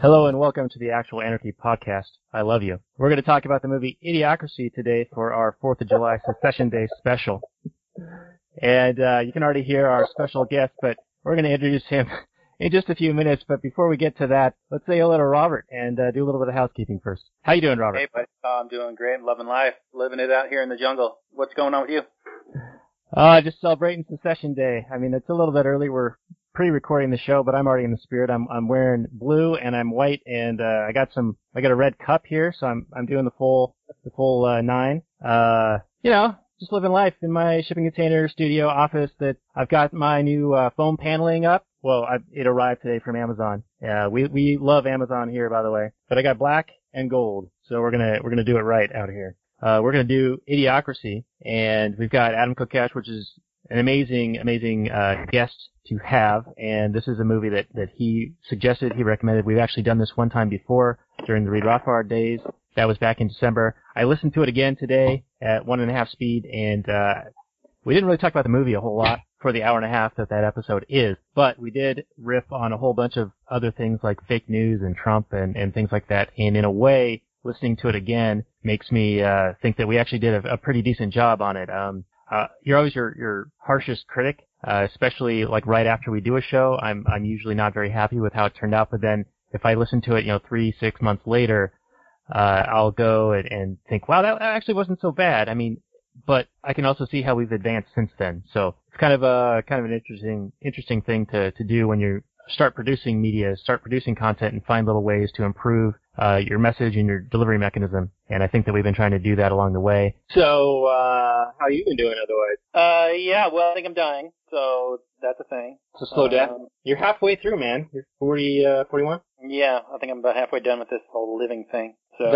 Hello and welcome to the Actual Anarchy podcast. I love you. We're going to talk about the movie Idiocracy today for our 4th of July Secession Day special. And uh, you can already hear our special guest, but we're going to introduce him in just a few minutes. But before we get to that, let's say hello to Robert and uh, do a little bit of housekeeping first. How you doing, Robert? Hey, bud. Uh, I'm doing great. Loving life. Living it out here in the jungle. What's going on with you? Uh, just celebrating Secession Day. I mean, it's a little bit early. We're pre-recording the show, but I'm already in the spirit. I'm I'm wearing blue and I'm white, and uh, I got some. I got a red cup here, so I'm I'm doing the full the full uh, nine. Uh, you know, just living life in my shipping container studio office. That I've got my new uh, foam paneling up. Well, I, it arrived today from Amazon. Yeah, we we love Amazon here, by the way. But I got black and gold, so we're gonna we're gonna do it right out here. Uh, we're gonna do Idiocracy, and we've got Adam Kokesh, which is an amazing, amazing uh, guest to have. And this is a movie that, that he suggested, he recommended. We've actually done this one time before during the Read Rothbard days. That was back in December. I listened to it again today at one and a half speed, and uh, we didn't really talk about the movie a whole lot for the hour and a half that that episode is, but we did riff on a whole bunch of other things like fake news and Trump and, and things like that. And in a way, listening to it again makes me uh, think that we actually did a, a pretty decent job on it. Um, uh, you're always your, your harshest critic, uh, especially like right after we do a show. I'm I'm usually not very happy with how it turned out, but then if I listen to it, you know, three six months later, uh, I'll go and, and think, wow, that actually wasn't so bad. I mean, but I can also see how we've advanced since then. So it's kind of a kind of an interesting interesting thing to to do when you start producing media, start producing content, and find little ways to improve uh, your message and your delivery mechanism. And I think that we've been trying to do that along the way. So, uh, how you been doing otherwise? Uh, yeah. Well, I think I'm dying, so that's a thing. It's a slow death. Um, You're halfway through, man. You're 40, uh, 41? Yeah, I think I'm about halfway done with this whole living thing. So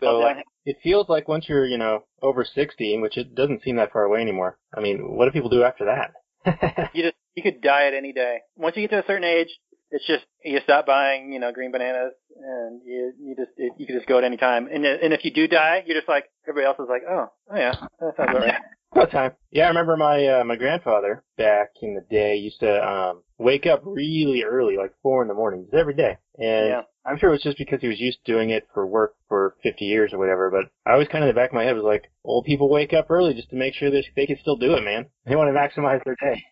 though. Like, it feels like once you're, you know, over 60, which it doesn't seem that far away anymore. I mean, what do people do after that? you just you could die at any day. Once you get to a certain age, it's just you stop buying, you know, green bananas, and you you just it, you can just go at any time. And and if you do die, you're just like everybody else is like, oh, oh yeah, that sounds all right. What time? Yeah, I remember my uh, my grandfather back in the day used to um wake up really early, like four in the morning, just every day. And Yeah. I'm sure it was just because he was used to doing it for work for 50 years or whatever. But I always kind of in the back of my head was like, old people wake up early just to make sure that they can still do it, man. They want to maximize their day.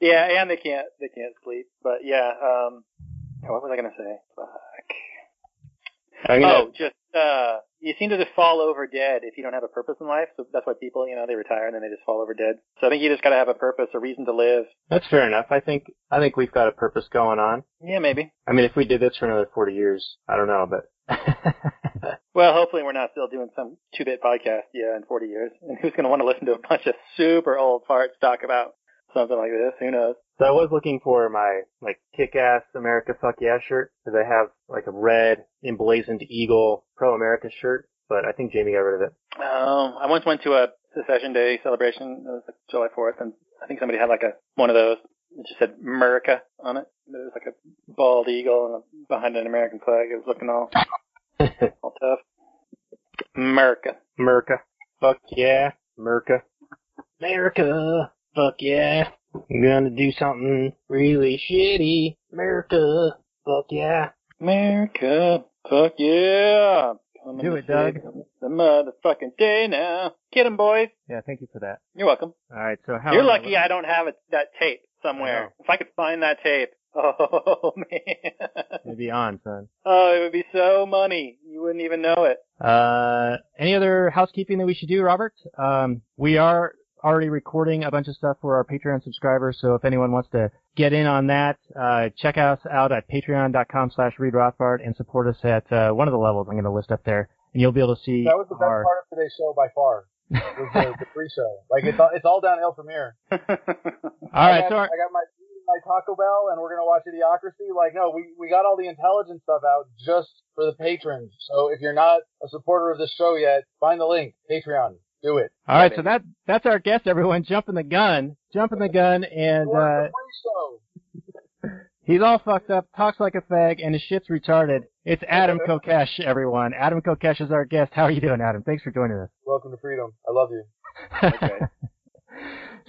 Yeah, and they can't they can't sleep. But yeah, um, what was I gonna say? Fuck. Gonna, Oh, just uh, you seem to just fall over dead if you don't have a purpose in life. So that's why people, you know, they retire and then they just fall over dead. So I think you just got to have a purpose, a reason to live. that's fair enough. I think I think we've got a purpose going on. Yeah, maybe. I mean, if we did this for another 40 years, I don't know, but. Well, hopefully we're not still doing some two-bit podcast, yeah, in 40 years. And who's going to want to listen to a bunch of super old farts talk about something like this? Who knows? So I was looking for my like kick-ass America fuck yeah shirt because I have like a red emblazoned eagle pro America shirt, but I think Jamie got rid of it. Um, I once went to a secession day celebration. It was like July 4th, and I think somebody had like a one of those. It just said America on it. It was like a bald eagle and a, behind an American flag. It was looking all all tough. America. America, fuck yeah, America, America, fuck yeah. I'm gonna do something really shitty. America, fuck yeah. America. Fuck yeah. Coming Do it, Doug. The motherfucking day now. Get 'em, boys. Yeah, thank you for that. You're welcome. All right, so how You're lucky I don't have it, that tape I somewhere. If I could find that tape. Oh, man. It'd be on, son. Oh, it would be so money. You wouldn't even know it. Uh, any other housekeeping that we should do, Robert? Um, we are already recording a bunch of stuff for our Patreon subscribers. So if anyone wants to get in on that, uh, check us out at patreon.com slash Read Rothbard and support us at uh, one of the levels I'm going to list up there. And you'll be able to see That was the best our. part of today's show by far. Was the, the pre-show. Like it's all, it's all downhill from here. all right. I got, so our, I got my my Taco Bell, and we're gonna watch Idiocracy. Like, no, we we got all the intelligence stuff out just for the patrons. So if you're not a supporter of this show yet, find the link. Patreon. Do it. all right, so that that's our guest, everyone. Jumping the gun, jumping the gun, and uh, he's all fucked up, talks like a fag, and his shit's retarded. It's Adam Kokesh, everyone. Adam Kokesh is our guest. How are you doing, Adam? Thanks for joining us. Welcome to freedom. I love you. Okay.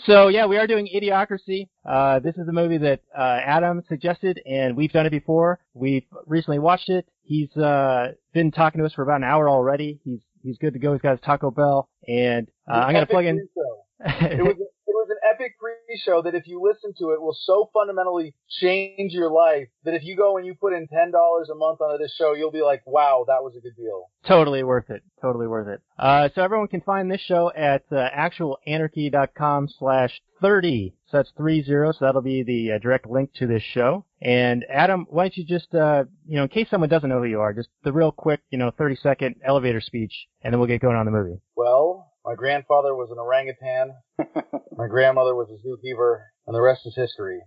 so yeah, we are doing Idiocracy. Uh, this is a movie that uh, Adam suggested, and we've done it before. We've recently watched it. He's uh, been talking to us for about an hour already. He's he's good to go. He's got his Taco Bell, and uh, I'm gonna plug in. It was it was an epic pre-show that if you listen to it will so fundamentally change your life that if you go and you put in ten dollars a month onto this show, you'll be like, wow, that was a good deal. Totally worth it. Totally worth it. Uh, so everyone can find this show at uh, actualanarchy.com slash 30. So that's 30. So that'll be the uh, direct link to this show. And Adam, why don't you just, uh, you know, in case someone doesn't know who you are, just the real quick, you know, 30 second elevator speech, and then we'll get going on the movie. Well, my grandfather was an orangutan, my grandmother was a zookeeper, and the rest is history.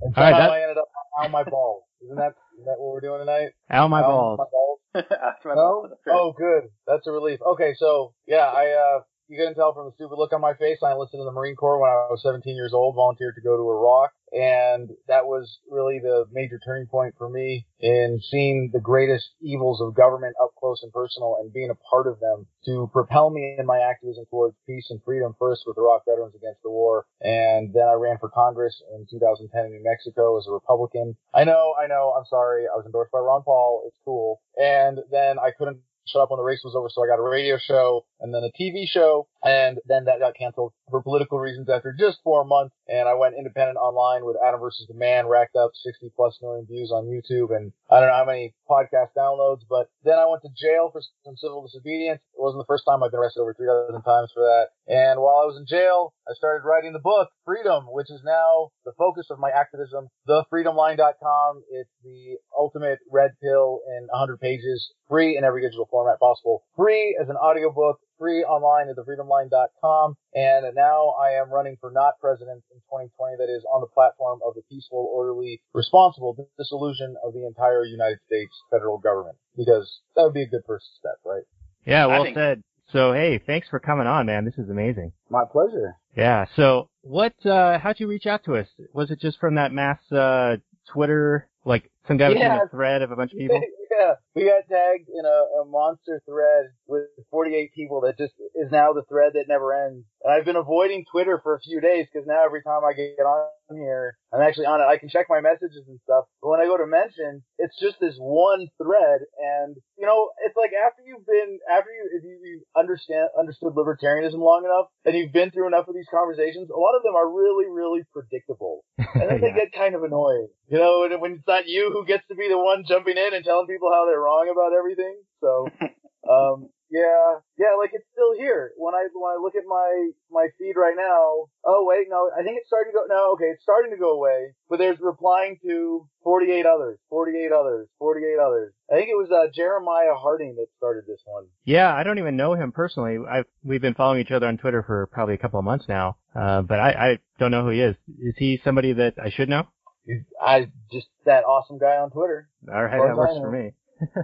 And All right, somehow that- I ended up on my balls. Isn't that isn't that what we're doing tonight? Ow, my Ow, balls. My balls. Ask my No? boss. Oh, good. That's a relief. Okay, so yeah, I uh, you can tell from the stupid look on my face. I enlisted in the Marine Corps when I was 17 years old. Volunteered to go to Iraq, and that was really the major turning point for me in seeing the greatest evils of government up close and personal, and being a part of them to propel me in my activism towards peace and freedom. First with Iraq Veterans Against the War, and then I ran for Congress in 2010 in New Mexico as a Republican. I know, I know. I'm sorry. I was endorsed by Ron Paul. It's cool. And then I couldn't shut up when the race was over, so I got a radio show and then a TV show, and then that got canceled for political reasons after just four months. And I went independent online with Adam versus the Man, racked up 60 plus million views on YouTube, and I don't know how many podcast downloads. But then I went to jail for some civil disobedience. It wasn't the first time I've been arrested over three dozen times for that. And while I was in jail, I started writing the book Freedom, which is now the focus of my activism. TheFreedomLine.com. It's the ultimate red pill in 100 pages, free in every digital format possible, free as an audiobook, free online at thefreedomline.com. And now I am running for not president in 2020. That is on the platform of the peaceful, orderly, responsible dissolution of the entire United States federal government, because that would be a good first step, right? Yeah, well think- said. So hey, thanks for coming on, man. This is amazing. My pleasure. Yeah. So what? uh How'd you reach out to us? Was it just from that mass uh Twitter, like some guy was in Yeah. a thread of a bunch of people? yeah, we got tagged in a, a monster thread with 48 people that just is now the thread that never ends. And I've been avoiding Twitter for a few days because now every time I get on here, I'm actually on it. I can check my messages and stuff. But when I go to mention, it's just this one thread. And, you know, it's like after you've been, after you, if you, you understand, understood libertarianism long enough and you've been through enough of these conversations, a lot of them are really, really predictable and then they get kind of annoying. You know, when, when it's not you who gets to be the one jumping in and telling people how they're wrong about everything. So, um, yeah, yeah, like it's still here. When I when I look at my my feed right now, oh wait, no, I think it's starting to go. No, okay, it's starting to go away. But there's replying to 48 others, 48 others, 48 others. I think it was uh, Jeremiah Harding that started this one. Yeah, I don't even know him personally. I've we've been following each other on Twitter for probably a couple of months now, uh, but I, I don't know who he is. Is he somebody that I should know? I just that awesome guy on Twitter. All right, that works for me.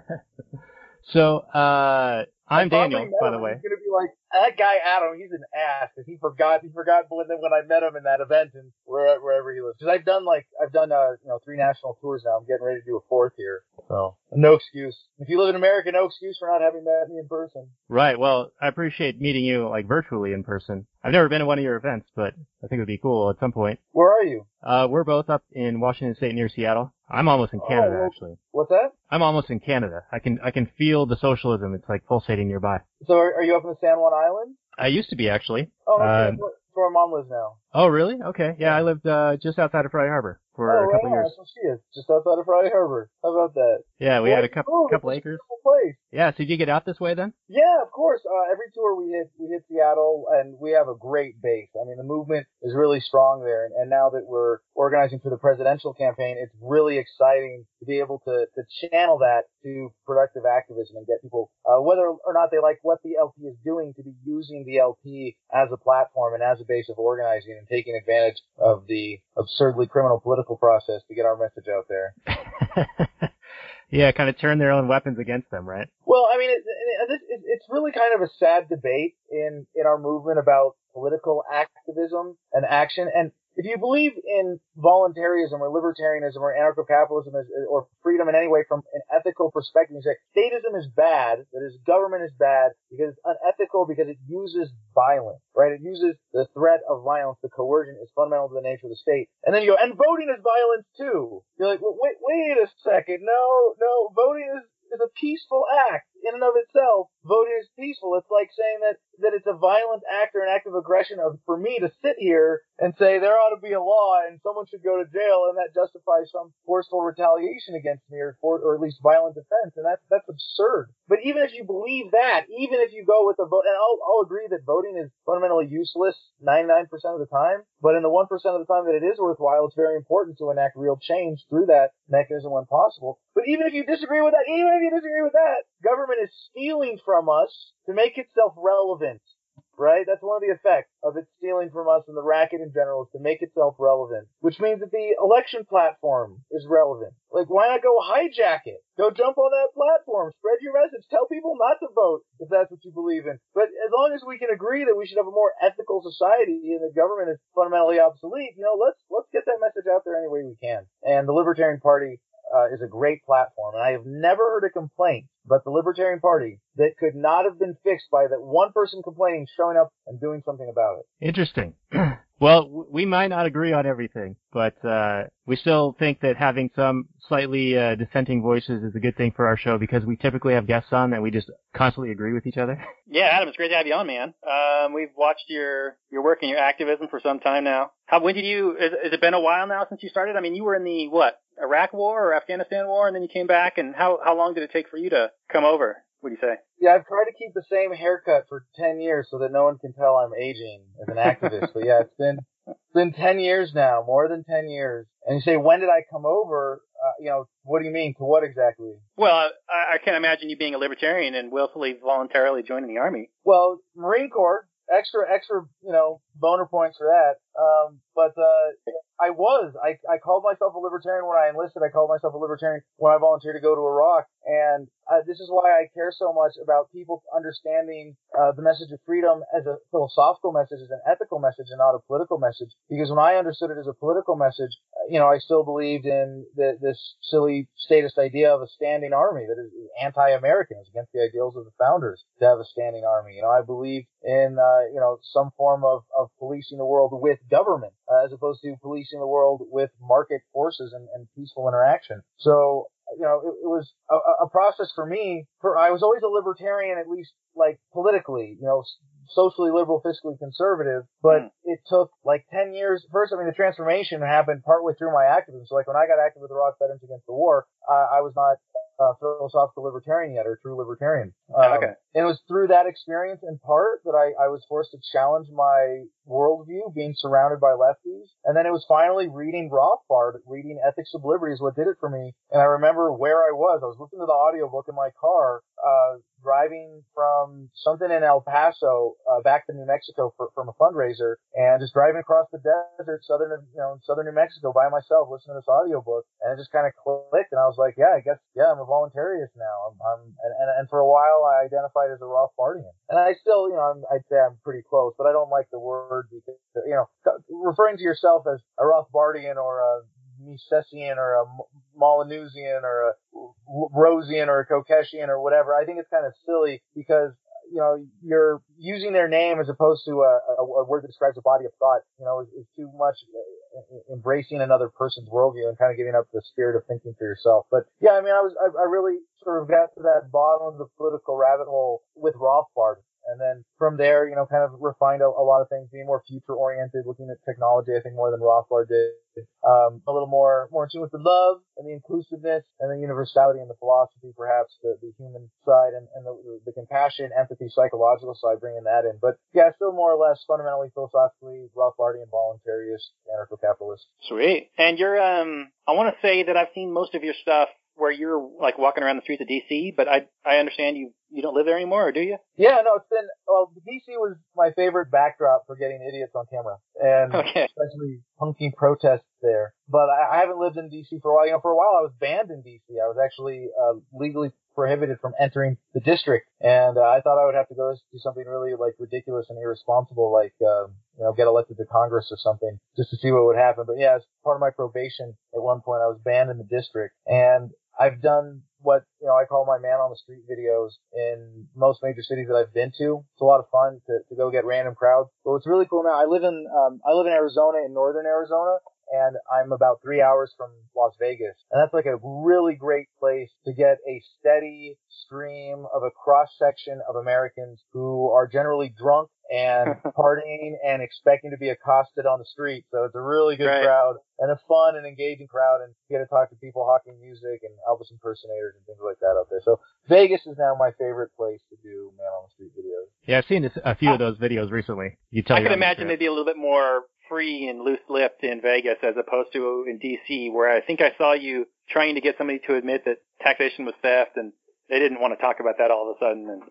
so uh, I'm Daniel, by the way. He's gonna be like that guy Adam. He's an ass he forgot. He forgot when when I met him in that event and where, wherever he lives. Because I've done like I've done uh you know three national tours now. I'm getting ready to do a fourth here. So no excuse. If you live in America, no excuse for not having met me in person. Right. Well, I appreciate meeting you like virtually in person. I've never been to one of your events, but I think it would be cool at some point. Where are you? Uh, we're both up in Washington State near Seattle. I'm almost in Canada, well- actually. What's that? I'm almost in Canada. I can I can feel the socialism. It's like pulsating nearby. So are, are you up in the San Juan Island? I used to be actually. Oh, okay. Um, where- where my mom lives now. Oh, really? Okay. Yeah, I lived uh, just outside of Friday Harbor for oh, a couple on, years. That's what she is, just outside of Friday Harbor. How about that? Yeah, we had a couple oh, couple acres. Place. Yeah. So did you get out this way then? Yeah, of course. Uh, every tour we hit, we hit Seattle, and we have a great base. I mean, the movement is really strong there, and, and now that we're organizing for the presidential campaign, it's really exciting to be able to to channel that to productive activism and get people, uh, whether or not they like what the LP is doing, to be using the LP as a platform and as a base of organizing and taking advantage of the absurdly criminal political process to get our message out there. yeah, kind of turn their own weapons against them, right? Well, I mean, it, it, it, it- it's really kind of a sad debate in in our movement about political activism and action. And if you believe in voluntarism or libertarianism or anarcho-capitalism or freedom in any way from an ethical perspective, you say statism is bad, that is government is bad because it's unethical because it uses violence, right? It uses the threat of violence, the coercion is fundamental to the nature of the state. And then you go, and voting is violence too. You're like, well, wait, wait a second. No, no, voting is is a peaceful act in and of itself. Voting is peaceful. It's like saying that, that it's a violent act or an act of aggression of, for me to sit here and say there ought to be a law and someone should go to jail and that justifies some forceful retaliation against me or, for, or at least violent defense. And that's, that's absurd. But even if you believe that, even if you go with the vote, and I'll, I'll agree that voting is fundamentally useless 99% of the time, but in the 1% of the time that it is worthwhile, it's very important to enact real change through that mechanism when possible. But even if you disagree with that, even if you disagree with that, government is stealing from us to make itself relevant. Right? That's one of the effects of it stealing from us and the racket in general is to make itself relevant, which means that the election platform is relevant. Like, why not go hijack it? Go jump on that platform, spread your message, tell people not to vote if that's what you believe in. But as long as we can agree that we should have a more ethical society and the government is fundamentally obsolete, you know, let's, let's get that message out there any way we can. And the Libertarian Party uh, is a great platform, and I have never heard a complaint about the Libertarian Party that could not have been fixed by that one person complaining, showing up, and doing something about it. Interesting. well, we might not agree on everything, but uh, we still think that having some slightly uh, dissenting voices is a good thing for our show because we typically have guests on that we just constantly agree with each other. Yeah, Adam, it's great to have you on, man. Um, we've watched your your work and your activism for some time now. How when did you? Has it been a while now since you started? I mean, you were in the what Iraq War or Afghanistan War, and then you came back. And how how long did it take for you to come over? What do you say? Yeah, I've tried to keep the same haircut for 10 years so that no one can tell I'm aging as an activist. but yeah, it's been, it's been 10 years now, more than 10 years. And you say, when did I come over? Uh, you know, what do you mean? To what exactly? Well, I, I can't imagine you being a libertarian and willfully, voluntarily joining the army. Well, Marine Corps, extra, extra, you know, boner points for that. Um, but, uh, I was, I, I called myself a libertarian when I enlisted. I called myself a libertarian when I volunteered to go to Iraq. And, uh, this is why I care so much about people understanding, uh, the message of freedom as a philosophical message, as an ethical message and not a political message. Because when I understood it as a political message, uh, you know, I still believed in the, this silly statist idea of a standing army that is anti-American. is against the ideals of the founders to have a standing army. You know, I believe in, uh, you know, some form of, of policing the world with government, uh, as opposed to policing the world with market forces and, and peaceful interaction. So, you know, it, it was a, a process for me. For I was always a libertarian, at least like politically, you know, socially liberal, fiscally conservative, but Hmm. it took like 10 years. First, I mean, the transformation happened partway through my activism. So like when I got active with Iraq Veterans Against the War, uh, I was not a philosophical libertarian yet or a true libertarian. Um, okay. and it was through that experience in part that I, I was forced to challenge my worldview, being surrounded by lefties. And then it was finally reading Rothbard, reading Ethics of Liberty is what did it for me. And I remember where I was. I was listening to the audiobook in my car, uh, driving from something in El Paso, uh, back to New Mexico for, from a fundraiser and just driving across the desert, southern, you know, southern New Mexico by myself, listening to this audiobook. And it just kind of clicked. And I was like, yeah, I guess, yeah, I'm a voluntarist now. I'm, I'm and, and, for a while I identified as a Rothbardian. And I still, you know, I'm, I'd say I'm pretty close, but I don't like the word because, you know, referring to yourself as a Rothbardian or a Misesian or a Molyneuxian or a Rosian or a Kokeshian or whatever, I think it's kind of silly because you know, you're using their name as opposed to a, a, a word that describes a body of thought, you know, is, is too much embracing another person's worldview and kind of giving up the spirit of thinking for yourself. But yeah, I mean, I was, I, I really sort of got to that bottom of the political rabbit hole with Rothbard. And then from there, you know, kind of refined a, a lot of things, being more future oriented, looking at technology, I think more than Rothbard did. Um, a little more, more in tune with the love and the inclusiveness and the universality and the philosophy, perhaps the, the human side and, and the, the compassion, empathy, psychological side, bringing that in. But yeah, still more or less fundamentally philosophically Rothbardian, voluntarist, anarcho-capitalist. Sweet. And you're, um, I want to say that I've seen most of your stuff where you're like walking around the streets of DC, but I I understand you you don't live there anymore, or do you? Yeah, no, it's been well. DC was my favorite backdrop for getting idiots on camera, and Okay. especially punky protests there. But I, I haven't lived in DC for a while. You know, for a while I was banned in DC. I was actually uh, legally prohibited from entering the district, and uh, I thought I would have to go do something really like ridiculous and irresponsible, like um, you know, get elected to Congress or something, just to see what would happen. But yeah, as part of my probation, at one point I was banned in the district, and I've done what you know I call my man on the street videos in most major cities that I've been to. It's a lot of fun to, to go get random crowds. But what's really cool now, I live in um, I live in Arizona, in northern Arizona, and I'm about three hours from Las Vegas, and that's like a really great place to get a steady stream of a cross section of Americans who are generally drunk and partying and expecting to be accosted on the street. So it's a really good Right. crowd and a fun and engaging crowd and you get to talk to people hawking music and Elvis impersonators and things like that out there. So Vegas is now my favorite place to do man on the street videos. Yeah, I've seen a few of those videos recently. You tell I you're could imagine they'd be a little bit more free and loose-lipped in Vegas as opposed to in DC, where I think I saw you trying to get somebody to admit that taxation was theft, and they didn't want to talk about that all of a sudden. And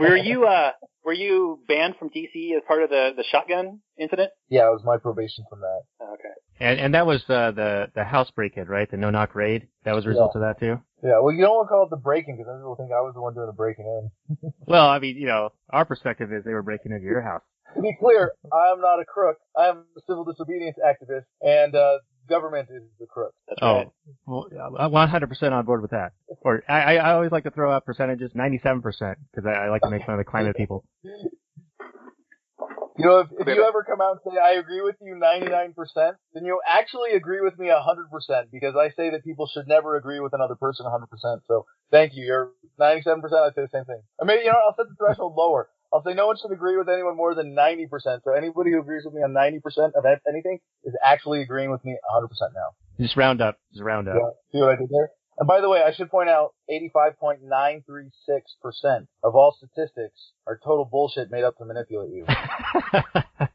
were you uh were you banned from DC as part of the the shotgun incident? Yeah, it was my probation from that. Oh, Okay. And, and that was uh, the the house break-in, right? The no knock raid. That was a result of that too. Yeah, well, you don't want to call it the breaking because then people think I was the one doing the breaking in. Well, I mean, you know, our perspective is they were breaking into your house. To be clear, I'm not a crook. I'm a civil disobedience activist, and uh, government is the crook. That's Oh, right. well, I'm 100% on board with that. Or I, I I always like to throw out percentages, 97%, because I, I like to make fun of the climate people. You know, if, if you ever come out and say I agree with you 99%, then you actually agree with me 100% because I say that people should never agree with another person 100%. So thank you. You're 97%. I say the same thing. I mean, you know, I'll set the threshold lower. I'll say no one should agree with anyone more than 90%. So anybody who agrees with me on 90% of anything is actually agreeing with me 100% now. Just round up, just round up. Yeah. See what I did there? And by the way, I should point out 85.936% of all statistics are total bullshit made up to manipulate you.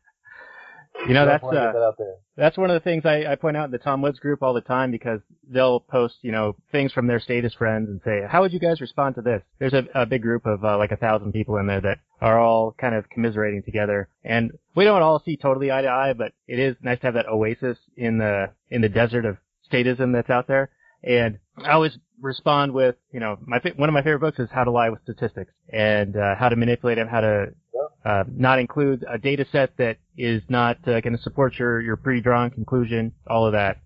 you know, that's uh, that that's one of the things I, I point out in the Tom Woods group all the time because they'll post, you know, things from their status friends and say, how would you guys respond to this? There's a, a big group of uh, like a thousand people in there that are all kind of commiserating together. And we don't all see totally eye to eye, but it is nice to have that oasis in the, in the desert of statism that's out there. And I always respond with, you know, my one of my favorite books is How to Lie with Statistics and uh, how to manipulate them, how to uh, not include a data set that is not uh, going to support your your pre-drawn conclusion, all of that.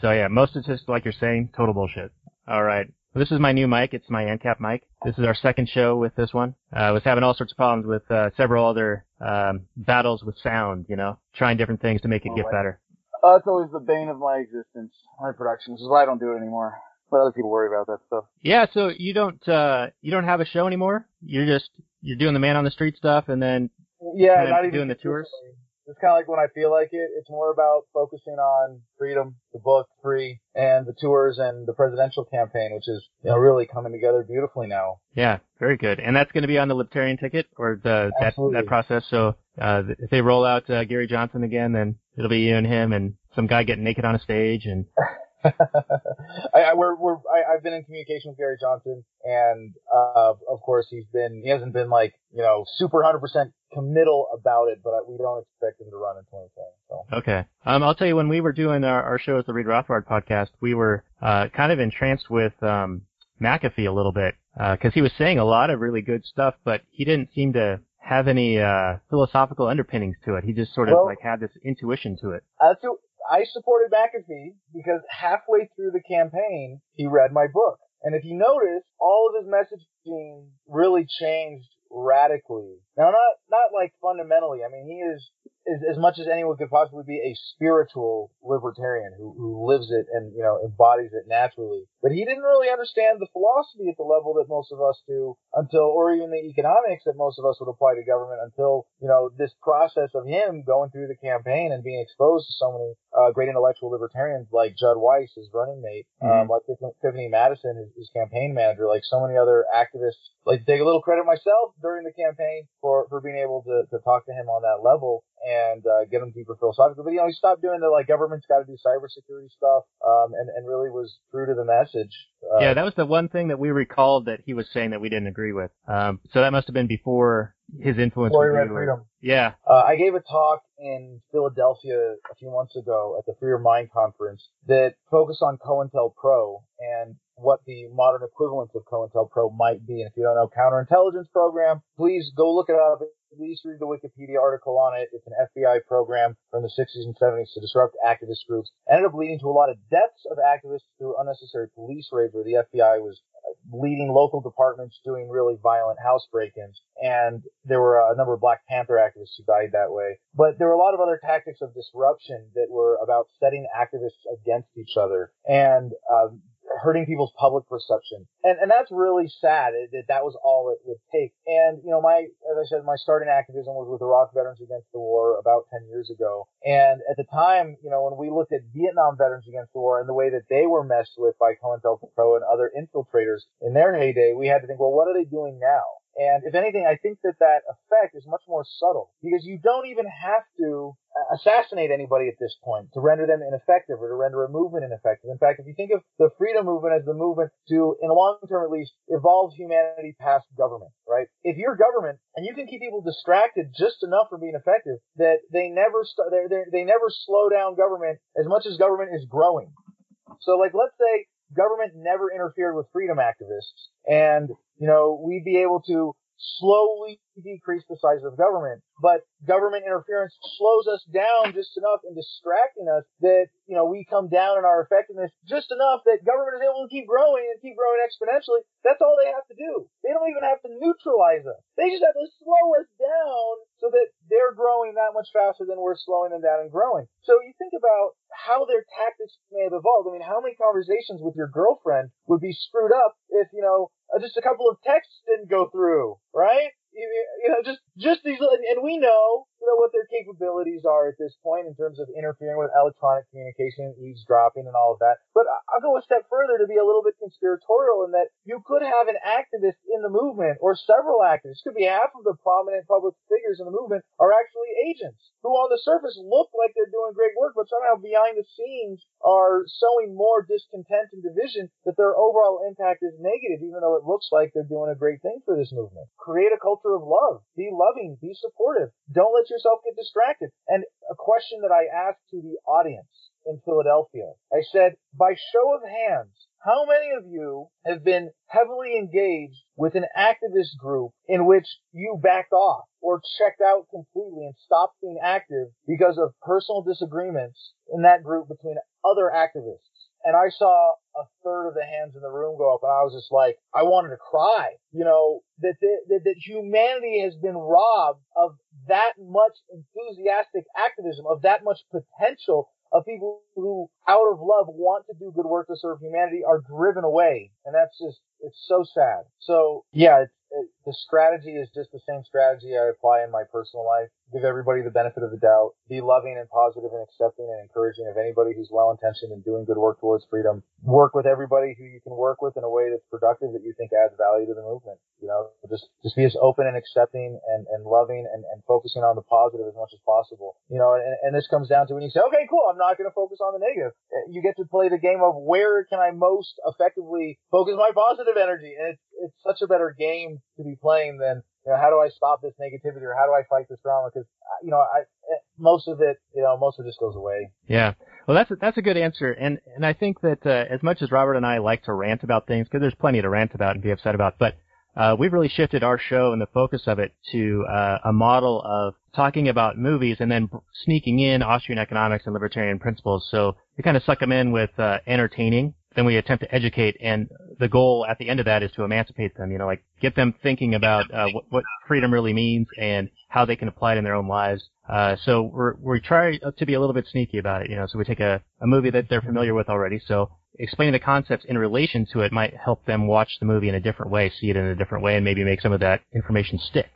So yeah, most statistics, like you're saying, total bullshit. All right. Well, this is my new mic. It's my ANCAP mic. This is our second show with this one. Uh, I was having all sorts of problems with uh, several other um, battles with sound. You know, trying different things to make it get better. Uh, it's always the bane of my existence, my productions. This is why I don't do it anymore. Let other people worry about that stuff. Yeah. So you don't uh, you don't have a show anymore. You're just you're doing the man on the street stuff, and then Yeah, kind of not even doing the tours? It's kind of like when I feel like it. It's more about focusing on freedom, the book, free, and the tours and the presidential campaign, which is you know really coming together beautifully now. Yeah, very good. And that's going to be on the Libertarian ticket or the that that process. So uh, if they roll out uh, Gary Johnson again, then it'll be you and him and some guy getting naked on a stage and I, I we're, we're I, I've been in communication with Gary Johnson, and uh, of course he's been he hasn't been like you know super hundred percent committal about it, but we don't expect him to run in 2020. So okay. Um, I'll tell you when we were doing our, our show at the Read Rothbard podcast, we were uh, kind of entranced with um, McAfee a little bit because he was saying a lot of really good stuff, but he didn't seem to have any uh, philosophical underpinnings to it. He just sort of Well- like had this intuition to it. uh, so I supported McAfee because halfway through the campaign he read my book, and if you notice, all of his messaging really changed radically. Now, not not like fundamentally. I mean, he is as, as much as anyone could possibly be a spiritual libertarian who, who lives it and, you know, embodies it naturally. But he didn't really understand the philosophy at the level that most of us do until, or even the economics that most of us would apply to government until, you know, this process of him going through the campaign and being exposed to so many uh, great intellectual libertarians like Judd Weiss, his running mate, um, like Tiffany Madison, his, his campaign manager, like so many other activists. Like to take a little credit myself during the campaign for, for being able to, to talk to him on that level and uh, get him deeper philosophically. But you know, he stopped doing the like government's got to do cybersecurity stuff, um, and and really was true to the message. Uh, yeah, that was the one thing that we recalled that he was saying that we didn't agree with. Um, so that must have been before his influence. before he with read you. Freedom. Yeah. Uh, I gave a talk in Philadelphia a few months ago at the Free Your Mind conference that focused on COINTELPRO and what the modern equivalent of COINTELPRO might be. And if you don't know counterintelligence program, please go look it up. At least read the Wikipedia article on it. It's an FBI program from the 60s and 70s to disrupt activist groups. Ended up leading to a lot of deaths of activists through unnecessary police raids where the FBI was uh, leading local departments doing really violent house break-ins. And there were a number of Black Panther activists who died that way. But there were a lot of other tactics of disruption that were about setting activists against each other and um, hurting people's public perception. And and that's really sad that that was all it would take. And you know, my as I said, my starting activism was with Iraq Veterans Against the War about 10 years ago. And at the time, you know, when we looked at Vietnam Veterans Against the War and the way that they were messed with by COINTELPRO and other infiltrators in their heyday, we had to think, well, what are they doing now? And if anything, I think that that effect is much more subtle because you don't even have to assassinate anybody at this point to render them ineffective or to render a movement ineffective. In fact, if you think of the freedom movement as the movement to, in the long term at least, evolve humanity past government, right? If you're government and you can keep people distracted just enough from being effective that they never st- they they never slow down government as much as government is growing. So like, let's say government never interfered with freedom activists. And, you know, we'd be able to slowly decrease the size of government. But government interference slows us down just enough in distracting us that, you know, we come down in our effectiveness just enough that government is able to keep growing and keep growing exponentially. That's all they have to do. They don't even have to neutralize us. They just have to slow us down so that they're growing that much faster than we're slowing them down and growing. So you think about how their tactics may have evolved. I mean, how many conversations with your girlfriend would be screwed up if, you know, just a couple of texts didn't go through, right? You, know, just just these, and we know, you know, what their capabilities are at this point in terms of interfering with electronic communication, eavesdropping, and all of that. But I'll go a step further to be a little bit conspiratorial in that you could have an activist in the movement, or several activists, could be half of the prominent public figures in the movement are actually agents who, on the surface, look like they're doing great work, but somehow behind the scenes are sowing more discontent and division that their overall impact is negative, even though it looks like they're doing a great thing for this movement. Create a culture of love. Be loving. Be supportive. Don't let yourself get distracted. And a question that I asked to the audience in Philadelphia, I said, by show of hands, how many of you have been heavily engaged with an activist group in which you backed off or checked out completely and stopped being active because of personal disagreements in that group between other activists? And I saw a third of the hands in the room go up and I was just like, I wanted to cry, you know, that, that, that humanity has been robbed of that much enthusiastic activism, of that much potential of people who, out of love, want to do good work to serve humanity are driven away. And that's just, it's so sad. So, yeah, the strategy is just the same strategy I apply in my personal life. Give everybody the benefit of the doubt. Be loving and positive and accepting and encouraging of anybody who's well intentioned and doing good work towards freedom. Work with everybody who you can work with in a way that's productive that you think adds value to the movement. You know, just just be as open and accepting and, and loving and, and focusing on the positive as much as possible. You know, and, and this comes down to when you say, okay, cool, I'm not going to focus on the negative. Uh, you get to play the game of where can I most effectively focus my positive energy, and it's it's such a better game to be playing than you know how do I stop this negativity or how do I fight this drama because you know I most of it you know most of it just goes away. Yeah. Well, that's a, that's a good answer, and and I think that uh, as much as Robert and I like to rant about things, because there's plenty to rant about and be upset about, but uh, we've really shifted our show and the focus of it to uh, a model of talking about movies and then sneaking in Austrian economics and libertarian principles. So we kind of suck them in with uh, entertaining then we attempt to educate, and the goal at the end of that is to emancipate them. You know, like get them thinking about uh, what, what freedom really means and how they can apply it in their own lives. Uh, so we're, we try to be a little bit sneaky about it. You know, so we take a, a movie that they're familiar with already. So explaining the concepts in relation to it might help them watch the movie in a different way, see it in a different way, and maybe make some of that information stick.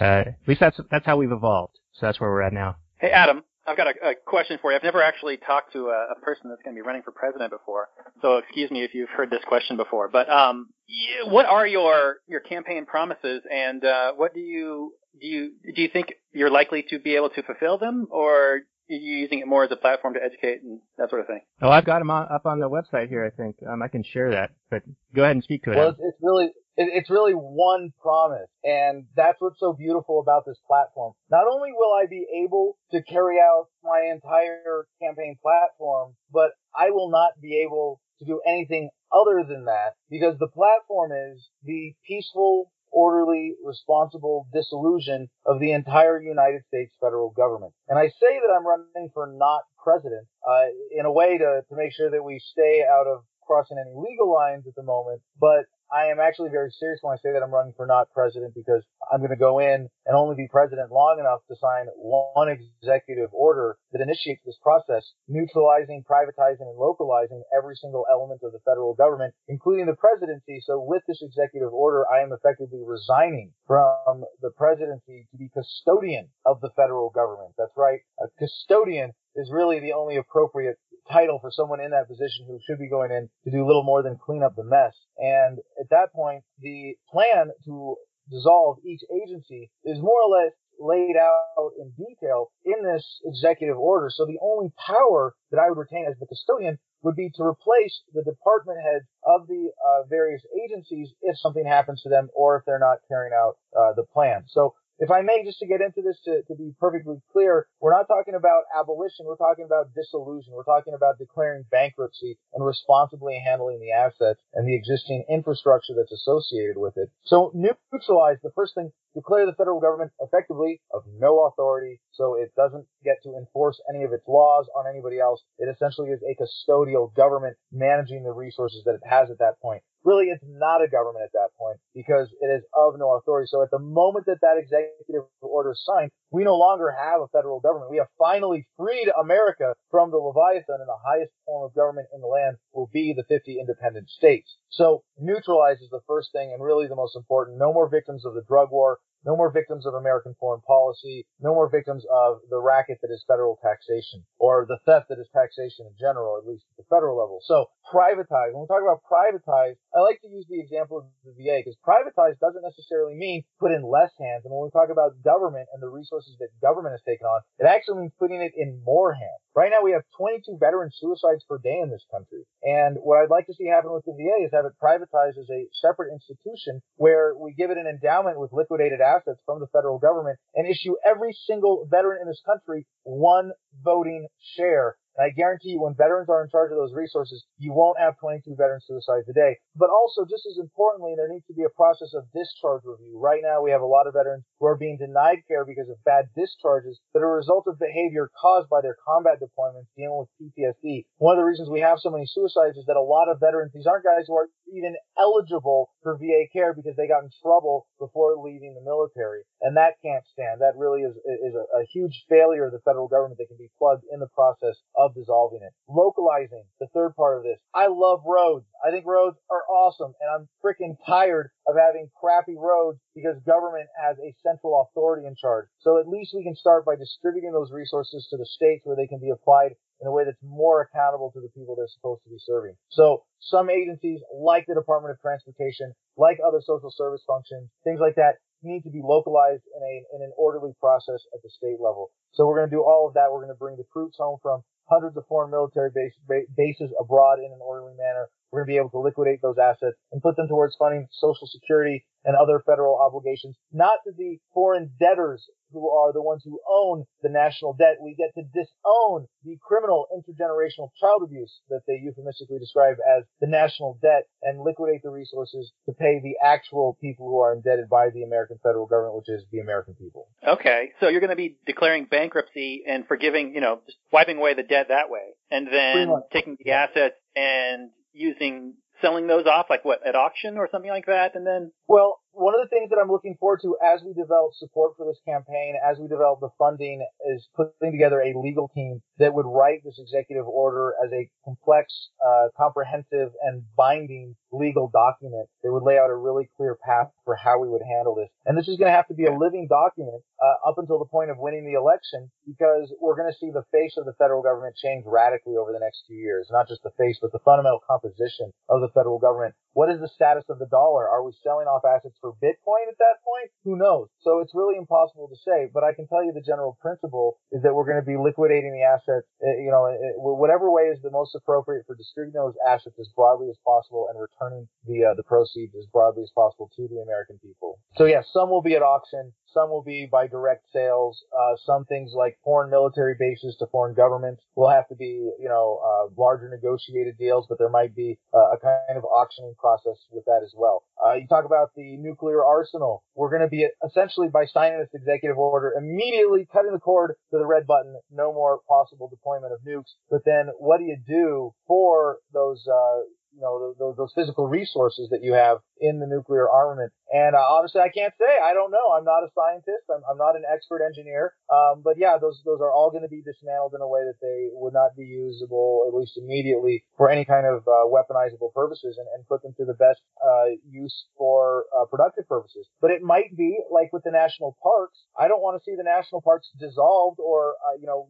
Uh, at least that's that's how we've evolved. So that's where we're at now. Hey, Adam, I've got a, a question for you. I've never actually talked to a, a person that's going to be running for president before, so excuse me if you've heard this question before. But um, you, what are your your campaign promises, and uh, what do you do you do you think you're likely to be able to fulfill them, or are you using it more as a platform to educate and that sort of thing? Oh, I've got them on, up on the website here. I think um, I can share that. But go ahead and speak to it. Well, it's, it's really it, it's really one promise, and that's what's so beautiful about this platform. Not only will I be able to carry out my entire campaign platform, but I will not be able to do anything other than that because the platform is the peaceful, orderly, responsible dissolution of the entire United States federal government. And I say that I'm running for not president uh, in a way to, to make sure that we stay out of crossing any legal lines at the moment, but I am actually very serious when I say that I'm running for not president because I'm going to go in and only be president long enough to sign one executive order that initiates this process, neutralizing, privatizing, and localizing every single element of the federal government, including the presidency. So with this executive order, I am effectively resigning from the presidency to be custodian of the federal government. That's right. A custodian is really the only appropriate title for someone in that position who should be going in to do little more than clean up the mess. And at that point, the plan to dissolve each agency is more or less laid out in detail in this executive order. So the only power that I would retain as the custodian would be to replace the department heads of the uh, various agencies if something happens to them or if they're not carrying out uh, the plan. So if I may, just to get into this to, to be perfectly clear, we're not talking about abolition. We're talking about dissolution. We're talking about declaring bankruptcy and responsibly handling the assets and the existing infrastructure that's associated with it. So neutralize the first thing, declare the federal government effectively of no authority so it doesn't get to enforce any of its laws on anybody else. It essentially is a custodial government managing the resources that it has at that point really it's not a government at that point because it is of no authority. So at the moment that that executive order is signed, we no longer have a federal government. We have finally freed America from the Leviathan and the highest form of government in the land will be the 50 independent states. So neutralize is the first thing and really the most important. No more victims of the drug war. No more victims of American foreign policy. No more victims of the racket that is federal taxation or the theft that is taxation in general, at least at the federal level. So privatize. When we talk about privatize, I like to use the example of the VA because privatize doesn't necessarily mean put in less hands. And when we talk about government and the resources that government has taken on, it actually means putting it in more hands. Right now we have 22 veteran suicides per day in this country. And what I'd like to see happen with the VA is have it privatized as a separate institution where we give it an endowment with liquidated assets from the federal government and issue every single veteran in this country one voting share. And I guarantee you when veterans are in charge of those resources, you won't have 22 veterans veteran suicides a day. But also, just as importantly, there needs to be a process of discharge review. Right now, we have a lot of veterans who are being denied care because of bad discharges that are a result of behavior caused by their combat deployments dealing with PTSD. One of the reasons we have so many suicides is that a lot of veterans, these aren't guys who are even eligible for VA care because they got in trouble before leaving the military. And that can't stand. That really is, is a, a huge failure of the federal government that can be plugged in the process of dissolving it. Localizing, the third part of this. I love roads. I think roads are awesome and I'm freaking tired of having crappy roads because government has a central authority in charge. So at least we can start by distributing those resources to the states where they can be applied in a way that's more accountable to the people they're supposed to be serving. So some agencies like the Department of Transportation, like other social service functions, things like that need to be localized in a in an orderly process at the state level. So we're going to do all of that. We're going to bring the troops home from hundreds of foreign military base, bases abroad in an orderly manner. We're going to be able to liquidate those assets and put them towards funding Social Security and other federal obligations, not to the foreign debtors who are the ones who own the national debt. We get to disown the criminal intergenerational child abuse that they euphemistically describe as the national debt and liquidate the resources to pay the actual people who are indebted by the American federal government, which is the American people. Okay, so you're going to be declaring bankruptcy and forgiving, you know, just wiping away the debt that way, and then taking the assets and using selling those off, like what at auction or something like that, and then Well, one of the things that I'm looking forward to as we develop support for this campaign, as we develop the funding, is putting together a legal team that would write this executive order as a complex, uh, comprehensive, and binding legal document that would lay out a really clear path for how we would handle this. And this is going to have to be a living document uh, up until the point of winning the election because we're going to see the face of the federal government change radically over the next few years. Not just the face, but the fundamental composition of the federal government. What is the status of the dollar? Are we selling off assets for Bitcoin at that point? Who knows? So it's really impossible to say, but I can tell you the general principle is that we're going to be liquidating the assets, uh, you know, uh, whatever way is the most appropriate for distributing those assets as broadly as possible and returning the uh, the proceeds as broadly as possible to the American people. So yes, some will be at auction, some will be by direct sales. Uh, some things like foreign military bases to foreign governments will have to be, you know, uh, larger negotiated deals, but there might be uh, a kind of auctioning process with that as well. Uh, you talk about the nuclear arsenal. We're going to be essentially by signing this executive order immediately cutting the cord to the red button. No more possible deployment of nukes. But then what do you do for those? You know, those, those physical resources that you have in the nuclear armament. And uh, honestly, I can't say. I don't know. I'm not a scientist. I'm, I'm not an expert engineer. Um, but yeah, those those are all going to be dismantled in a way that they would not be usable, at least immediately, for any kind of uh, weaponizable purposes, and, and put them to the best uh, use for uh, productive purposes. But it might be like with the national parks. I don't want to see the national parks dissolved or uh, you know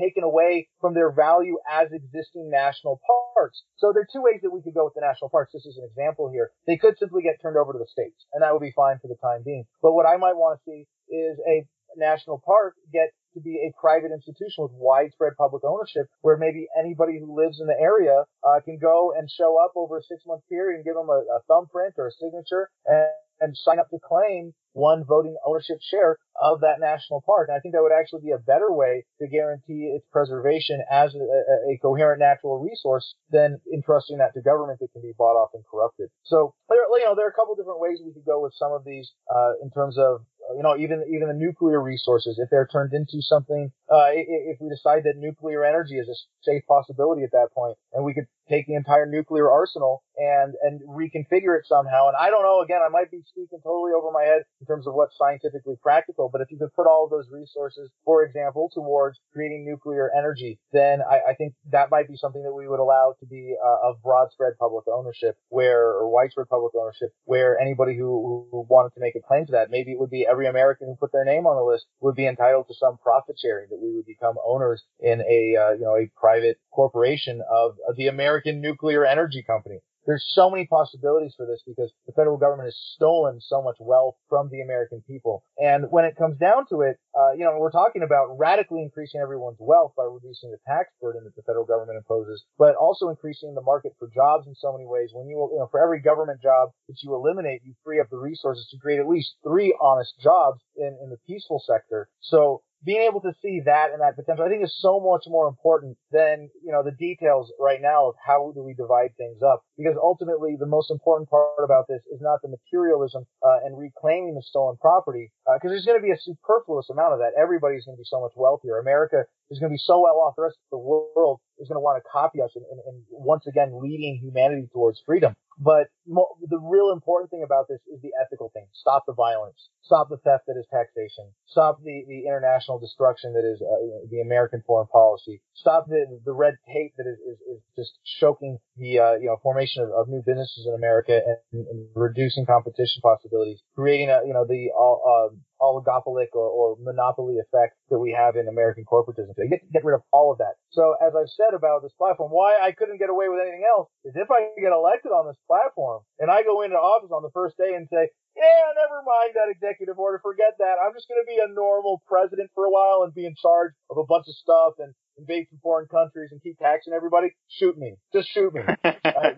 taken away from their value as existing national parks. So there are two ways that we could go with the national parks. This is an example here. They could simply get turned over to the states, and that would be fine for the time being. But what I might want to see is a national park get to be a private institution with widespread public ownership where maybe anybody who lives in the area uh, can go and show up over a six month period and give them a, a thumbprint or a signature and, and sign up to claim one voting ownership share of that national park. And I think that would actually be a better way to guarantee its preservation as a, a, coherent natural resource than entrusting that to government that can be bought off and corrupted. So, you know, there are a couple different ways we could go with some of these, uh, in terms of you know, even even the nuclear resources, if they're turned into something, uh, if we decide that nuclear energy is a safe possibility at that point, and we could take the entire nuclear arsenal and and reconfigure it somehow. And I don't know. Again, I might be speaking totally over my head in terms of what's scientifically practical. But if you could put all of those resources, for example, towards creating nuclear energy, then I, I think that might be something that we would allow to be uh, of broad spread public ownership, where or widespread public ownership, where anybody who, who wanted to make a claim to that, maybe it would be every American who put their name on the list would be entitled to some profit sharing that we would become owners in a uh, you know a private corporation of, of the American Nuclear Energy Company. There's so many possibilities for this because the federal government has stolen so much wealth from the American people. And when it comes down to it, uh, you know, we're talking about radically increasing everyone's wealth by reducing the tax burden that the federal government imposes, but also increasing the market for jobs in so many ways. When you, you know, for every government job that you eliminate, you free up the resources to create at least three honest jobs in, in the peaceful sector. So being able to see that and that potential, I think is so much more important than, you know, the details right now of how do we divide things up. Because ultimately the most important part about this is not the materialism, uh, and reclaiming the stolen property, because uh, there's going to be a superfluous amount of that. Everybody's going to be so much wealthier. America is going to be so well off. The rest of the world is going to want to copy us and, and, and once again leading humanity towards freedom. But mo- the real important thing about this is the ethical thing. Stop the violence. Stop the theft that is taxation. Stop the, the international destruction that is uh, the American foreign policy. Stop the, the red tape that is, is, is just choking the uh, you know formation of, of, new businesses in America and, and, reducing competition possibilities. Creating a you know the uh, oligopolic or, or monopoly effect that we have in American corporatism. So you get, get rid of all of that. So as I've said about this platform, why I couldn't get away with anything else is if I get elected on this platform and I go into office on the first day and say, yeah, never mind that executive order, forget that. I'm just going to be a normal president for a while and be in charge of a bunch of stuff and invade some foreign countries and keep taxing everybody. Shoot me. Just shoot me. I,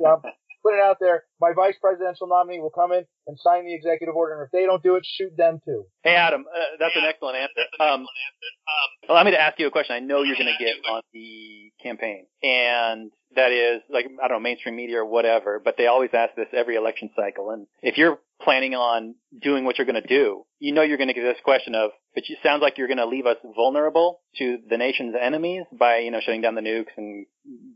put it out there. My vice presidential nominee will come in and sign the executive order, and if they don't do it, shoot them too. Hey, Adam, uh, that's an excellent answer. Um, allow me to ask you a question. I know you're going to get on the campaign, and that is like I don't know mainstream media or whatever, but they always ask this every election cycle. And if you're planning on doing what you're going to do, you know you're going to get this question of, but it sounds like you're going to leave us vulnerable to the nation's enemies by you know shutting down the nukes and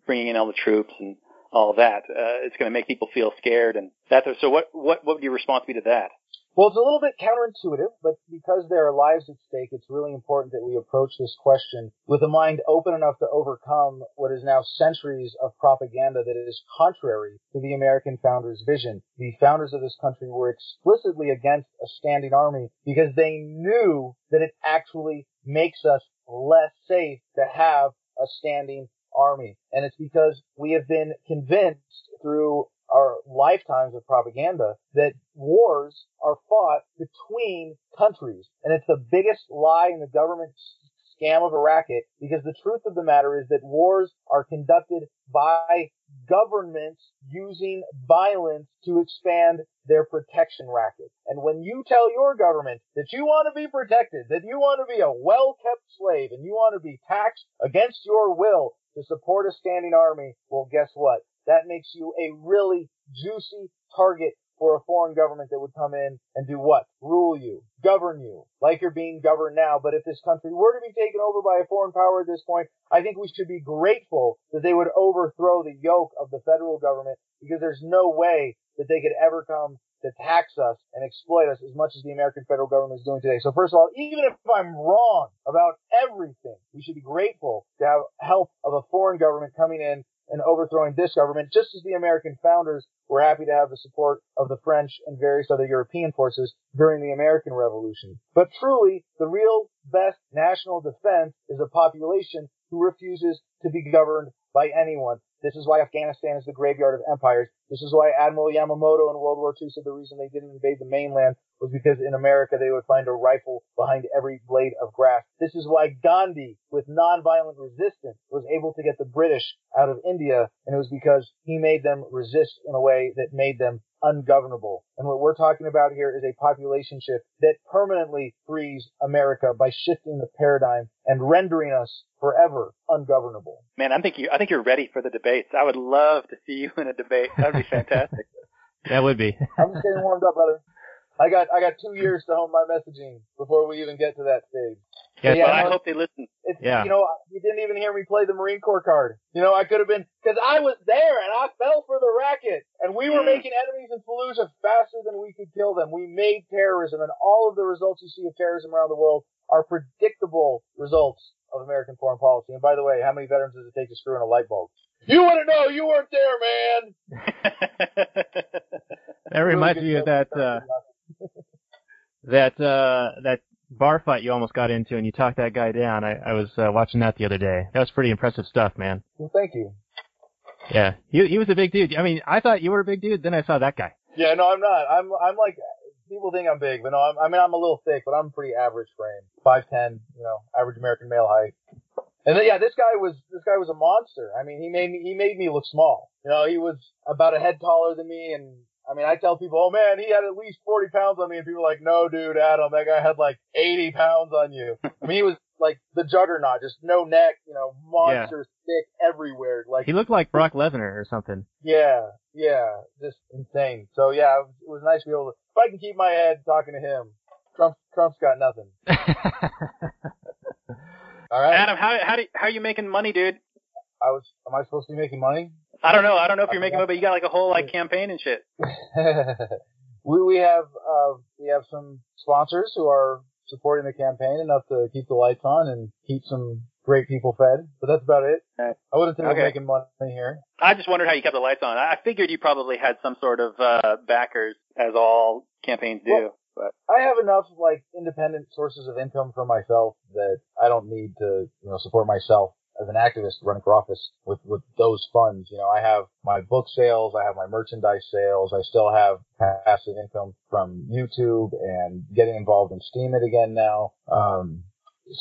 bringing in all the troops and all that. Uh, it's going to make people feel scared, and that's so. What what what would your response be to that? Well, it's a little bit counterintuitive, but because there are lives at stake, it's really important that we approach this question with a mind open enough to overcome what is now centuries of propaganda that is contrary to the American founders' vision. The founders of this country were explicitly against a standing army because they knew that it actually makes us less safe to have a standing army. And it's because we have been convinced through our lifetimes of propaganda that wars are fought between countries. And it's the biggest lie in the government scam of a racket because the truth of the matter is that wars are conducted by governments using violence to expand their protection racket. And when you tell your government that you want to be protected, that you want to be a well-kept slave and you want to be taxed against your will to support a standing army, well, guess what? That makes you a really juicy target for a foreign government that would come in and do what? Rule you, govern you, like you're being governed now. But if this country were to be taken over by a foreign power at this point, I think we should be grateful that they would overthrow the yoke of the federal government because there's no way that they could ever come to tax us and exploit us as much as the American federal government is doing today. So first of all, even if I'm wrong about everything, we should be grateful to have help of a foreign government coming in and overthrowing this government, just as the American founders were happy to have the support of the French and various other European forces during the American Revolution. But truly, the real best national defense is a population who refuses to be governed by anyone. This is why Afghanistan is the graveyard of empires. This is why Admiral Yamamoto in World War II said the reason they didn't invade the mainland was because in America they would find a rifle behind every blade of grass. This is why Gandhi, with nonviolent resistance, was able to get the British out of India, and it was because he made them resist in a way that made them ungovernable. And what we're talking about here is a population shift that permanently frees America by shifting the paradigm and rendering us forever ungovernable. Man, I think you I think you're ready for the debates. I would love to see you in a debate. That'd be fantastic. That would be. I'm just getting warmed up, brother. I got I got two years to hone my messaging before we even get to that stage. Yeah, Yeah, well, I no, hope they listen. It's, Yeah. You know, you didn't even hear me play the Marine Corps card. You know, I could have been, cause I was there and I fell for the racket and we were Mm. making enemies in Fallujah faster than we could kill them. We made terrorism and all of the results you see of terrorism around the world are predictable results of American foreign policy. And by the way, how many veterans does it take to screw in a light bulb? You wouldn't know. You weren't there, man. That reminds me of that uh, that uh, that bar fight you almost got into, and you talked that guy down. I, I was uh, watching that the other day. That was pretty impressive stuff, man. Well, thank you. Yeah, he he was a big dude. I mean, I thought you were a big dude. Then I saw that guy. Yeah, no, I'm not. I'm I'm like people think I'm big, but no, I'm, I mean I'm a little thick, but I'm pretty average frame, five ten, you know, average American male height. And then, yeah, this guy was this guy was a monster. I mean, he made me he made me look small. You know, he was about a head taller than me, and I mean, I tell people, oh man, he had at least forty pounds on me, and people are like, no, dude, Adam, that guy had like eighty pounds on you. I mean, he was like the juggernaut, just no neck, you know, monster thick everywhere, like He looked like Brock Lesnar or something. yeah, yeah, just insane. So yeah, it was, it was nice to be able to. If I can keep my head talking to him, Trump Trump's got nothing. All right. Adam, how how do how are you making money, dude? I was. Am I supposed to be making money? I don't know. I don't know if you're making money, but you got like a whole like campaign and shit. we we have uh we have some sponsors who are supporting the campaign enough to keep the lights on and keep some great people fed. But that's about it. I wouldn't say Okay. we're making money here. I just wondered how you kept the lights on. I I figured you probably had some sort of uh backers, as all campaigns do. But I have enough like independent sources of income for myself that I don't need to, you know, support myself as an activist running for office with, with those funds. You know, I have my book sales, I have my merchandise sales, I still have passive income from YouTube and getting involved in Steemit again now. Um,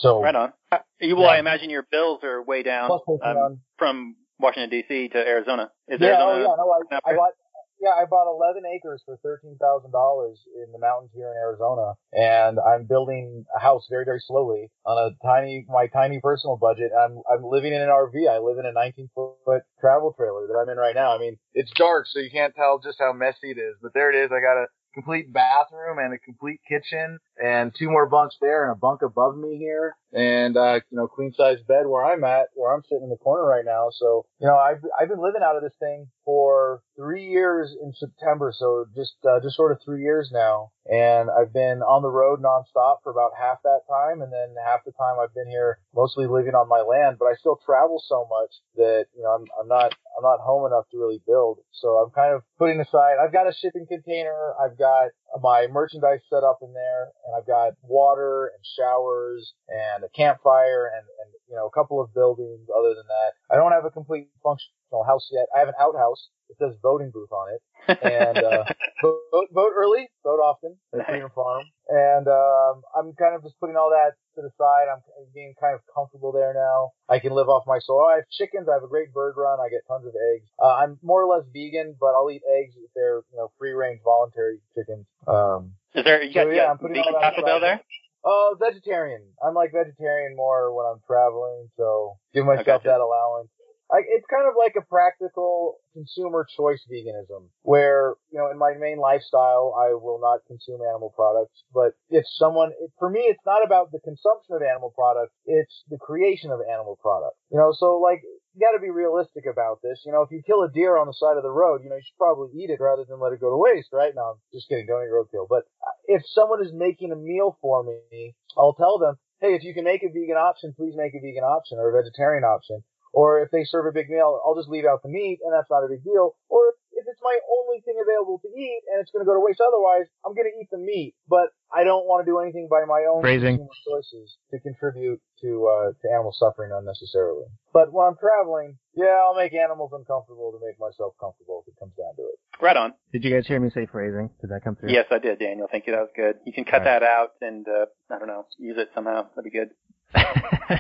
so right on. Uh, You, well, Yeah. I imagine your bills are way down plus um, Patreon. from Washington D.C. to Arizona. Is yeah, oh Arizona? yeah, no, I, I bought, yeah, I bought 11 acres for $13,000 in the mountains here in Arizona, and I'm building a house very, very slowly on a tiny, my tiny personal budget. I'm, I'm living in an RV. I live in a 19 foot travel trailer that I'm in right now. I mean, it's dark, so you can't tell just how messy it is, but there it is. I got a complete bathroom and a complete kitchen and two more bunks there and a bunk above me here. and uh, you know, queen size bed where I'm at, where I'm sitting in the corner right now. So you know, I've I've been living out of this thing for three years in September, so just uh, just sort of three years now, and I've been on the road nonstop for about half that time, and then half the time I've been here mostly living on my land, but I still travel so much that you know I'm I'm not I'm not home enough to really build. So I'm kind of putting aside. I've got a shipping container. I've got my merchandise set up in there, and I've got water and showers and a campfire and and you know a couple of buildings. Other than that, I don't have a complete functional house yet. I have an outhouse. It says voting booth on it, and uh, vote, vote early, vote often at Freedom Farm. And um, I'm kind of just putting all that to the side. I'm being kind of comfortable there now. I can live off my soil. I have chickens. I have a great bird run. I get tons of eggs. Uh, I'm more or less vegan, but I'll eat eggs if they're you know free range voluntary chickens. Um, Is there you got, So, yeah, I'm putting vegan all that Taco Bell there? uh, vegetarian. I'm like vegetarian more when I'm traveling, so give myself that allowance. I, it's kind of like a practical consumer choice veganism where, you know, in my main lifestyle, I will not consume animal products. But if someone, for me, it's not about the consumption of animal products. It's the creation of animal products. You know, so like, you gotta be realistic about this. You know, if you kill a deer on the side of the road, you know, you should probably eat it rather than let it go to waste, right? No, I'm just kidding. Don't eat roadkill. But if someone is making a meal for me, I'll tell them, hey, if you can make a vegan option, please make a vegan option or a vegetarian option. Or if they serve a big meal, I'll just leave out the meat and that's not a big deal. Or if, if it's my only thing available to eat and it's going to go to waste otherwise, I'm going to eat the meat. But I don't want to do anything by my own Phrasing. consumer choices to contribute to, uh, to animal suffering unnecessarily. But when I'm traveling, yeah, I'll make animals uncomfortable to make myself comfortable if it comes down to it. Right on. Did you guys hear me say phrasing? Did that come through? Yes, I did, Daniel. Thank you. That was good. You can cut All right. that out and uh, I don't know, use it somehow. That'd be good.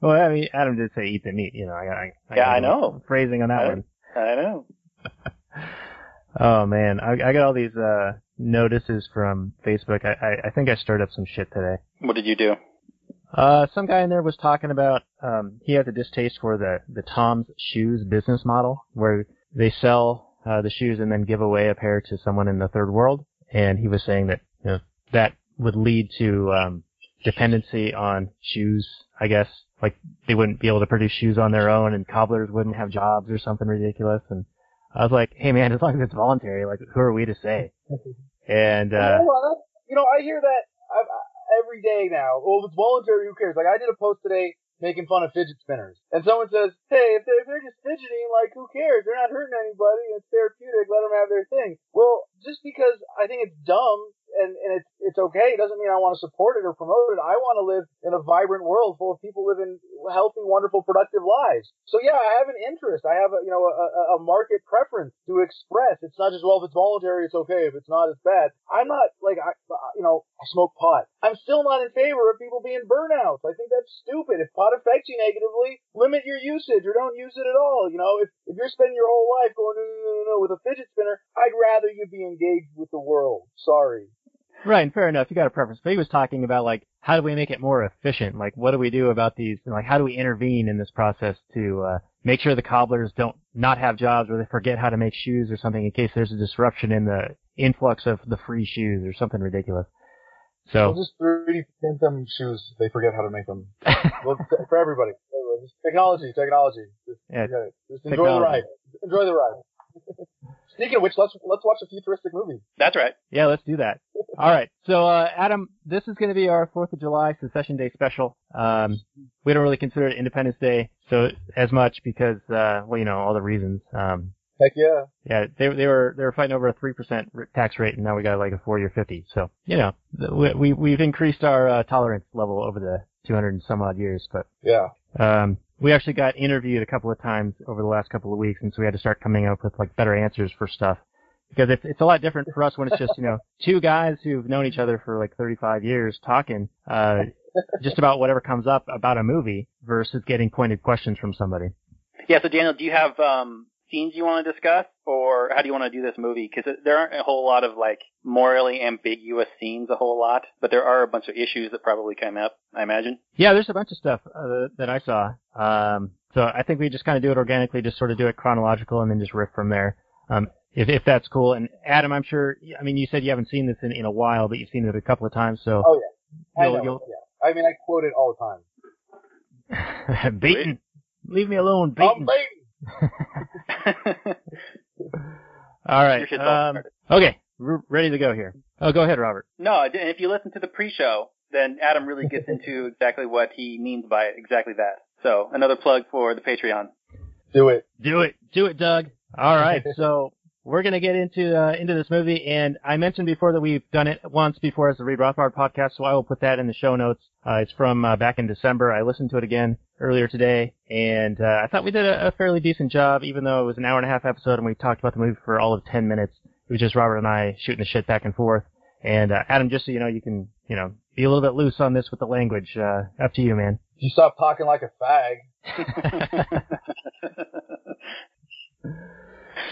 well, I mean, Adam did say eat the meat. You know, I, I, I Yeah, I know. phrasing on that I- one. I know. Oh man, I, I got all these uh notices from Facebook. I, I I think I stirred up some shit today. What did you do? Uh, some guy in there was talking about um he has a distaste for the the Tom's Shoes business model where they sell uh, the shoes and then give away a pair to someone in the third world. And he was saying that you know that would lead to um dependency on shoes. I guess like they wouldn't be able to produce shoes on their own, and cobblers wouldn't have jobs or something ridiculous. And I was like, hey man, as long as it's voluntary, like who are we to say? And uh, Well, you know, I hear that every day now. Well, if it's voluntary, who cares? Like, I did a post today making fun of fidget spinners, and someone says, "Hey, if they're, if they're just fidgeting, like, who cares? They're not hurting anybody. It's therapeutic. Let them have their thing." Well, just because I think it's dumb and and it's it's okay doesn't mean I want to support it or promote it. I want to live in a vibrant world full of people living healthy, wonderful, productive lives. So yeah, I have an interest. I have a you know a, a- market preference to express. It's not just well if it's voluntary, it's okay. If it's not, it's bad. I'm not like I you know I smoke pot. I'm still not in favor of people being burnouts. I think that's stupid. If pot affects you negatively, limit your usage or don't use it at all. You know if if you're spending your whole life going no no no, no with a fidget spinner, I'd rather you be engaged with the world. Sorry. Right, and fair enough. You got a preference. But he was talking about like how do we make it more efficient? Like what do we do about these? Like how do we intervene in this process to uh, make sure the cobblers don't not have jobs or they forget how to make shoes or something in case there's a disruption in the influx of the free shoes or something ridiculous. So We'll just 3D print them shoes. They forget how to make them. well, for everybody. Just technology, technology. Just, Yeah. Just enjoy the ride. Enjoy the ride. Speaking of which, let's let's watch a futuristic movie. That's right. yeah, let's do that. All right. So uh, Adam, this is going to be our Fourth of July Secession Day special. Um, we don't really consider it Independence Day so as much because uh, well, you know, all the reasons. Um, Heck yeah. Yeah, they they were they were fighting over a three percent tax rate, and now we got like a forty or fifty. So you know, we we- we've increased our uh, tolerance level over the two hundred and some odd years. But Yeah. um, we actually got interviewed a couple of times over the last couple of weeks, and so we had to start coming up with like better answers for stuff because it's it's a lot different for us when it's just you know two guys who've known each other for like thirty five years talking uh, just about whatever comes up about a movie versus getting pointed questions from somebody. Yeah. So Daniel, do you have um, scenes you want to discuss, or how do you want to do this movie? Because there aren't a whole lot of like morally ambiguous scenes, a whole lot, but there are a bunch of issues that probably come up. I imagine. Yeah, there's a bunch of stuff uh, that I saw. Um, so I think we just kind of do it organically, just sort of do it chronological, and then just riff from there. Um, if if that's cool. And Adam, I'm sure. I mean, you said you haven't seen this in, in a while, but you've seen it a couple of times. So Oh yeah. I You'll- know. you'll- yeah. I mean, I quote it all the time. beaten. Leave me alone, I'm beaten. Beaten. All right. Your shit's all Um, okay, we're ready to go here. Oh, go ahead, Robert. no, and if you listen to the pre-show, then Adam really gets into exactly what he means by exactly that. So another plug for the Patreon. Do it. Do it. Do it, Doug. All right. so we're going to get into uh, into this movie, and I mentioned before that we've done it once before as the Read Rothbard podcast, so I will put that in the show notes. Uh, it's from uh, back in December. I listened to it again earlier today, and uh, I thought we did a, a fairly decent job, even though it was an hour and a half episode, and we talked about the movie for all of ten minutes. It was just Robert and I shooting the shit back and forth. And uh, Adam, just so you know, you can you know be a little bit loose on this with the language. Uh, up to you, man. You stop talking like a fag.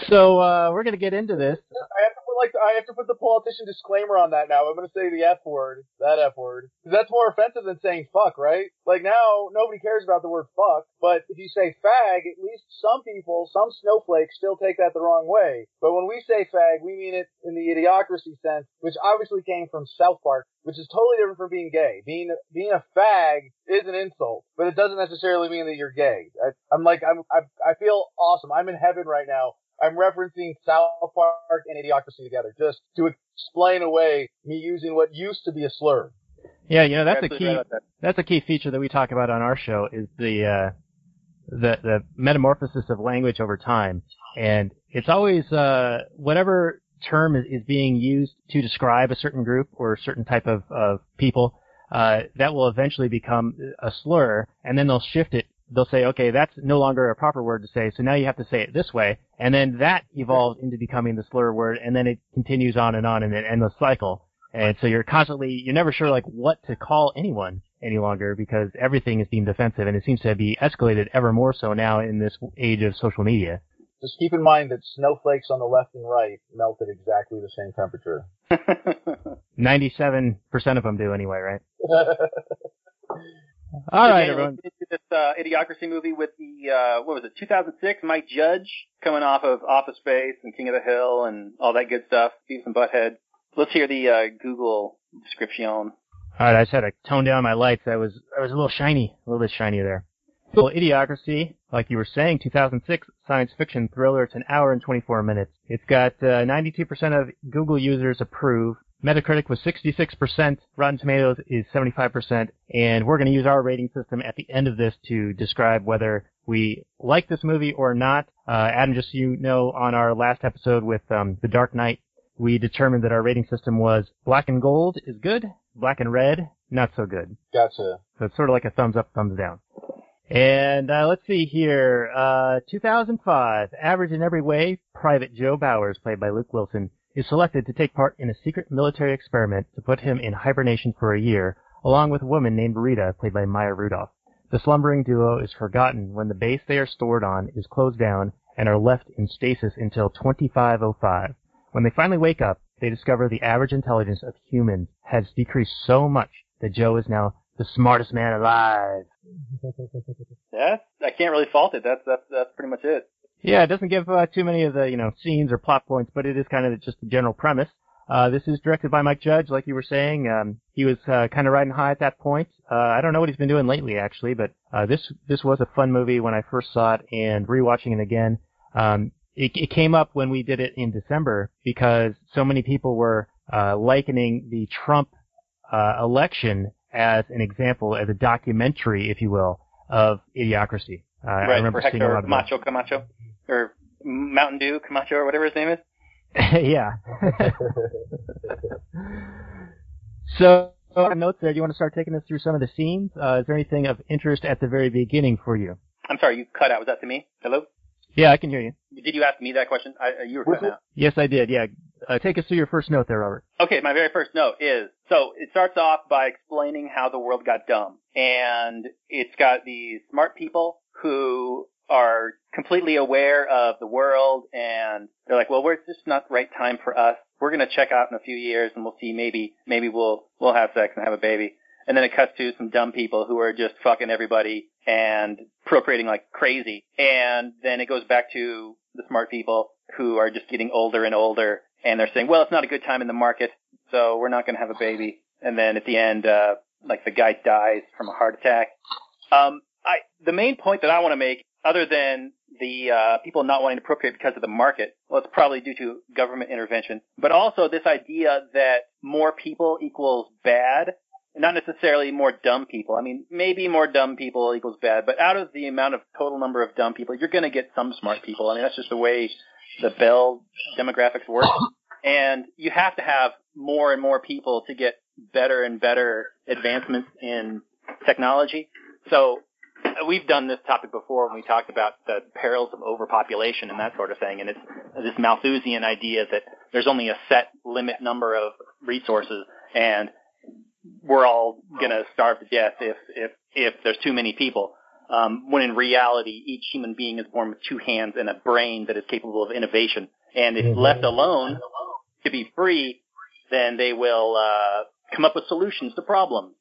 So uh, we're gonna get into this. I have to put like I have to put the politician disclaimer on that now. I'm gonna say the F word, that F word, because that's more offensive than saying fuck, right? Like now nobody cares about the word fuck, but if you say fag, at least some people, some snowflakes, still take that the wrong way. But when we say fag, we mean it in the idiocracy sense, which obviously came from South Park, which is totally different from being gay. Being being a fag is an insult, but it doesn't necessarily mean that you're gay. I, I'm like I'm I, I feel awesome. I'm in heaven right now. I'm referencing South Park and Idiocracy together, just to explain away me using what used to be a slur. Yeah, you know that's a key. that. that's a key feature that we talk about on our show is the uh, the the metamorphosis of language over time, and it's always uh, whatever term is, is being used to describe a certain group or a certain type of of people uh, that will eventually become a slur, and then they'll shift it. They'll say, okay, that's no longer a proper word to say, so now you have to say it this way, and then that evolves into becoming the slur word, and then it continues on and on in an endless cycle. And so you're constantly, you're never sure like what to call anyone any longer because everything is deemed offensive and it seems to be escalated ever more so now in this age of social media. Just keep in mind that snowflakes on the left and right melt at exactly the same temperature. 97% of them do anyway, right? All right, everyone. let's get into this uh, Idiocracy movie with the uh, what was it, 2006? Mike Judge coming off of Office Space and King of the Hill and all that good stuff. Beavis and Butthead. Let's hear the uh, Google description. All right, I just had to tone down my lights. I was I was a little shiny, a little bit shiny there. Well, Idiocracy, like you were saying, 2006 science fiction thriller. It's an hour and 24 minutes. It's got uh, 92% of Google users approve. Metacritic was 66%. Rotten Tomatoes is 75%. And we're going to use our rating system at the end of this to describe whether we like this movie or not. Uh, Adam, just so you know, on our last episode with um, The Dark Knight, we determined that our rating system was black and gold is good, black and red not so good. Gotcha. So it's sort of like a thumbs up, thumbs down. And uh, let's see here. Uh, 2005, average in every way, Private Joe Bowers, played by Luke Wilson, is selected to take part in a secret military experiment to put him in hibernation for a year, along with a woman named Rita, played by Maya Rudolph. The slumbering duo is forgotten when the base they are stored on is closed down and are left in stasis until 2505. When they finally wake up, they discover the average intelligence of humans has decreased so much that Joe is now the smartest man alive. Yeah, I can't really fault it. That's that's that's pretty much it. Yeah, it doesn't give uh, too many of the you know scenes or plot points, but it is kind of just the general premise. Uh, this is directed by Mike Judge, like you were saying. Um, he was uh, kind of riding high at that point. Uh, I don't know what he's been doing lately, actually, but uh, this this was a fun movie when I first saw it, and rewatching it again, um, it, it came up when we did it in December because so many people were uh, likening the Trump uh, election as an example, as a documentary, if you will, of idiocracy. Uh, I right, remember for Hector Camacho Camacho or Mountain Dew Camacho or whatever his name is. yeah. so, uh, notes there. Do you want to start taking us through some of the scenes? Uh, is there anything of interest at the very beginning for you? I'm sorry, you cut out. Was that to me? Hello? Yeah, I can hear you. Did you ask me that question? I, uh, you were cutting out. Yes, I did. Yeah. Uh, take us through your first note there, Robert. Okay, my very first note is so it starts off by explaining how the world got dumb, and it's got these smart people who are completely aware of the world, and they're like, "Well, we're just not the right time for us. We're gonna check out in a few years, and we'll see. Maybe, maybe we'll we'll have sex and have a baby." And then it cuts to some dumb people who are just fucking everybody and procreating like crazy, and then it goes back to the smart people who are just getting older and older and they're saying, well, it's not a good time in the market, so we're not going to have a baby. And then at the end, uh, like the guy dies from a heart attack. Um, I the main point that I want to make, other than the uh, people not wanting to procreate because of the market, well, it's probably due to government intervention, but also this idea that more people equals bad. Not necessarily more dumb people. I mean, maybe more dumb people equals bad, but out of the amount of total number of dumb people, you're going to get some smart people. I mean, that's just the way the Bell demographics work. And you have to have more and more people to get better and better advancements in technology. So we've done this topic before when we talked about the perils of overpopulation and that sort of thing. And it's this Malthusian idea that there's only a set limit number of resources and we're all gonna starve to death if, if, if there's too many people. Um, when in reality, each human being is born with two hands and a brain that is capable of innovation. And if left alone to be free, then they will, uh, come up with solutions to problems.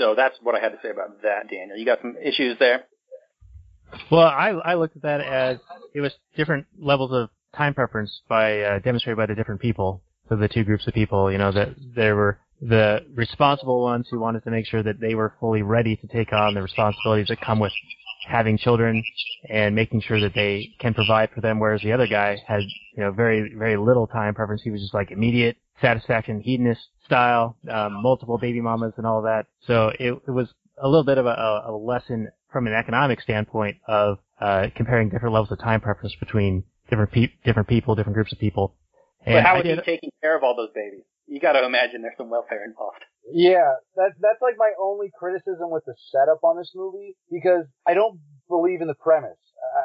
So that's what I had to say about that, Daniel. You got some issues there? Well, I I looked at that as it was different levels of time preference by uh, demonstrated by the different people. So the two groups of people, you know, that there were the responsible ones who wanted to make sure that they were fully ready to take on the responsibilities that come with having children and making sure that they can provide for them, whereas the other guy had, you know, very, very little time preference. He was just like immediate satisfaction, hedonist style, um, multiple baby mamas and all that. So it, it was a little bit of a, a lesson from an economic standpoint of uh, comparing different levels of time preference between different pe- different people, different groups of people. But how is he taking care of all those babies? You got to imagine there's some welfare involved. Yeah, that's that's like my only criticism with the setup on this movie because I don't believe in the premise.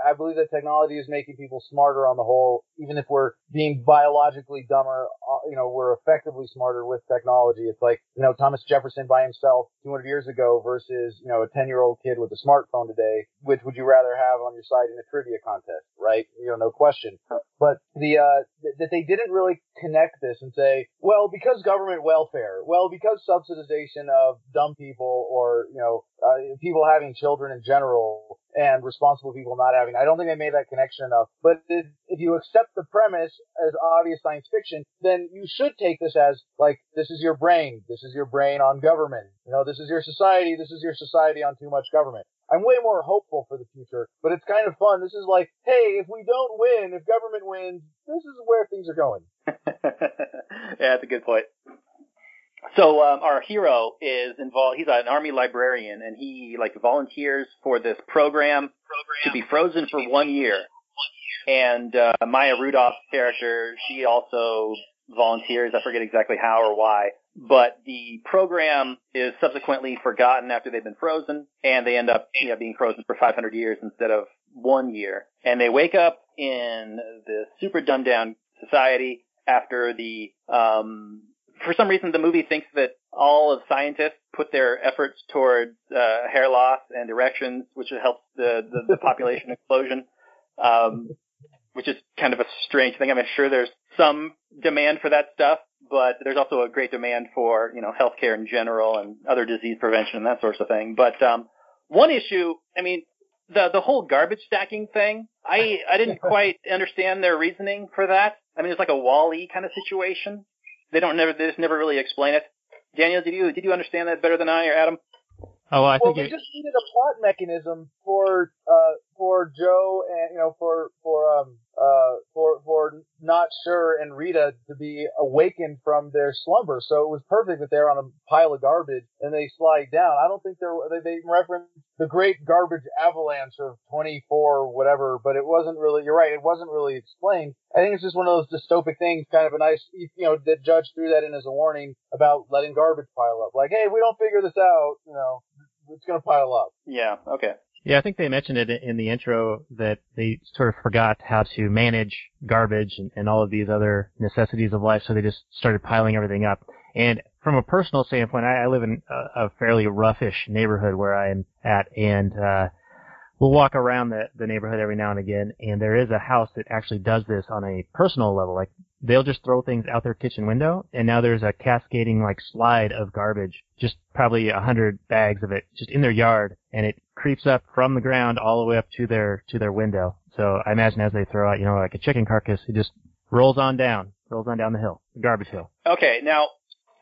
I, believe that technology is making people smarter on the whole, even if we're being biologically dumber. Uh, you know, we're effectively smarter with technology. It's like you know Thomas Jefferson by himself 200 years ago versus you know a 10 year old kid with a smartphone today. Which would you rather have on your side in a trivia contest, right? You know, no question. But the uh, th- that they didn't really connect this and say, well, because government welfare, well, because subsidization of dumb people or you know uh, people having children in general and responsible people not having. I don't think they made that connection enough. But if, if you accept the premise as obvious science fiction, then you should take this as like this is your brain, this is your brain on government. You know, this is your society, this is your society on too much government. I'm way more hopeful for the future, but it's kind of fun. This is like, hey, if we don't win, if government wins, this is where things are going. yeah, that's a good point. So um, our hero is involved. He's an army librarian, and he like volunteers for this program to be frozen for one year. And uh, Maya Rudolph's character, she also volunteers. I forget exactly how or why, but the program is subsequently forgotten after they've been frozen, and they end up you know, being frozen for 500 years instead of one year. And they wake up in this super dumbed down society after the um, for some reason the movie thinks that all of scientists put their efforts towards uh, hair loss and erections, which helps the, the, the population explosion, um, which is kind of a strange thing. I'm sure there's some demand for that stuff, but there's also a great demand for you know healthcare in general and other disease prevention and that sort of thing. But um, one issue, I mean, the the whole garbage stacking thing, I I didn't quite understand their reasoning for that. I mean, it's like a Wall-E kind of situation. They don't never they just never really explain it. Daniel, did you did you understand that better than I or Adam? Oh, well, I well, think they it, just needed a plot mechanism for uh for Joe and you know for for um uh for for not sure and Rita to be awakened from their slumber. So it was perfect that they're on a pile of garbage and they slide down. I don't think they're they, they reference the great garbage avalanche of 24 whatever, but it wasn't really. You're right. It wasn't really explained. I think it's just one of those dystopic things. Kind of a nice you know the judge threw that in as a warning about letting garbage pile up. Like hey, if we don't figure this out, you know it's to pile up. Yeah. Okay. Yeah, I think they mentioned it in the intro that they sort of forgot how to manage garbage and, and all of these other necessities of life, so they just started piling everything up. And from a personal standpoint, I, I live in a, a fairly roughish neighborhood where I am at, and uh, we'll walk around the, the neighborhood every now and again, and there is a house that actually does this on a personal level. Like they'll just throw things out their kitchen window, and now there's a cascading like slide of garbage, just probably a hundred bags of it, just in their yard, and it creeps up from the ground all the way up to their to their window. So I imagine as they throw out, you know, like a chicken carcass, it just rolls on down, rolls on down the hill, the garbage hill. Okay, now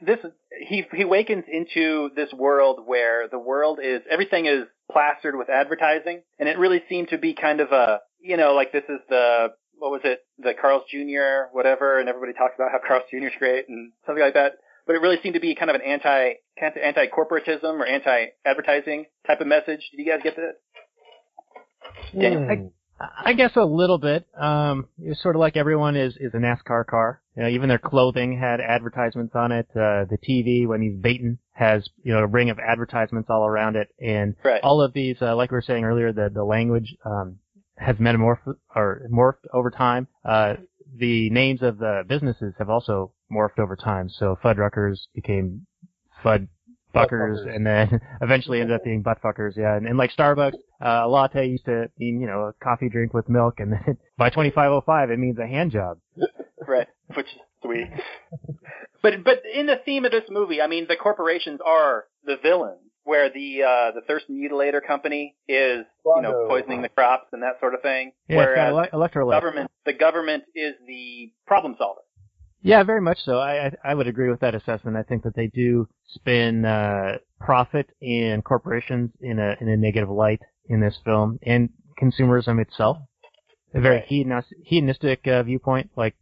this he he wakens into this world where the world is everything is plastered with advertising, and it really seemed to be kind of a you know like this is the what was it the Carl's Jr. whatever, and everybody talks about how Carl's Jr. is great and something like that. But it really seemed to be kind of an anti anti corporatism or anti advertising type of message. Did you guys get that? Daniel? Hmm. I guess a little bit. Um, it's sort of like everyone is is a NASCAR car. You know, even their clothing had advertisements on it. Uh, the TV when he's baiting has you know a ring of advertisements all around it, and Right. all of these, uh, like we were saying earlier, the the language um, has metamorphed or morphed over time. Uh, the names of the businesses have also morphed over time. So Fuddruckers became Fud Buckers, and then eventually ended up being butt fuckers. Yeah, and, and like Starbucks, uh, a latte used to mean you know a coffee drink with milk, and then by 2505 it means a hand job. Right, which is sweet. but but in the theme of this movie, I mean, the corporations are the villains, where the uh, the thirst mutilator company is you know poisoning the crops and that sort of thing, Yeah, it's whereas got ele- electrolyte. government the government is the problem solver. Yeah, very much so. I, I I would agree with that assessment. I think that they do spin uh, profit and corporations in a in a negative light in this film, and consumerism itself. A very Right. hedonis- hedonistic uh, viewpoint, like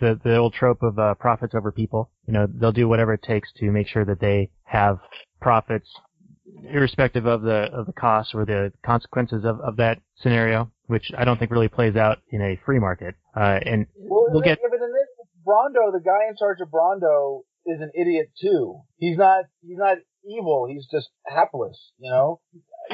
the the old trope of uh, profits over people. You know, they'll do whatever it takes to make sure that they have profits, irrespective of the of the costs or the consequences of, of that scenario, which I don't think really plays out in a free market. Uh, and Well, we'll get yeah, but in this, Brawndo, the guy in charge of Brawndo, is an idiot too. He's not. He's not evil. He's just hapless. You know.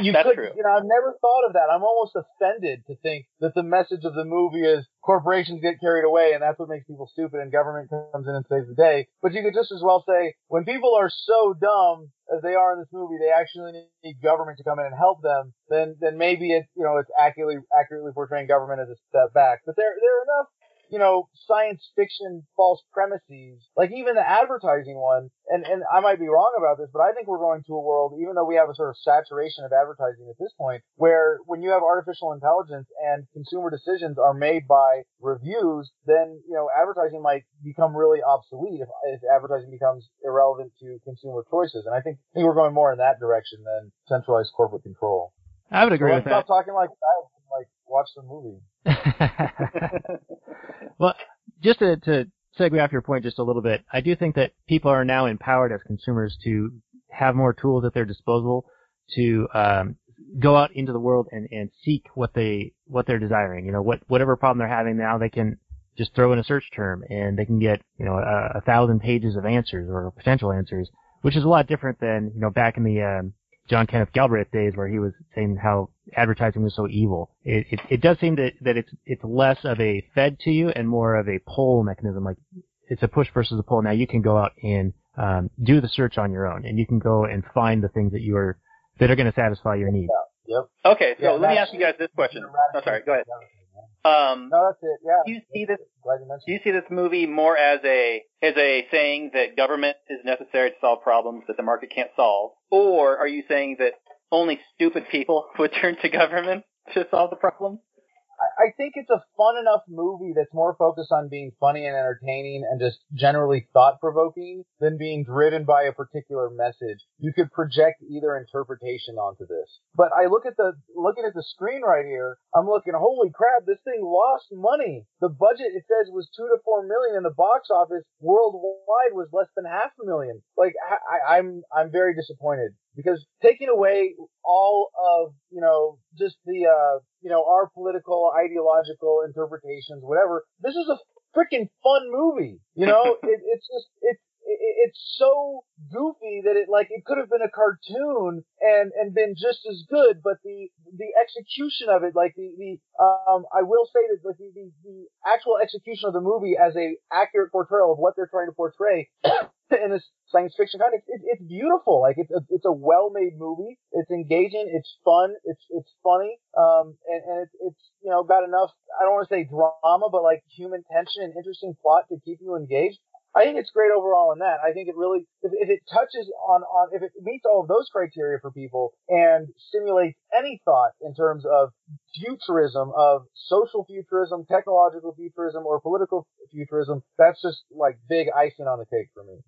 You That's could, true. you know, I've never thought of that. I'm almost offended to think that the message of the movie is corporations get carried away and that's what makes people stupid and government comes in and saves the day. But you could just as well say when people are so dumb as they are in this movie, they actually need government to come in and help them. Then, then maybe it, you know, it's accurately accurately portraying government as a step back. But there, there are enough you know, science fiction false premises, like even the advertising one, and, and I might be wrong about this, but I think we're going to a world, even though we have a sort of saturation of advertising at this point, where when you have artificial intelligence and consumer decisions are made by reviews, then, you know, advertising might become really obsolete if, if advertising becomes irrelevant to consumer choices. And I think, I think we're going more in that direction than centralized corporate control. I would So agree let's with that. stop talking like that like watch the movie. well, just to, to segue off your point just a little bit, I do think that people are now empowered as consumers to have more tools at their disposal to um, go out into the world and, and seek what they what they're desiring. You know, what whatever problem they're having now, they can just throw in a search term and they can get you know a, a thousand pages of answers or potential answers, which is a lot different than you know back in the um, John Kenneth Galbraith days where he was saying how advertising was so evil. It, it, it does seem that, that it's, it's less of a fed to you and more of a pull mechanism. Like it's a push versus a pull. Now you can go out and, um, do the search on your own and you can go and find the things that you are, that are going to satisfy your needs. Yep. Okay, so Yeah, let me ask you guys this question. Oh, sorry, go ahead. Um, No, that's it. Yeah. do you see this? Glad you mentioned Do you see this movie more as a as a saying that government is necessary to solve problems that the market can't solve, or are you saying that only stupid people would turn to government to solve the problem? I, think it's a fun enough movie that's more focused on being funny and entertaining and just generally thought provoking than being driven by a particular message. You could project either interpretation onto this. But I look at the looking at the screen right here, I'm looking, holy crap, this thing lost money. The budget it says was two to four million and the box office worldwide was less than half a million. Like I, I'm I'm very disappointed because taking away all of you know just the uh you know our political ideological interpretations whatever this is a freaking fun movie you know? It, it's just it's it, it's so goofy that it like it could have been a cartoon and and been just as good but the the execution of it like the the um I will say that like the, the the actual execution of the movie as a accurate portrayal of what they're trying to portray in this science fiction kind it, it's beautiful. Like it's a, it's a well made movie. It's engaging. It's fun. It's it's funny. Um and, and it's it's you know got enough I don't want to say drama but like human tension and interesting plot to keep you engaged I think it's great overall in that. I think it really, if, if it touches on, on, if it meets all of those criteria for people and stimulates any thought in terms of futurism, of social futurism, technological futurism, or political futurism, that's just like big icing on the cake for me.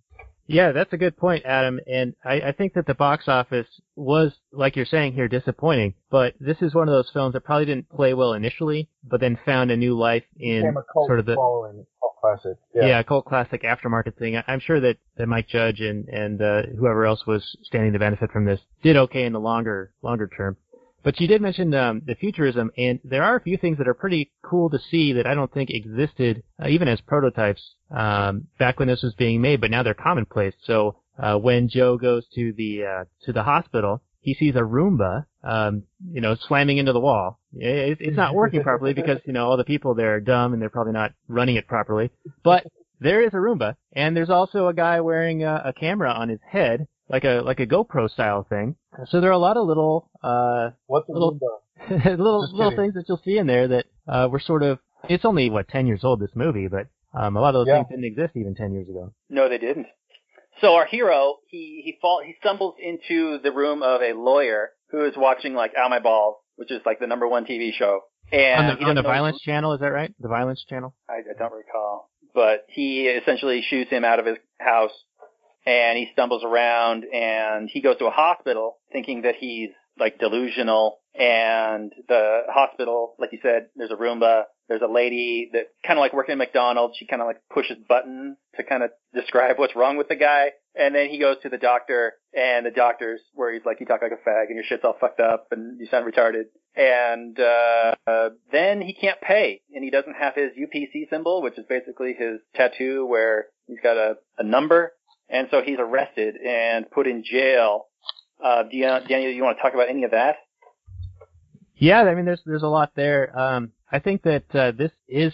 Yeah, that's a good point, Adam. And I, I think that the box office was, like you're saying here, disappointing. But this is one of those films that probably didn't play well initially, but then found a new life in a cult sort of the following cult classic. yeah. Yeah. cult classic aftermarket thing. I- I'm sure that, that Mike Judge and and uh, whoever else was standing to benefit from this did okay in the longer longer term. But you did mention um, the futurism, and there are a few things that are pretty cool to see that I don't think existed uh, even as prototypes um, back when this was being made, but now they're commonplace. So uh, when Joe goes to the uh, to the hospital, he sees a Roomba, um, you know, slamming into the wall. It, it's not working properly because you know all the people there are dumb and they're probably not running it properly. But there is a Roomba, and there's also a guy wearing a, a camera on his head, like a like a GoPro style thing. So there are a lot of little uh, What's a Little- little little things that you'll see in there that uh, were sort of. It's only what ten years old this movie, but um, a lot of those Yeah. things didn't exist even ten years ago. No, they didn't. So our hero, he he fall he stumbles into the room of a lawyer who is watching like Ow My Balls, which is like the number one TV show. And on the, on the know- Violence Channel, is that right? The Violence Channel. I, I don't recall, but he essentially shoots him out of his house, and he stumbles around, and he goes to a hospital thinking that he's like delusional, and the hospital, like you said, there's a Roomba, there's a lady that kind of like working at McDonald's, she kind of like pushes buttons to kind of describe what's wrong with the guy, and then he goes to the doctor, and the doctor's where he's like, you talk like a fag, and your shit's all fucked up, and you sound retarded, and uh, uh, then he can't pay, and he doesn't have his UPC symbol, which is basically his tattoo where he's got a, a number, and so he's arrested and put in jail. Uh, do you, Daniel, you want to talk about any of that? Yeah, I mean, there's there's a lot there. Um, I think that uh, this is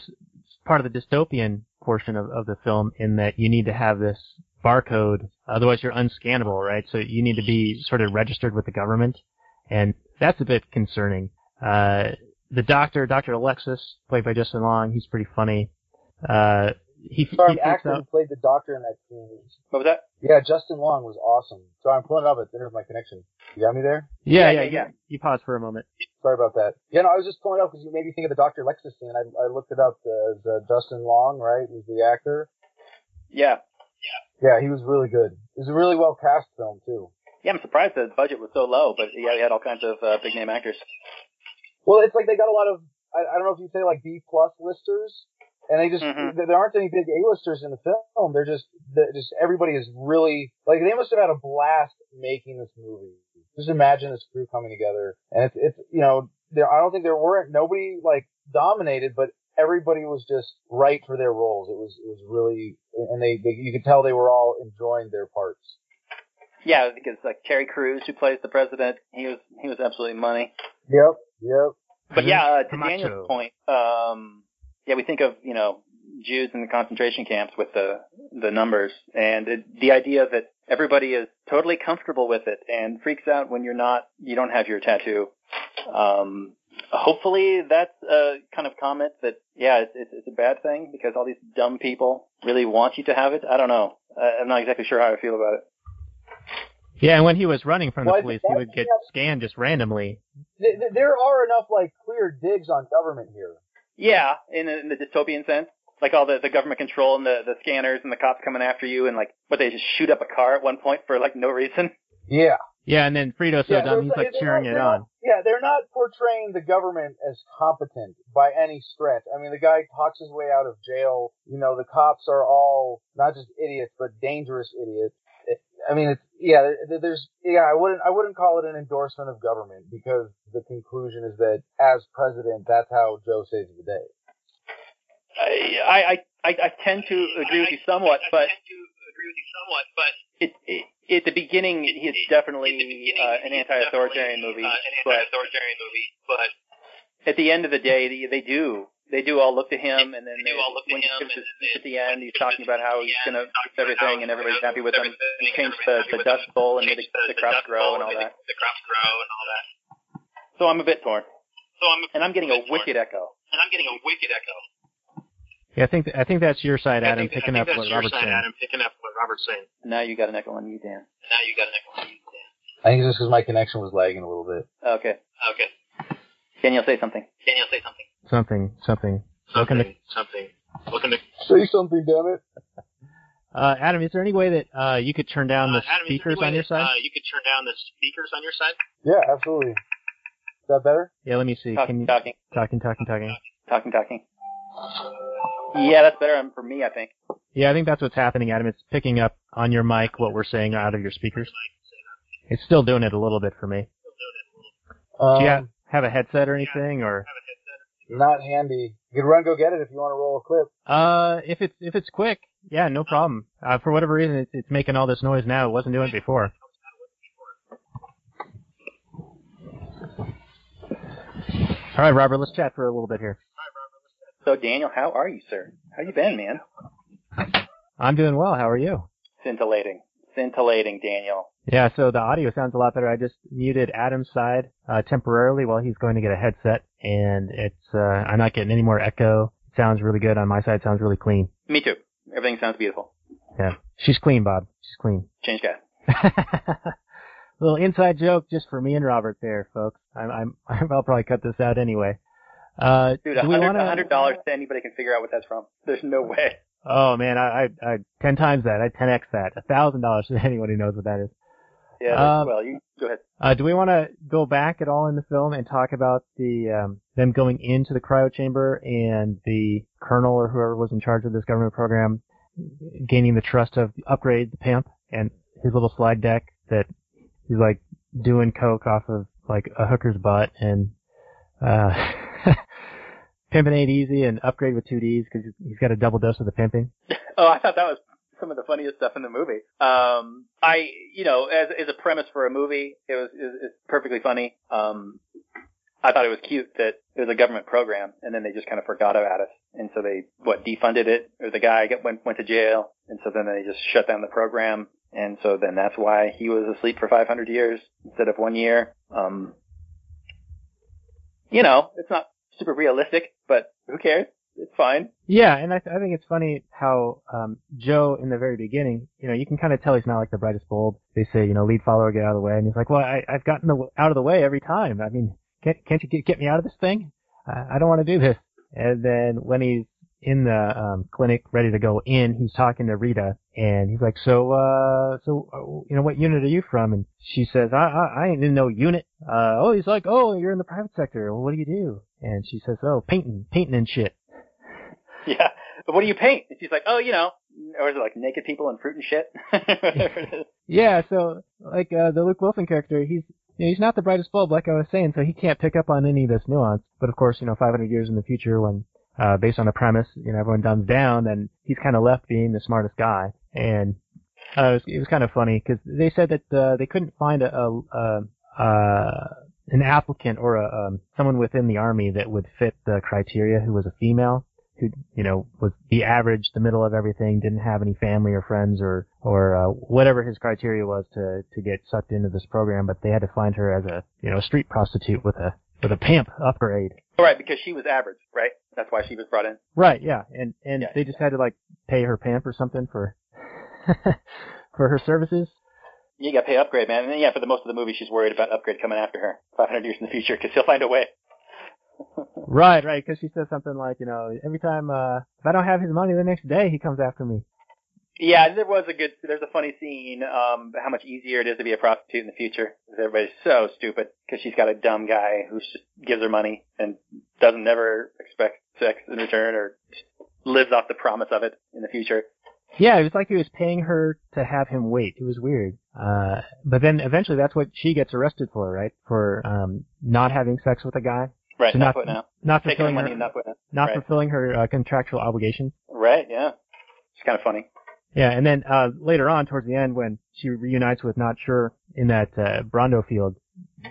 part of the dystopian portion of, of the film in that you need to have this barcode, otherwise you're unscannable, right? So you need to be sort of registered with the government, and that's a bit concerning. Uh, the doctor, Dr. Alexis, played by Justin Long, he's pretty funny. Uh, he, Sorry, he actor who played the doctor in that scene. What was that? Yeah, Justin Long was awesome. Sorry, I'm pulling it up. It's there's my connection. You got me there? Yeah, Yeah, yeah, yeah, yeah. You, you pause for a moment. Sorry about that. Yeah, no, I was just pulling it up because you made me think of the Dr. Lexus scene. I, I looked it up. Uh, the Justin Long, right, was the actor. Yeah. Yeah, he was really good. It was a really well cast film too. Yeah, I'm surprised the budget was so low, but yeah, he had all kinds of uh, big name actors. Well, it's like they got a lot of I, I don't know if you say like B plus listers, and they just Mhm. there there aren't any big A listers in the film. They're just they're just everybody is really like they must have had a blast making this movie. Just imagine this crew coming together, and it's it's you know there I don't think there weren't nobody like dominated, but everybody was just right for their roles. It was it was really and they, they you could tell they were all enjoying their parts. Yeah, because like Terry Crews, who plays the president, he was he was absolutely money. Yep, yep. But yeah, uh, to Daniel's point, um, yeah, we think of you know Jews in the concentration camps with the the numbers, and it, the idea that everybody is totally comfortable with it and freaks out when you're not, you don't have your tattoo. Um, hopefully, that's a kind of comment that yeah, it's, it's it's a bad thing because all these dumb people really want you to have it. I don't know. I- I'm not exactly sure how I feel about it. Yeah, and when he was running from the Well, police, he would get scanned just randomly. Th- th- There are enough like clear digs on government here. Yeah, in, in the dystopian sense. Like all the, the government control and the, the scanners and the cops coming after you and like, what, they just shoot up a car at one point for like no reason? Yeah. Yeah, and then Frito's so Yeah, dumb, he's like cheering not- it on. Yeah, they're not portraying the government as competent by any stretch. I mean, the guy talks his way out of jail. You know, the cops are all not just idiots, but dangerous idiots. It, I mean, it's yeah. There's yeah. I wouldn't I wouldn't call it an endorsement of government because the conclusion is that as president, that's how Joe saves the day. I, I, I, I tend to agree with you somewhat, but somewhat, but it, it, at the beginning, it's definitely uh, an anti-authoritarian movie, but at the end of the day, they, they do. They do all look to him, and then they, when he gives his speech at the end, he's talking about how he's going to fix everything, and everybody's happy with him. He changed the, the dust bowl and made the, the crops grow and all that. The crops grow and all that. So I'm a bit torn. So I'm and I'm getting a wicked echo. And I'm getting a wicked echo. Yeah, I think I think that's your side, Adam, picking up what Robert's saying. Adam, picking up what Robert's saying. Now you got an echo on you, Dan. Now you got an echo on you, Dan. I think it's just because my connection was lagging a little bit. Okay. Okay. Daniel, say something. Daniel, say something, something. Something, something, looking to- Say something, damn it. Uh, Adam, is there any way that uh, you could turn down the Uh, Adam, is there speakers any way on your that, side? Uh, you could turn down the speakers on your side. Yeah, absolutely. Is that better? yeah, let me see. Talking, Can you talking, talking, talking, talking? talking, talking. Yeah, that's better um, for me, I think. Yeah, I think that's what's happening, Adam. It's picking up on your mic what we're saying out of your speakers. It's still doing it a little bit for me. Um, Do you have, have a headset or anything, or Not handy. You can run, go get it if you want to roll a clip. uh, if it's if it's quick, yeah, no problem. Uh, for whatever reason, it's, it's making all this noise now. It wasn't doing it before. All right, Robert, let's chat for a little bit here. So, Daniel, how are you, sir? How you been, man? I'm doing well. How are you? Scintillating. Scintillating, Daniel. Yeah, so the audio sounds a lot better. I just muted Adam's side uh, temporarily while he's going to get a headset, and it's uh, I'm not getting any more echo. It sounds really good on my side. Sounds really clean. Me too. Everything sounds beautiful. Yeah, she's clean, Bob. She's clean. Change guy. Little inside joke just for me and Robert there, folks. I'm, I'm I'll probably cut this out anyway. Uh, Dude, a a hundred dollars to anybody can figure out what that's from. There's no way. Oh man, I, I, I ten times that. I ten x that. A thousand dollars to anyone who knows what that is. Yeah. Um, well, you go ahead. Uh, do we want to go back at all in the film and talk about the um, them going into the cryo chamber and the colonel or whoever was in charge of this government program gaining the trust of Upgrayedd the pimp and his little slide deck that he's like doing coke off of like a hooker's butt and uh, pimping ain't easy and Upgrayedd with two Ds because he's got a double dose of the pimping. Oh, I thought that was some of the funniest stuff in the movie. Um, I, you know, as as a premise for a movie, it was is it's perfectly funny. Um, I thought it was cute that it was a government program, and then they just kind of forgot about it, and so they what defunded it, or the guy went went to jail, and so then they just shut down the program, and so then that's why he was asleep for 500 years instead of one year. Um, you know, it's not super realistic, but who cares? It's fine. Yeah, and I, th- I think it's funny how um, Joe in the very beginning, you know, you can kind of tell he's not like the brightest bulb. They say, you know, lead follower, get out of the way, and he's like, well, I, I've gotten the, w- out of the way every time. I mean, can't can't you get, get me out of this thing? I, I don't want to do this. And then when he's in the um, clinic, ready to go in, he's talking to Rita, and he's like, so, uh, so, uh, you know, what unit are you from? And she says, I, I, I ain't in no unit. Uh, oh, he's like, oh, you're in the private sector. Well, what do you do? And she says, oh, painting, painting and shit. Yeah. But what do you paint? And she's like, oh, you know, or is it like naked people and fruit and shit? Yeah, so like uh, the Luke Wilson character, he's you know, he's not the brightest bulb, like I was saying, so he can't pick up on any of this nuance. But of course, you know, 500 years in the future, when uh, based on the premise, you know, everyone dumbs down, then he's kind of left being the smartest guy. And uh, it was, it was kind of funny because they said that uh, they couldn't find a, a, a uh, an applicant or a, um, someone within the army that would fit the criteria who was a female who you know was the average, the middle of everything, didn't have any family or friends or or uh, whatever his criteria was to to get sucked into this program. But they had to find her as a you know street prostitute with a with a pimp Upgrayedd. All right, because she was average, right? That's why she was brought in. Right, yeah, and and Yeah. they just had to like pay her pimp or something for for her services. You got to pay Upgrayedd, man. And then, yeah, for the most of the movie, she's worried about Upgrayedd coming after her 500 years in the future because he'll find a way. Right, right, because she says something like, you know, every time uh if I don't have his money the next day, he comes after me. Yeah, there was a good. There's a funny scene. Um, how much easier it is to be a prostitute in the future. 'Cause Everybody's so stupid because she's got a dumb guy who gives her money and doesn't never expect sex in return or lives off the promise of it in the future. Yeah, it was like he was paying her to have him wait. It was weird. Uh, but then eventually that's what she gets arrested for, right? For, um, not having sex with a guy. Right, So not not-. Not fulfilling money her, not not right. fulfilling her uh, contractual obligations. Right, yeah. It's kind of funny. Yeah, and then, uh, later on towards the end when she reunites with Not Sure in that, uh, Brawndo field,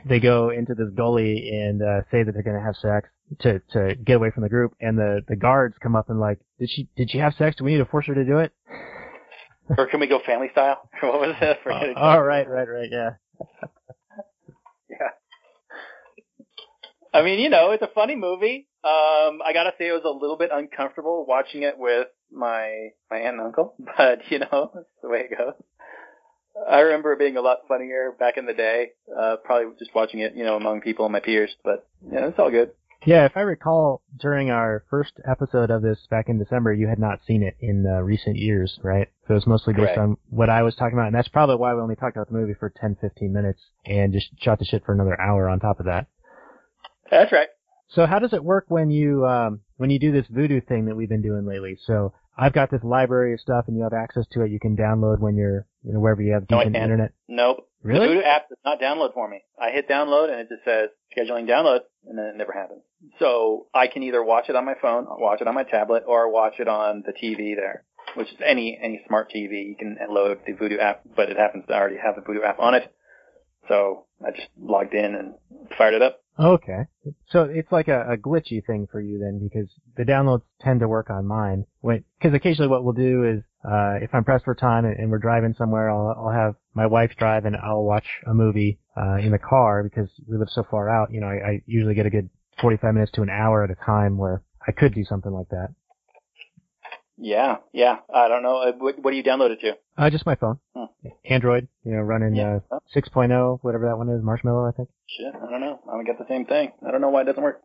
they go into this gully and, uh, say that they're gonna have sex to, to get away from the group and the, the guards come up and like, did she, did she have sex? Do we need to force her to do it? or can we go family style? what was? Forget it. oh, right, right, right, yeah. Yeah. I mean, you know, it's a funny movie. Um, I gotta say it was a little bit uncomfortable watching it with my, my aunt and uncle, but you know, that's the way it goes. I remember it being a lot funnier back in the day, uh, probably just watching it, you know, among people, my peers, but yeah, it's all good. Yeah, if I recall, during our first episode of this back in December, you had not seen it in uh, recent years, right? So it was mostly based Correct. on what I was talking about, and that's probably why we only talked about the movie for 10, 15 minutes and just shot the shit for another hour on top of that. That's right. So how does it work when you um, when you do this Vudu thing that we've been doing lately? So I've got this library of stuff, and you have access to it. You can download when you're you know wherever you have No, decent internet. Nope. Really? The Vudu app does not download for me. I hit download and it just says scheduling download and then it never happens. So I can either watch it on my phone, watch it on my tablet, or watch it on the TV there, which is any, any smart TV. You can load the Vudu app, but it happens to already have the Vudu app on it. So I just logged in and fired it up. Okay. So it's like a, a glitchy thing for you then, because the downloads tend to work on mine. Because occasionally what we'll do is, uh, if I'm pressed for time and, and we're driving somewhere, I'll, I'll have my wife drive and I'll watch a movie uh, in the car because we live so far out. You know, I, I usually get a good 45 minutes to an hour at a time where I could do something like that. Yeah, yeah. I don't know. Uh, What, what do you download it to? Uh, just my phone. Hmm. Android, you know, running Yeah. uh, 6.0, whatever that one is, Marshmallow, I think. Shit, I don't know. I got the same thing. I don't know why it doesn't work.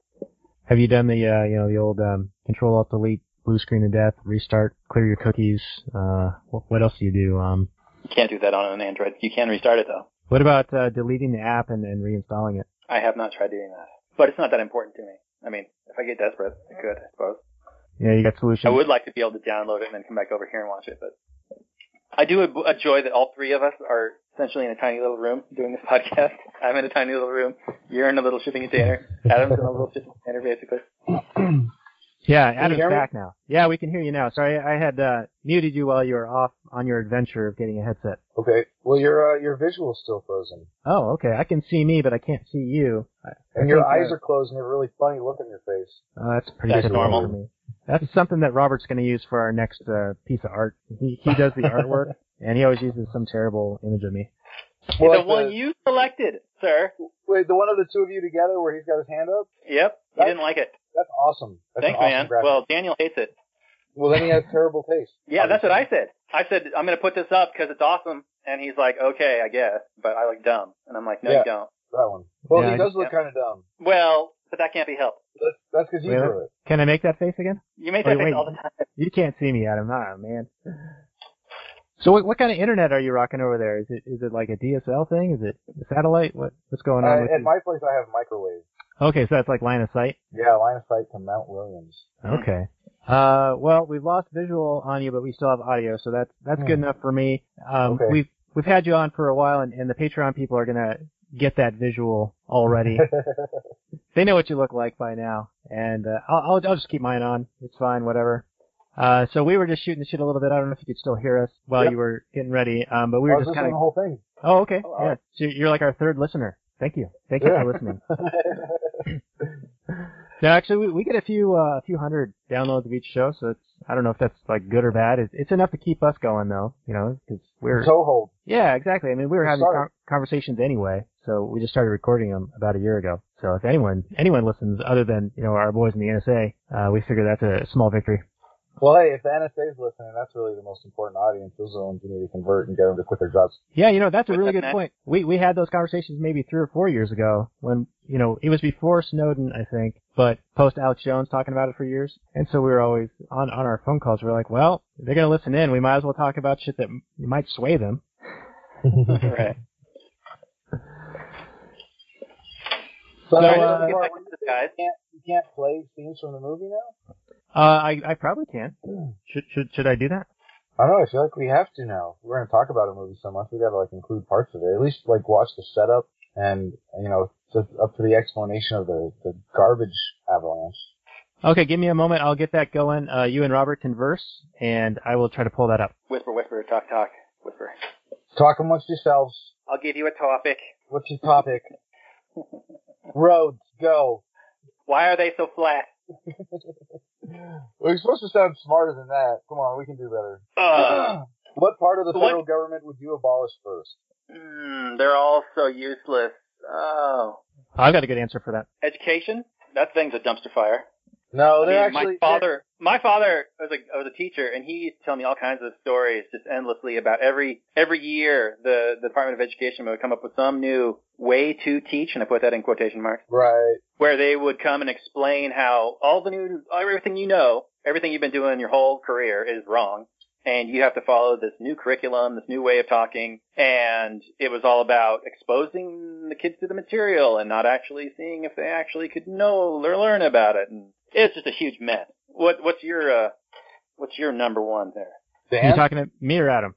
Have you done the, uh, you know, the old um, Control Alt Delete, blue screen of death, restart, clear your cookies? Uh, what, what else do you do? Um, You can't do that on an Android. You can restart it though. what about uh, deleting the app and, and reinstalling it? I have not tried doing that, but it's not that important to me. I mean, if I get desperate, I could, I suppose. Yeah, you got solutions. I would like to be able to download it and then come back over here and watch it, but I do enjoy that all three of us are essentially in a tiny little room doing this podcast. I'm in a tiny little room. You're in a little shipping container. Adam's in a little shipping container, basically. Yeah, you Adam's hear me? back now. Yeah, we can hear you now. Sorry, I had uh, muted you while you were off on your adventure of getting a headset. Okay. Well, your uh, your visual's still frozen, Oh, okay. I can see me, but I can't see you. I, I and your eyes uh, are closed, and you have a really funny look on your face. Oh, that's pretty That's normal. for me. That's something that Robert's going to use for our next uh, piece of art. He he does the artwork, and he always uses some terrible image of me. Well, the like one the- you selected, sir. Wait, the one of the two of you together where he's got his hand up? Yep. You That- didn't like it. That's awesome. That's Thanks, awesome man. graphic. Well, Daniel hates it. well, then he has terrible taste. Yeah, that's what I said. I said I'm going to put this up because it's awesome, and he's like, okay, I guess, but I look dumb, and I'm like, no, Yeah. you don't. That one. Well, Yeah, he I does look yeah. kind of dumb. Well, but that can't be helped. That's that's because you Really? drew it. Can I make that face again? You make Wait, that face wait. all the time. You can't see me, Adam. Ah, man. So what, what kind of internet are you rocking over there? Is it is it like a DSL thing? Is it a satellite? What what's going on Uh, with at you? my place, I have microwave. Okay, so that's like line of sight. Yeah, line of sight to Mount Williams. Okay. Uh, well, we've lost visual on you, but we still have audio, so that's that's good Hmm. enough for me. Um, Okay. we've we've had you on for a while, and, and the Patreon people are gonna get that visual already. they know what you look like by now, and uh, I'll, I'll I'll just keep mine on. It's fine, whatever. Uh, so we were just shooting the shit a little bit. I don't know if you could still hear us while Yep. you were getting ready, um, but we were just kind of. the whole thing. Oh, okay. Oh, Yeah. So you're like our third listener. Thank you. Thank you Yeah. for listening. No, actually, we, we get a few uh, a few hundred downloads of each show, so it's I don't know if that's like good or bad. It's, it's enough to keep us going though, you know, because we're Toehold. yeah, exactly. I mean, we were having con- conversations anyway, so we just started recording them about a year ago. So if anyone anyone listens other than you know our boys in the NSA, uh, we figure that's a small victory. Well, hey, if the NSA's listening, that's really the most important audience. Those are the ones you need to convert and get them to quit their jobs. Yeah, you know that's a really good point. We we had those conversations maybe three or four years ago when you know it was before Snowden, I think, but post Alex Jones talking about it for years, and so we were always on on our phone calls. We are like, well, they're gonna listen in. We might as well talk about shit that m- might sway them. right. So, So, uh, uh, get back to this, guys. you can't you can't play scenes from the movie now? Uh, I I probably can. Should should should I do that? I don't know. I feel like we have to now. We're going to talk about a movie so much. We got to like include parts of it. At least like watch the setup and you know just up to the explanation of the the garbage avalanche. Okay, give me a moment. I'll get that going. Uh, you and Robert converse, and I will try to pull that up. Whisper, whisper, talk, talk, whisper. Talk amongst yourselves. I'll give you a topic. What's your topic? Roads, go. Why are they so flat? We're supposed to sound smarter than that. Come on, we can do better. Ugh. what part of the What- federal government would you abolish first? Mm, they're all so useless. Oh. I've got a good answer for that. Education? That thing's a dumpster fire. No, I they're mean, actually my father, my father was a was a teacher, and he used to tell me all kinds of stories, just endlessly about every every year the the Department of Education would come up with some new way to teach, and I put that in quotation marks, Right. where they would come and explain how all the new everything you know, everything you've been doing your whole career is wrong. And you have to follow this new curriculum, this new way of talking, and it was all about exposing the kids to the material and not actually seeing if they actually could know or learn about it. And it's just a huge mess. What what's your uh what's your number one there? Are you talking to me or Adam?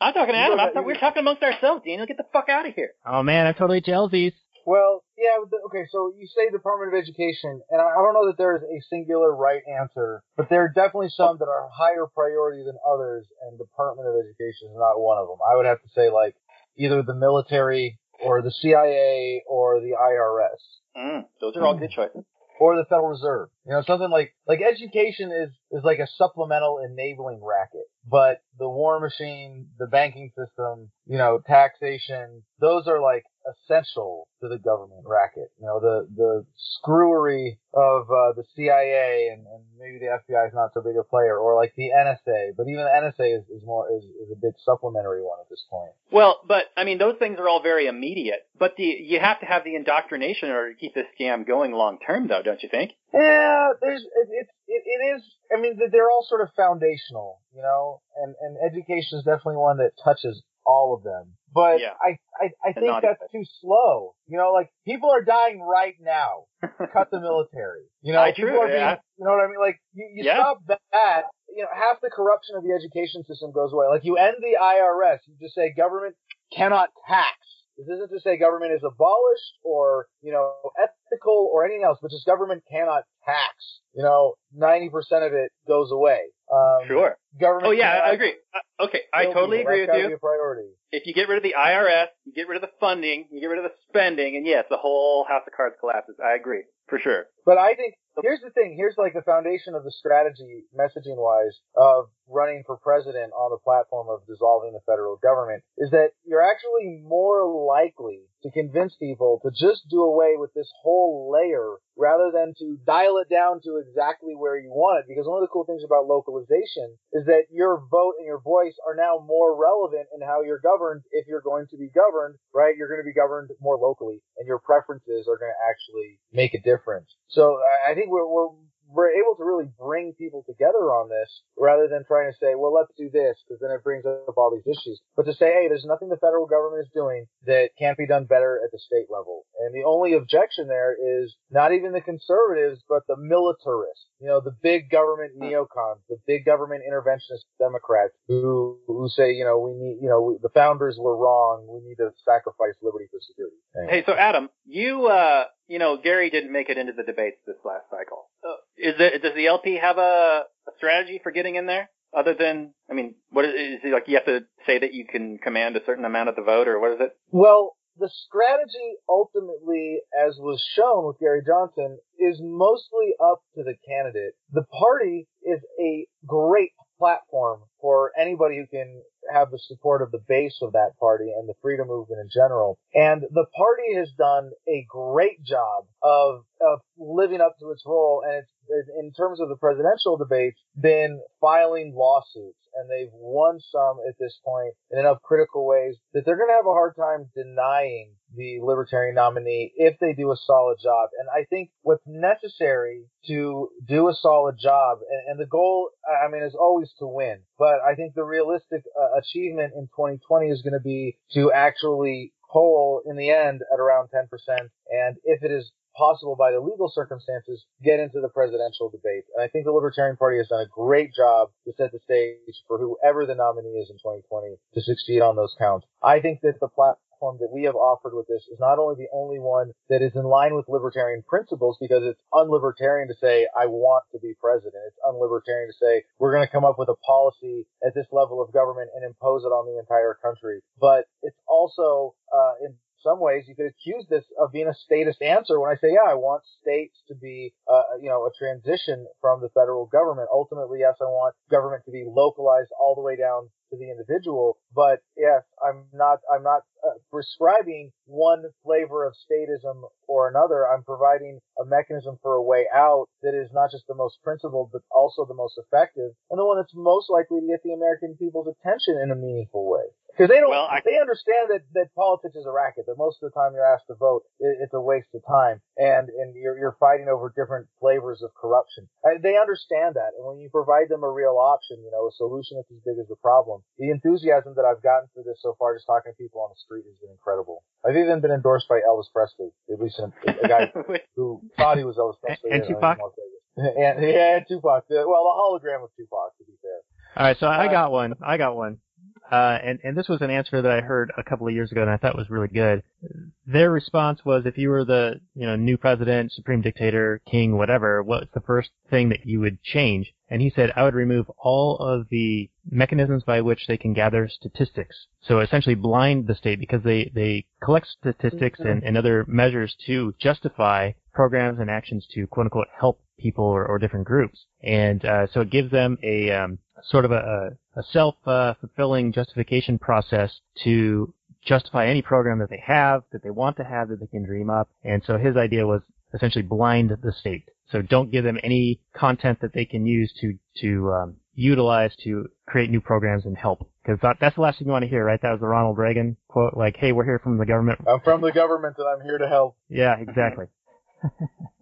I'm talking to Adam. I thought we were talking amongst ourselves, Daniel. Get the fuck out of here. Oh man, I'm totally jelsies. Well, yeah, okay, so you say Department of Education, and I I don't know that there's a singular right answer, but there are definitely some that are higher priority than others, and Department of Education is not one of them. I would have to say, like, either the military, or the CIA, or the IRS, Mm, those are all good choices. Or the Federal Reserve. You know, something like, like education is, is like a supplemental enabling racket, but the war machine, the banking system, you know, taxation, those are like essential to the government racket. You know, the, the screwery of, uh, the CIA and, and maybe the FBI is not so big a player, or like the NSA, but even the NSA is, is more, is, is a big supplementary one at this point. Well, but I mean, those things are all very immediate. But the you have to have the indoctrination in order to keep this scam going long term, though, don't you think? Yeah, there's it, it, it, it is. I mean, they're all sort of foundational, you know, and and education is definitely one that touches all of them. But Yeah. I I, I think that's too slow. You know, like people are dying right now. Cut the military. You know, I people true, are being. yeah. You know what I mean? Like you, you Yeah. stop that. You know, half the corruption of the education system goes away. Like you end the IRS, you just say government cannot tax. This isn't to say government is abolished or, you know, ethical or anything else, but just government cannot tax. You know, 90% of it goes away. Um, Sure. Government Oh yeah, I agree. Uh, okay, I totally people. agree That's with you. Priority. If you get rid of the IRS, you get rid of the funding, you get rid of the spending, and yes, the whole house of cards collapses. I agree for sure. But I think here's the thing. Here's like the foundation of the strategy, messaging wise, of running for president on the platform of dissolving the federal government is that you're actually more likely to convince people to just do away with this whole layer rather than to dial it down to exactly where you want it. Because one of the cool things about localization is that your vote and your voice are now more relevant in how you're governed if you're going to be governed, right? You're going to be governed more locally and your preferences are going to actually make a difference. So I think we're, we're, we're able to really bring people together on this rather than trying to say, well, let's do this because then it brings up all these issues. But to say, hey, there's nothing the federal government is doing that can't be done better at the state level. And the only objection there is not even the conservatives, but the militarists, you know, the big government neocons, the big government interventionist Democrats who, who say, you know, we need, you know, we, the founders were wrong. We need to sacrifice liberty for security. Hey, so Adam, you, uh, you know, Gary didn't make it into the debates this last cycle. Uh, is it, does the LP have a, a strategy for getting in there? Other than, I mean, what is, is it like you have to say that you can command a certain amount of the vote, or what is it? Well, the strategy ultimately, as was shown with Gary Johnson, is mostly up to the candidate. The party is a great platform for anybody who can have the support of the base of that party and the freedom movement in general. And the party has done a great job of, of living up to its role and it's, in terms of the presidential debates, been filing lawsuits and they've won some at this point in enough critical ways that they're going to have a hard time denying the libertarian nominee if they do a solid job. And I think what's necessary to do a solid job, and, and the goal, I mean, is always to win. But I think the realistic uh, achievement in 2020 is going to be to actually poll in the end at around 10%. And if it is possible by the legal circumstances, get into the presidential debate. And I think the Libertarian Party has done a great job to set the stage for whoever the nominee is in 2020 to succeed on those counts. I think that the platform that we have offered with this is not only the only one that is in line with libertarian principles because it's unlibertarian to say, I want to be president. It's unlibertarian to say, we're going to come up with a policy at this level of government and impose it on the entire country. But it's also, uh, in some ways you could accuse this of being a statist answer when I say, yeah, I want states to be, uh, you know, a transition from the federal government. Ultimately, yes, I want government to be localized all the way down to the individual. But yes, I'm not, I'm not uh, prescribing one flavor of statism or another. I'm providing a mechanism for a way out that is not just the most principled, but also the most effective and the one that's most likely to get the American people's attention in a meaningful way. Because they don't, Well, I- they understand that, that politics is a racket, that most of the time you're asked to vote, it, it's a waste of time, and, and you're, you're fighting over different flavors of corruption. Uh, they understand that, and when you provide them a real option, you know, a solution that's as big as the problem, the enthusiasm that I've gotten for this so far, just talking to people on the street, has been incredible. I've even been endorsed by Elvis Presley, at least a, a guy who thought he was Elvis Presley. And you know, Tupac? he's more famous. and yeah, and Tupac. Well, the hologram of Tupac, to be fair. All right, so I Uh, got one. I got one. Uh, and, and this was an answer that I heard a couple of years ago and I thought was really good. Their response was if you were the, you know, new president, supreme dictator, king, whatever, what's the first thing that you would change? And he said, I would remove all of the mechanisms by which they can gather statistics. So essentially blind the state because they, they collect statistics and, and other measures to justify programs and actions to quote unquote help people or, or different groups. And, uh, so it gives them a, um, sort of a, a self, uh, fulfilling justification process to justify any program that they have, that they want to have, that they can dream up. And so his idea was essentially blind the state. So don't give them any content that they can use to, to, um, utilize to create new programs and help. Because that, that's the last thing you want to hear, right? That was the Ronald Reagan quote, like, hey, we're here from the government. I'm from the government and I'm here to help. Yeah, exactly.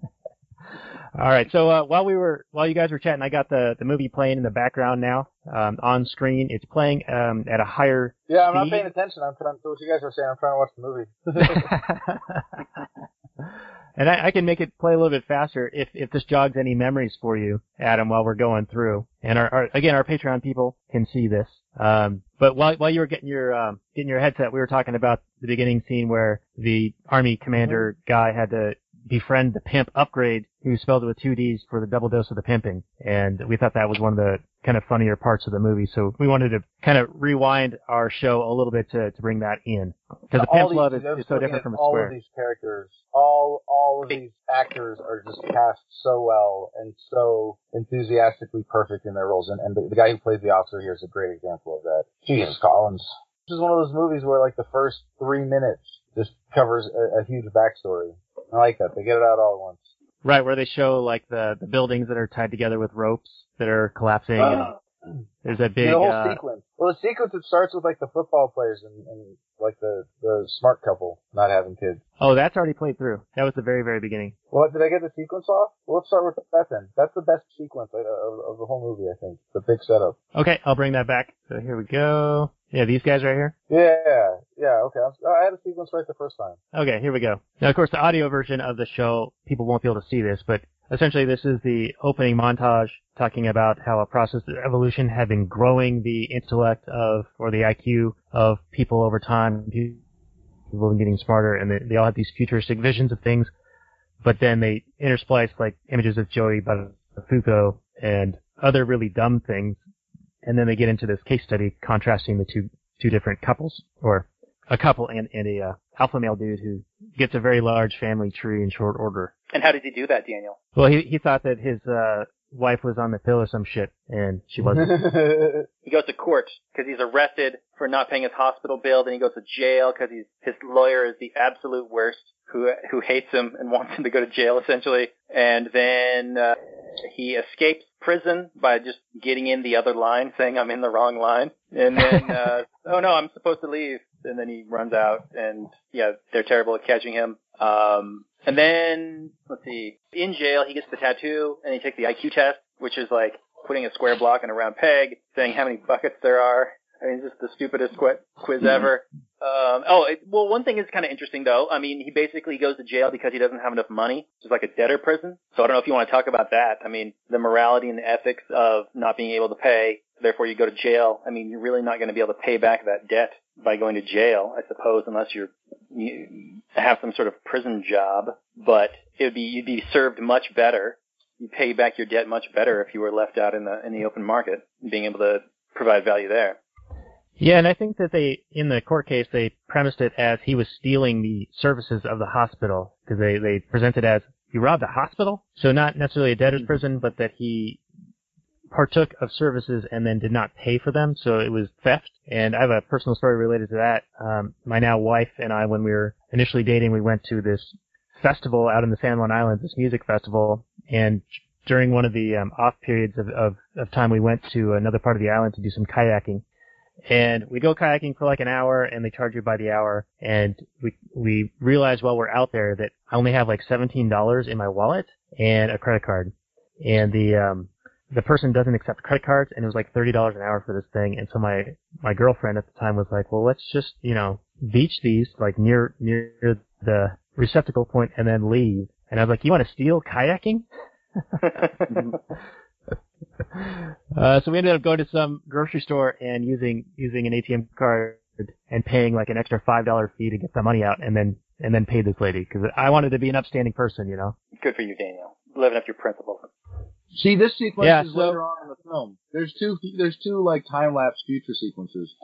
All right. So uh, while we were while you guys were chatting, I got the the movie playing in the background now um, on screen. It's playing um, at a higher. Yeah, I'm not paying attention. I'm trying to what you guys are saying. I'm trying to watch the movie. and I, I can make it play a little bit faster if if this jogs any memories for you, Adam, while we're going through. And our, our again, our Patreon people can see this. Um, but while while you were getting your um, getting your headset, we were talking about the beginning scene where the army commander guy had to befriend the pimp Upgrayedd who spelled it with two D's for the double dose of the pimping. And we thought that was one of the kind of funnier parts of the movie. So we wanted to kind of rewind our show a little bit to, to bring that in. Because the All these- love is, is so different from a all square. of these characters. All all of these actors are just cast so well and so enthusiastically perfect in their roles. And, and the, the guy who plays the officer here is a great example of that. Jesus Collins. This is one of those movies where like the first three minutes just covers a, a huge backstory. I like that. They get it out all at once. Right, where they show like the, the buildings that are tied together with ropes that are collapsing. and ah. There's that big, the whole uh, sequence. Well, the sequence it starts with like the football players and, and like the the smart couple not having kids. oh, that's already played through. That was the very, very beginning. Well, did I get the sequence off? Well, let's start with that then. That's the best sequence of, of, of the whole movie, I think. The big setup. Okay, I'll bring that back. So here we go. Yeah, these guys right here. Yeah, yeah, okay. I, I had a sequence right the first time. Okay, here we go. Now, of course, the audio version of the show, people won't be able to see this, but essentially this is the opening montage talking about how a process of evolution had been growing the intellect of, or the IQ of people over time. People been getting smarter, and they, they all have these futuristic visions of things, but then they intersplice like images of Joey Buttafuoco and other really dumb things, and then they get into this case study contrasting the two two different couples, or a couple and, and a uh, alpha male dude who gets a very large family tree in short order. And how did he do that, Daniel? Well, he he thought that his uh, wife was on the pill or some shit, and she wasn't. He goes to court because he's arrested for not paying his hospital bill. Then he goes to jail because he's his lawyer is the absolute worst, who who hates him and wants him to go to jail essentially. And then uh, he escapes prison by just getting in the other line, saying I'm in the wrong line. And then uh, oh no, I'm supposed to leave. And then he runs out, and yeah, they're terrible at catching him. Um, and then let's see, in jail he gets the tattoo, and he takes the IQ test, which is like putting a square block in a round peg, saying how many buckets there are. I mean, it's just the stupidest qu- quiz ever. Um, oh, it, well, one thing is kind of interesting though. I mean, he basically goes to jail because he doesn't have enough money. It's like a debtor prison. So I don't know if you want to talk about that. I mean, the morality and the ethics of not being able to pay. Therefore, you go to jail. I mean, you're really not going to be able to pay back that debt by going to jail, I suppose, unless you're you have some sort of prison job. But it would be you'd be served much better. You pay back your debt much better if you were left out in the in the open market, being able to provide value there. Yeah, and I think that they, in the court case, they premised it as he was stealing the services of the hospital because they they presented as he robbed a hospital, so not necessarily a debtor's mm-hmm. prison, but that he partook of services and then did not pay for them, so it was theft. And I have a personal story related to that. Um, my now wife and I, when we were initially dating, we went to this festival out in the San Juan Islands, this music festival, and during one of the um, off periods of, of, of time, we went to another part of the island to do some kayaking. And we go kayaking for like an hour, and they charge you by the hour. And we we realize while we're out there that I only have like seventeen dollars in my wallet and a credit card. And the um, the person doesn't accept credit cards, and it was like thirty dollars an hour for this thing. And so my my girlfriend at the time was like, "Well, let's just you know beach these like near near the receptacle point and then leave." And I was like, "You want to steal kayaking?" uh, so we ended up going to some grocery store and using using an ATM card and paying like an extra five dollar fee to get the money out, and then and then paid this lady because I wanted to be an upstanding person, you know. Good for you, Daniel. Living up to your principles. See, this sequence Yeah, is so- later on in the film. There's two. There's two like time lapse future sequences.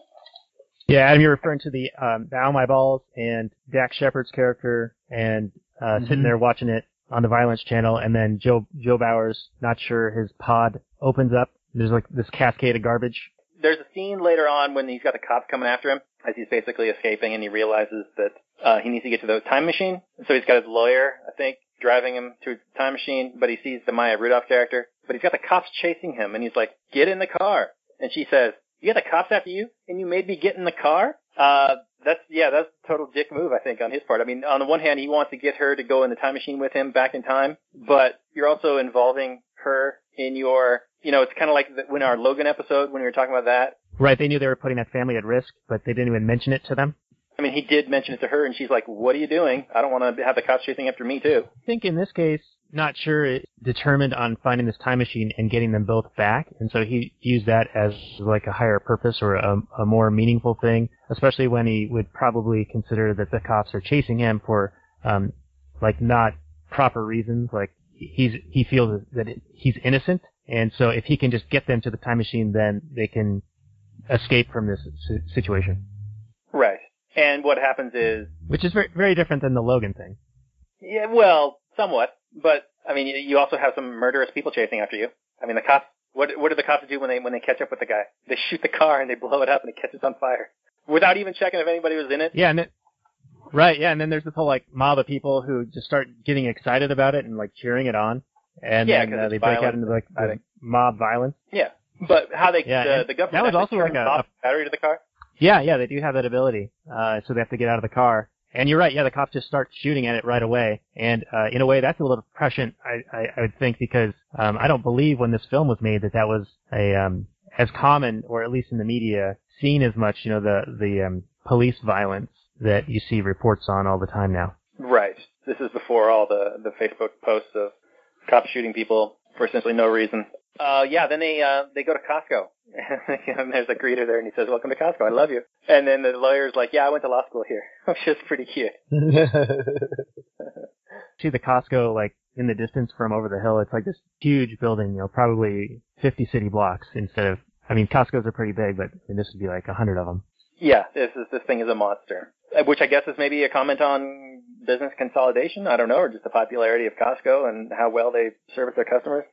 Yeah, Adam, you're referring to the um, the Ow My Balls and Dax Shepard's character, and uh, sitting there watching it on the Violence Channel, and then Joe Joe Bauers, not sure his pod opens up. There's like this cascade of garbage. There's a scene later on when he's got the cops coming after him as he's basically escaping and he realizes that uh, he needs to get to the time machine. So he's got his lawyer, I think, driving him to the time machine, but he sees the Maya Rudolph character. But he's got the cops chasing him and he's like, get in the car. And she says, you got the cops after you and you made me get in the car? Uh, that's, yeah, that's a total dick move, I think, on his part. I mean, on the one hand, he wants to get her to go in the time machine with him back in time, but you're also involving her in your, you know, it's kind of like the, when our Logan episode, when we were talking about that, Right, they knew they were putting that family at risk, but they didn't even mention it to them. I mean, he did mention it to her, and she's like, "What are you doing? I don't want to have the cops chasing after me too." I think in this case, not sure, it determined on finding this time machine and getting them both back, and so he used that as like a higher purpose or a, a more meaningful thing, especially when he would probably consider that the cops are chasing him for, um, like not proper reasons, like he's he feels that it, he's innocent, and so if he can just get them to the time machine, then they can escape from this situation, Right. And what happens is, which is very very different than the Logan thing. yeah, well, somewhat, but I mean, you- you also have some murderous people chasing after you. I mean, the cops. What what do the cops do when they when they catch up with the guy? They shoot the car and they blow it up and it catches on fire without even checking if anybody was in it. Yeah, and then, right, yeah, and then there's this whole like mob of people who just start getting excited about it and like cheering it on, and Yeah, then uh, they break out into like mob violence. Yeah, but how they Yeah, the, the government that was also like turns a- battery to the car. Yeah, yeah, they do have that ability, uh, so they have to get out of the car. And you're right, yeah, the cops just start shooting at it right away, and uh, in a way, that's a little prescient, I, I, I would think, because um, I don't believe when this film was made that that was a um, as common, or at least in the media, seen as much, you know, the the um, police violence that you see reports on all the time now. Right. This is before all the the Facebook posts of cops shooting people for essentially no reason. Uh, yeah. Then they uh they go to Costco, and there's a greeter there, and he says, "Welcome to Costco. I love you." And then the lawyer's like, "Yeah, I went to law school here," which is pretty cute. see the Costco like in the distance from over the hill. It's like this huge building, you know, probably 50 city blocks instead of. I mean, Costco's are pretty big, but I mean, this would be like a hundred of them. Yeah, this is this thing is a monster. Uh, Which I guess is maybe a comment on business consolidation. I don't know, or just the popularity of Costco and how well they service their customers.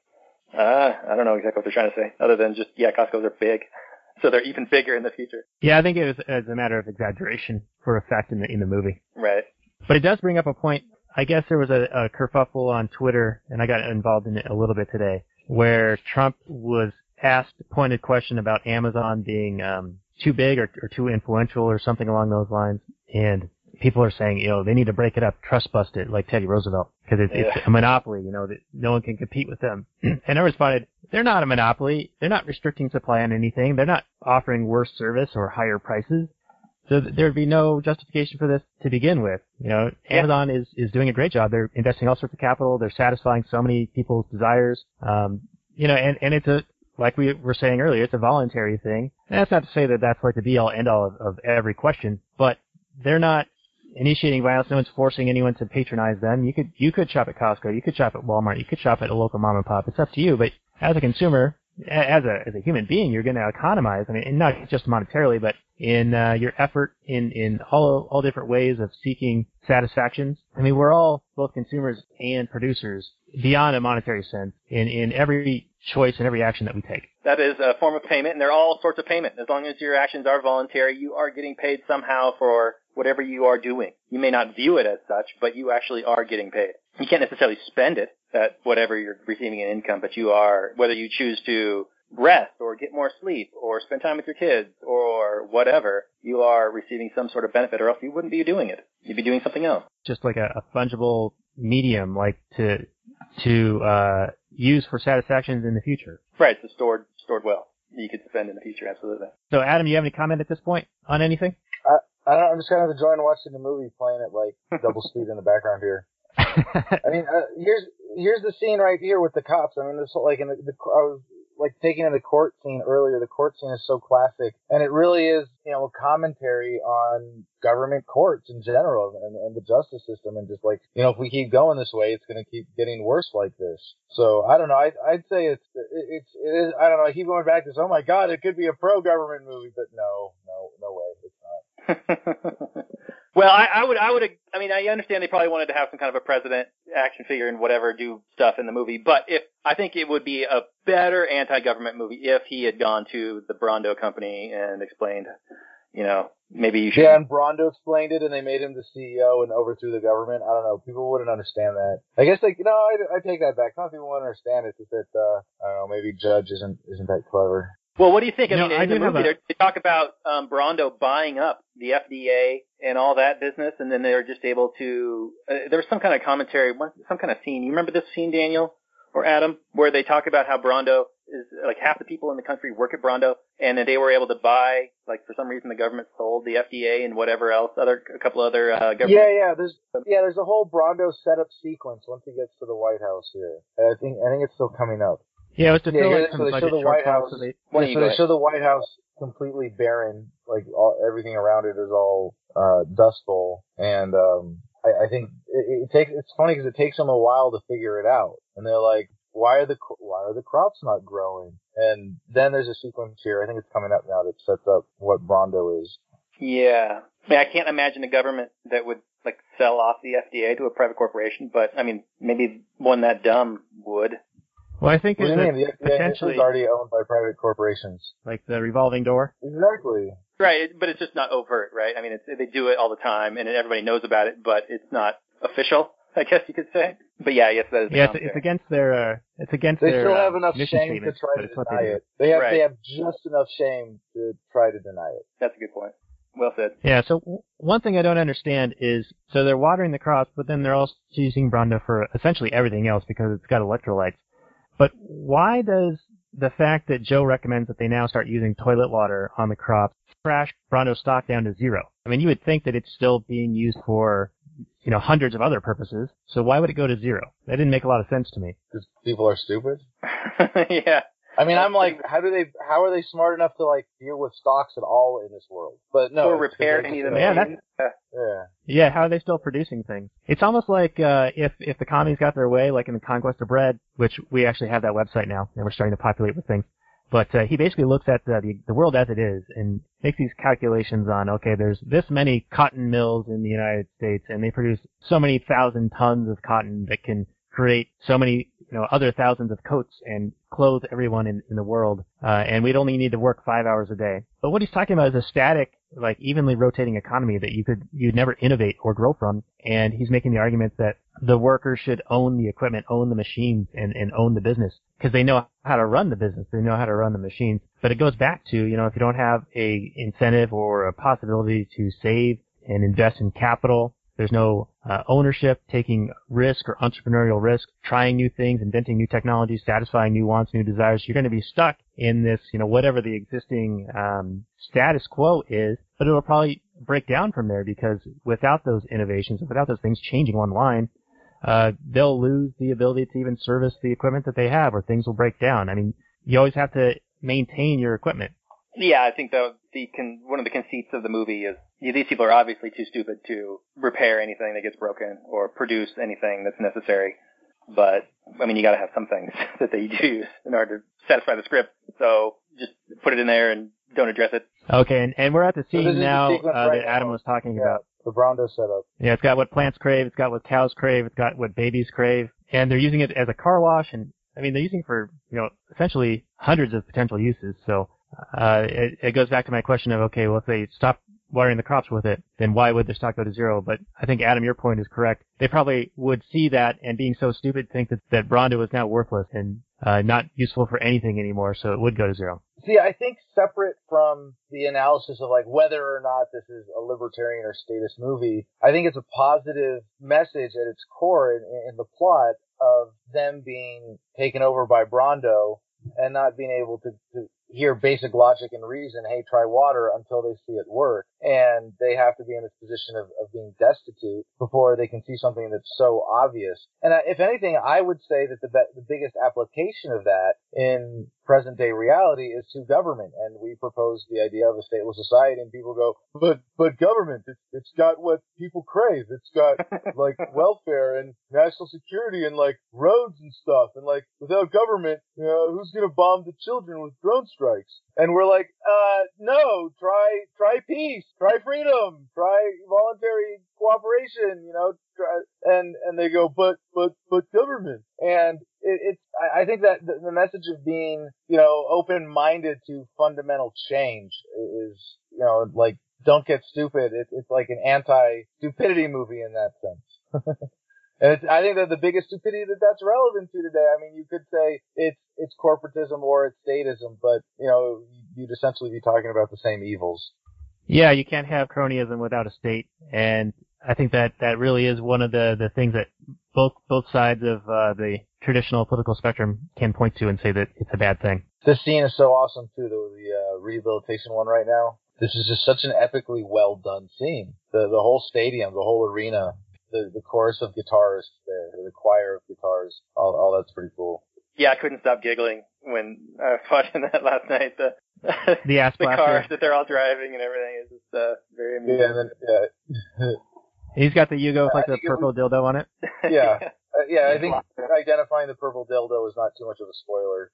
Uh, I don't know exactly what they're trying to say, other than just yeah, Costco's are big, so they're even bigger in the future. Yeah, I think it was as a matter of exaggeration for effect in the in the movie. Right. But it does bring up a point. I guess there was a, a kerfuffle on Twitter, and I got involved in it a little bit today, where Trump was asked a pointed question about Amazon being um, too big or, or too influential or something along those lines, and people are saying, you know, they need to break it up, trust bust it, like Teddy Roosevelt, because it's, it's a monopoly, you know, that no one can compete with them. and I responded, they're not a monopoly. They're not restricting supply on anything. They're not offering worse service or higher prices. So th- there'd be no justification for this to begin with. You know, Yeah. Amazon is, is doing a great job. They're investing all sorts of capital. They're satisfying so many people's desires. Um, you know, and, and it's a, like we were saying earlier, it's a voluntary thing. And that's not to say that that's like the be all end all of, of every question, but they're not initiating violence. No one's forcing anyone to patronize them. You could, you could shop at Costco. You could shop at Walmart. You could shop at a local mom and pop. It's up to you. But as a consumer, as a as a human being, you're going to economize. I mean, not just monetarily, but in uh, your effort in in all all different ways of seeking satisfactions. I mean, we're all both consumers and producers beyond a monetary sense in in every choice and every action that we take. That is a form of payment, and there are all sorts of payment. As long as your actions are voluntary, you are getting paid somehow for whatever you are doing. You may not view it as such, but you actually are getting paid. You can't necessarily spend it at whatever you're receiving in income, but you are, whether you choose to rest or get more sleep or spend time with your kids or whatever, you are receiving some sort of benefit or else you wouldn't be doing it. You'd be doing something else. Just like a, a fungible medium, like to to uh, use for satisfactions in the future. Right, it's stored, stored well. You could spend in the future, absolutely. So, Adam, you have any comment at this point on anything? I don't. I'm just kind of enjoying watching the movie, playing it like double speed in the background here. I mean, uh, here's here's the scene right here with the cops. I mean, this like in the, the I was like taking in the court scene earlier. The court scene is so classic, and it really is you know a commentary on government courts in general and, and the justice system, and just like you know if we keep going this way, it's going to keep getting worse like this. So I don't know. I I'd say it's it, it's it is. I don't know. I keep going back to this. Oh my God, it could be a pro government movie, but no, no, no way. It's. well, I, I would, I would, I mean, I understand they probably wanted to have some kind of a president action figure and whatever do stuff in the movie, but if I think it would be a better anti-government movie if he had gone to the Brawndo company and explained, you know, maybe you should. Yeah, and Brawndo explained it, and they made him the CEO and overthrew the government. I don't know. People wouldn't understand that. I guess like you know, I, I take that back. Some people wouldn't understand it. It's just that uh, I don't know. Maybe Judge isn't isn't that clever. Well, what do you think? I No, mean, I in the do have movie, a- they talk about um, Brawndo buying up the FDA and all that business, and then they're just able to. Uh, there was some kind of commentary, one- some kind of scene. You remember this scene, Daniel or Adam, where they talk about how Brawndo is like half the people in the country work at Brawndo, and then they were able to buy, like for some reason, the government sold the FDA and whatever else, other a couple other uh, government. Yeah, yeah. There's yeah, there's a whole Brawndo setup sequence once he gets to the White House here. I think I think it's still coming up. Yeah, it was to Yeah, fill yeah, like so some they show budget the White House. so they- Why Yeah, so they show the White House completely barren, like all, everything around it is all uh, dust bowl, and um, I, I think it, it takes. It's funny because it takes them a while to figure it out, and they're like, "Why are the why are the crops not growing?" And then there's a sequence here. I think it's coming up now that sets up what Brawndo is. Yeah. I mean, I can't imagine a government that would like sell off the FDA to a private corporation, but I mean, maybe one that dumb would. Well, I think What do it's mean? The potentially is already owned by private corporations. like the revolving door. Exactly. Right, but it's just not overt, right? I mean, it's, they do it all the time, and everybody knows about it, but it's not official, I guess you could say. But yeah, yes, that is. Yeah, it's, it's against their uh, it's against their They their still uh, have enough shame to try to deny they it. They have Right. they have just enough shame to try to deny it. That's a good point. Well said. Yeah, so w- one thing I don't understand is, so they're watering the crops, but then they're also using Brawndo for essentially everything else because it's got electrolytes. But why does the fact that Joe recommends that they now start using toilet water on the crops crash Brawndo stock down to zero? I mean, you would think that it's still being used for, you know, hundreds of other purposes. So why would it go to zero? That didn't make a lot of sense to me. Because people are stupid. yeah. I mean, I'm like, how do they? How are they smart enough to like deal with stocks at all in this world? But no, or repair it's- any of the Yeah, machines. Yeah. Yeah, how are they still producing things? It's almost like uh, if if the commies got their way, like in the Conquest of Bread, which we actually have that website now, and we're starting to populate with things. But uh, he basically looks at the, the the world as it is and makes these calculations on okay, there's this many cotton mills in the United States, and they produce so many thousand tons of cotton that can create so many you know other thousands of coats and clothe everyone in, in the world, uh, and we'd only need to work five hours a day. But what he's talking about is a static, like evenly rotating economy that you could you'd never innovate or grow from. And he's making the argument that the workers should own the equipment, own the machines, and, and own the business because they know how to run the business, they know how to run the machines. But it goes back to you know if you don't have a incentive or a possibility to save and invest in capital, there's no uh, ownership, taking risk or entrepreneurial risk, trying new things, inventing new technologies, satisfying new wants, new desires. You're going to be stuck in this, you know, whatever the existing um, status quo is, but it'll probably break down from there because without those innovations, without those things changing online, uh, they'll lose the ability to even service the equipment that they have, or things will break down. I mean, you always have to maintain your equipment. Yeah, I think the the con- one of the conceits of the movie is yeah, these people are obviously too stupid to repair anything that gets broken or produce anything that's necessary. but I mean, you got to have some things that they do use in order to satisfy the script. So just put it in there and don't address it. Okay, and, and we're at the scene is the now sequence uh, right that Adam now. was talking Yeah. about. The Brawndo setup. Yeah, it's got what plants crave, it's got what cows crave, it's got what babies crave, and they're using it as a car wash, and I mean they're using it for you know essentially hundreds of potential uses. So uh, it, it goes back to my question of okay, well if they stop watering the crops with it, then why would their stock go to zero? But I think Adam, your point is correct. They probably would see that and being so stupid think that that Brawndo is now worthless and uh, not useful for anything anymore, so it would go to zero. See, I think separate from the analysis of like whether or not this is a libertarian or statist movie, I think it's a positive message at its core in, in the plot of them being taken over by Brawndo and not being able to, to hear basic logic and reason, hey, try water until they see it work. And they have to be in this position of, of being destitute before they can see something that's so obvious. And if anything, I would say that the, be- the biggest application of that in present day reality is to government. And we propose the idea of a stateless society and people go, but, but government, it's, it's got what people crave. It's got like welfare and national security and like roads and stuff. And like without government, you know, who's going to bomb the children with drone strikes? And we're like, uh, no, try, try peace, try freedom, try voluntary cooperation, you know, and, and they go, but, but, but government. And it, it's, I, think that the, message of being, you know, open-minded to fundamental change is, you know, like, don't get stupid. It, it's like an anti-stupidity movie in that sense. and I think that the biggest stupidity that that's relevant to today, I mean, you could say it's, it's corporatism or it's statism, but, you know, you'd essentially be talking about the same evils. Yeah, you can't have cronyism without a state, and I think that that really is one of the the things that both both sides of uh, the traditional political spectrum can point to and say that it's a bad thing. This scene is so awesome too, the, the uh, rehabilitation one right now. This is just such an epically well done scene. The the whole stadium, the whole arena, the the chorus of guitars there, the choir of guitars, all all that's pretty cool. Yeah, I couldn't stop giggling when I was watching that last night. The The ass the blaster. cars that they're all driving and everything is just uh, very amusing. Yeah, and then yeah, He's got the Yugo with like the think it purple dildo on it. yeah, uh, yeah. I think identifying the purple dildo is not too much of a spoiler.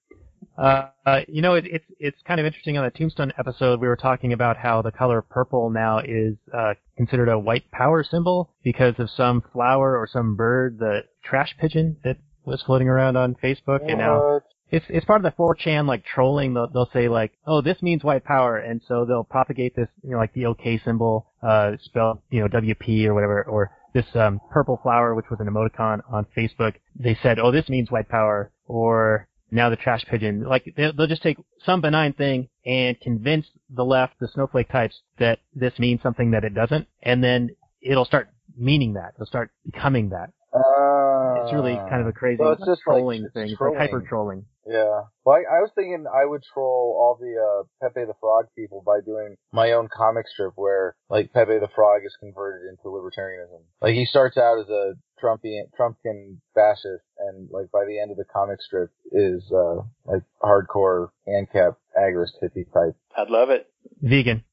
Uh, uh, you know, it, it's it's kind of interesting. On the Tombstone episode, we were talking about how the color purple now is uh, considered a white power symbol because of some flower or some bird, the trash pigeon that was floating around on Facebook, and now What? It's it's part of the 4chan like trolling. They'll, they'll say like, oh, this means white power, and so they'll propagate this, you know, like the OK symbol, uh, spelled, you know, WP or whatever, or this um, purple flower, which was an emoticon on Facebook. They said, oh, this means white power, or now the trash pigeon. Like they'll, they'll just take some benign thing and convince the left, the snowflake types, that this means something that it doesn't, and then it'll start meaning that. It'll start becoming that. Uh, It's really kind of a crazy well, it's just trolling it's thing. It's trolling. like hyper trolling. Yeah. Well, I, I was thinking I would troll all the uh, Pepe the Frog people by doing my own comic strip where, like, Pepe the Frog is converted into libertarianism. Like, he starts out as a Trumpian, Trumpkin fascist, and, like, by the end of the comic strip is, uh, like, hardcore ANCAP agorist hippie type. I'd love it. Vegan.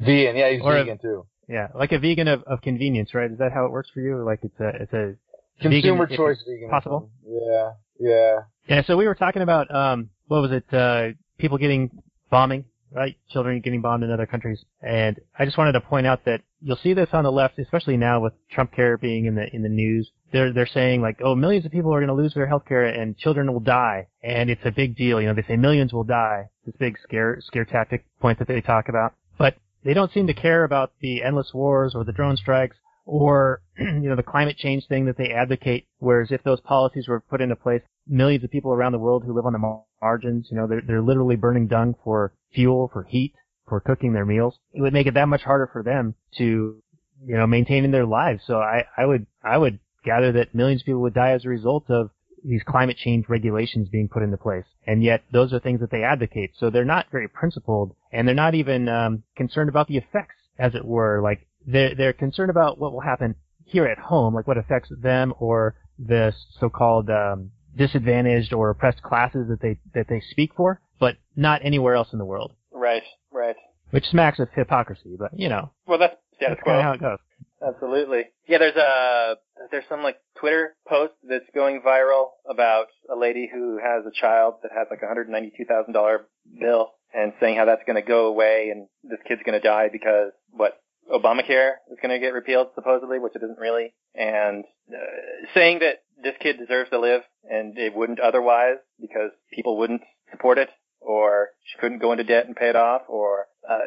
Vegan, yeah, he's Or a- vegan too. Yeah, like a vegan of, of convenience, right? Is that how it works for you? Like it's a it's a Consumer vegan, choice vegan. possible? Yeah, yeah. Yeah, so we were talking about um what was it? Uh people getting bombing, right? Children getting bombed in other countries. And I just wanted to point out that you'll see this on the left, especially now with Trump care being in the in the news. They're they're saying like, oh, millions of people are going to lose their health care and children will die, and it's a big deal. You know, they say millions will die. This big scare scare tactic point that they talk about, but they don't seem to care about the endless wars or the drone strikes or you know the climate change thing that they advocate. Whereas if those policies were put into place, millions of people around the world who live on the margins, you know, they're they're literally burning dung for fuel, for heat, for cooking their meals. It would make it that much harder for them to you know maintain their lives. So I I would I would gather that millions of people would die as a result of these climate change regulations being put into place. And yet those are things that they advocate. So they're not very principled and they're not even um, concerned about the effects, as it were. Like they're, they're concerned about what will happen here at home, like what affects them or the so-called um, disadvantaged or oppressed classes that they, that they speak for, but not anywhere else in the world. Right, right. Which smacks of hypocrisy, but you know, Well, that's status that's kind of how it goes. Absolutely. Yeah, there's a there's some like Twitter post that's going viral about a lady who has a child that has like a $192,000 bill and saying how that's going to go away and this kid's going to die because what Obamacare is going to get repealed supposedly, which it isn't really, and uh, saying that this kid deserves to live and it wouldn't otherwise because people wouldn't support it or she couldn't go into debt and pay it off or uh,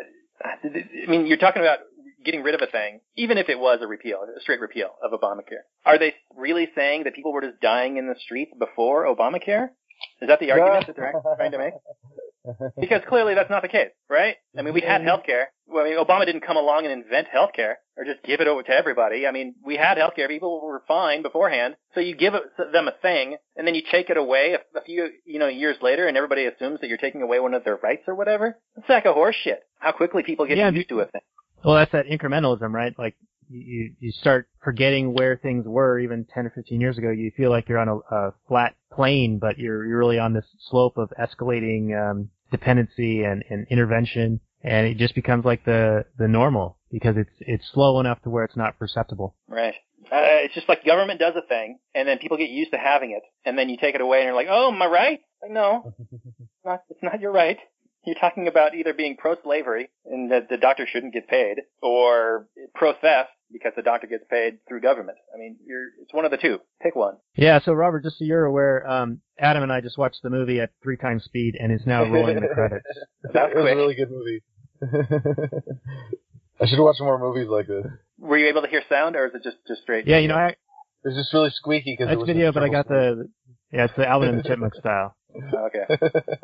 I mean you're talking about getting rid of a thing, even if it was a repeal, a straight repeal of Obamacare. Are they really saying that people were just dying in the streets before Obamacare? Is that the argument that they're actually trying to make? Because clearly that's not the case, right? I mean, we had healthcare. Well, I mean, Obama didn't come along and invent healthcare or just give it over to everybody. I mean, we had healthcare. People were fine beforehand. So you give them a thing and then you take it away a, a few, you know, years later and everybody assumes that you're taking away one of their rights or whatever. It's like a horse shit. How quickly people get Yeah, used to a thing. Well, that's that incrementalism, right? Like you you start forgetting where things were even 10 or 15 years ago. You feel like you're on a, a flat plane, but you're you're really on this slope of escalating um, dependency and, and intervention, and it just becomes like the the normal because it's it's slow enough to where it's not perceptible. Right. Uh, it's just like government does a thing, and then people get used to having it, and then you take it away, and you're like, "Oh, my right?" Like, no, it's not. It's not your right. You're talking about either being pro-slavery and that the doctor shouldn't get paid, or pro-theft because the doctor gets paid through government. I mean, you're it's one of the two. Pick one. Yeah. So Robert, just so you're aware, um, Adam and I just watched the movie at three times speed and is now rolling the credits. That was quick. a really good movie. I should watch more movies like this. Were you able to hear sound, or is it just just straight? Yeah, you know, I, It's just really squeaky because it it's was video, but I got the yeah, it's the Alvin and the Chipmunk style. Okay.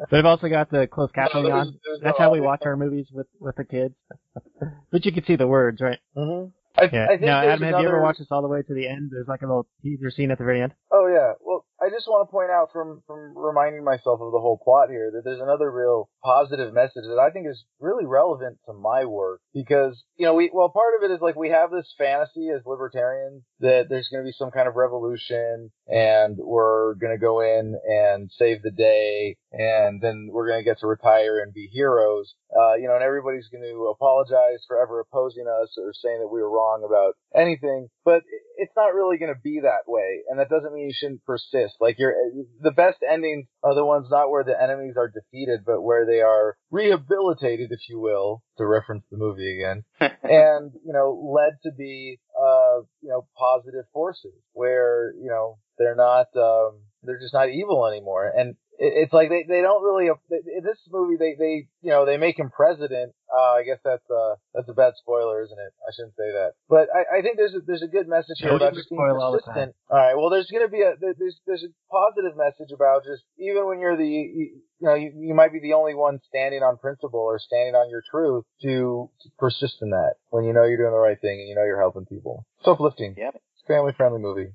But I've also got the closed captioning there's- on. That's no how we watch our movies with with the kids. but you can see the words, right? hmm I, Yeah. I think now, Adam, have you ever watched this all the way to the end? There's like a little teaser scene at the very end. Oh yeah. Well, I just want to point out from from reminding myself of the whole plot here that there's another real positive message that I think is really relevant to my work because you know we well part of it is like we have this fantasy as libertarians that there's going to be some kind of revolution and we're going to go in and save the day and then we're going to get to retire and be heroes. Uh, you know, and everybody's going to apologize for ever opposing us or saying that we were wrong about anything, but it's not really going to be that way. And that doesn't mean you shouldn't persist. Like you're, the best endings are the ones not where the enemies are defeated, but where they are rehabilitated, if you will, to reference the movie again and you know led to be uh you know positive forces where you know they're not um they're just not evil anymore and it's like they they don't really in this movie they they you know they make him president uh i guess that's uh that's a bad spoiler isn't it? I shouldn't say that. But i i think there's a there's a good message here about just being spoil all the time. persistent. All right well there's going to be a there's there's a positive message about just even when you're the you, you know you, you might be the only one standing on principle or standing on your truth to, to persist in that when you know you're doing the right thing and you know you're helping people. It's uplifting. Yeah. it's a family friendly movie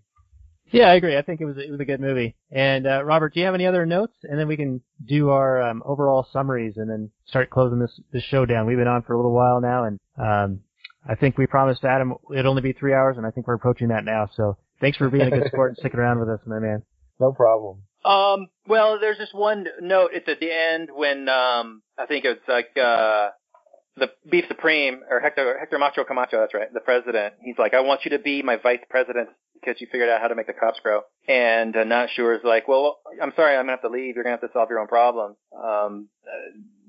Yeah, I agree. I think it was it was a good movie. And uh, Robert, do you have any other notes? And then we can do our um, overall summaries and then start closing this this show down. We've been on for a little while now, and um, I think we promised Adam it'd only be three hours, and I think we're approaching that now. So thanks for being a good sport and sticking around with us, my man. no problem Um, well, there's just one note at the, the end when um, I think it's like uh, the Beef Supreme or Hector Hector Macho Camacho. That's right, the president. He's like, I want you to be my vice president because you figured out how to make the cops grow. And uh, Not Sure is like, well, I'm sorry, I'm gonna have to leave. You're gonna have to solve your own problems. Um,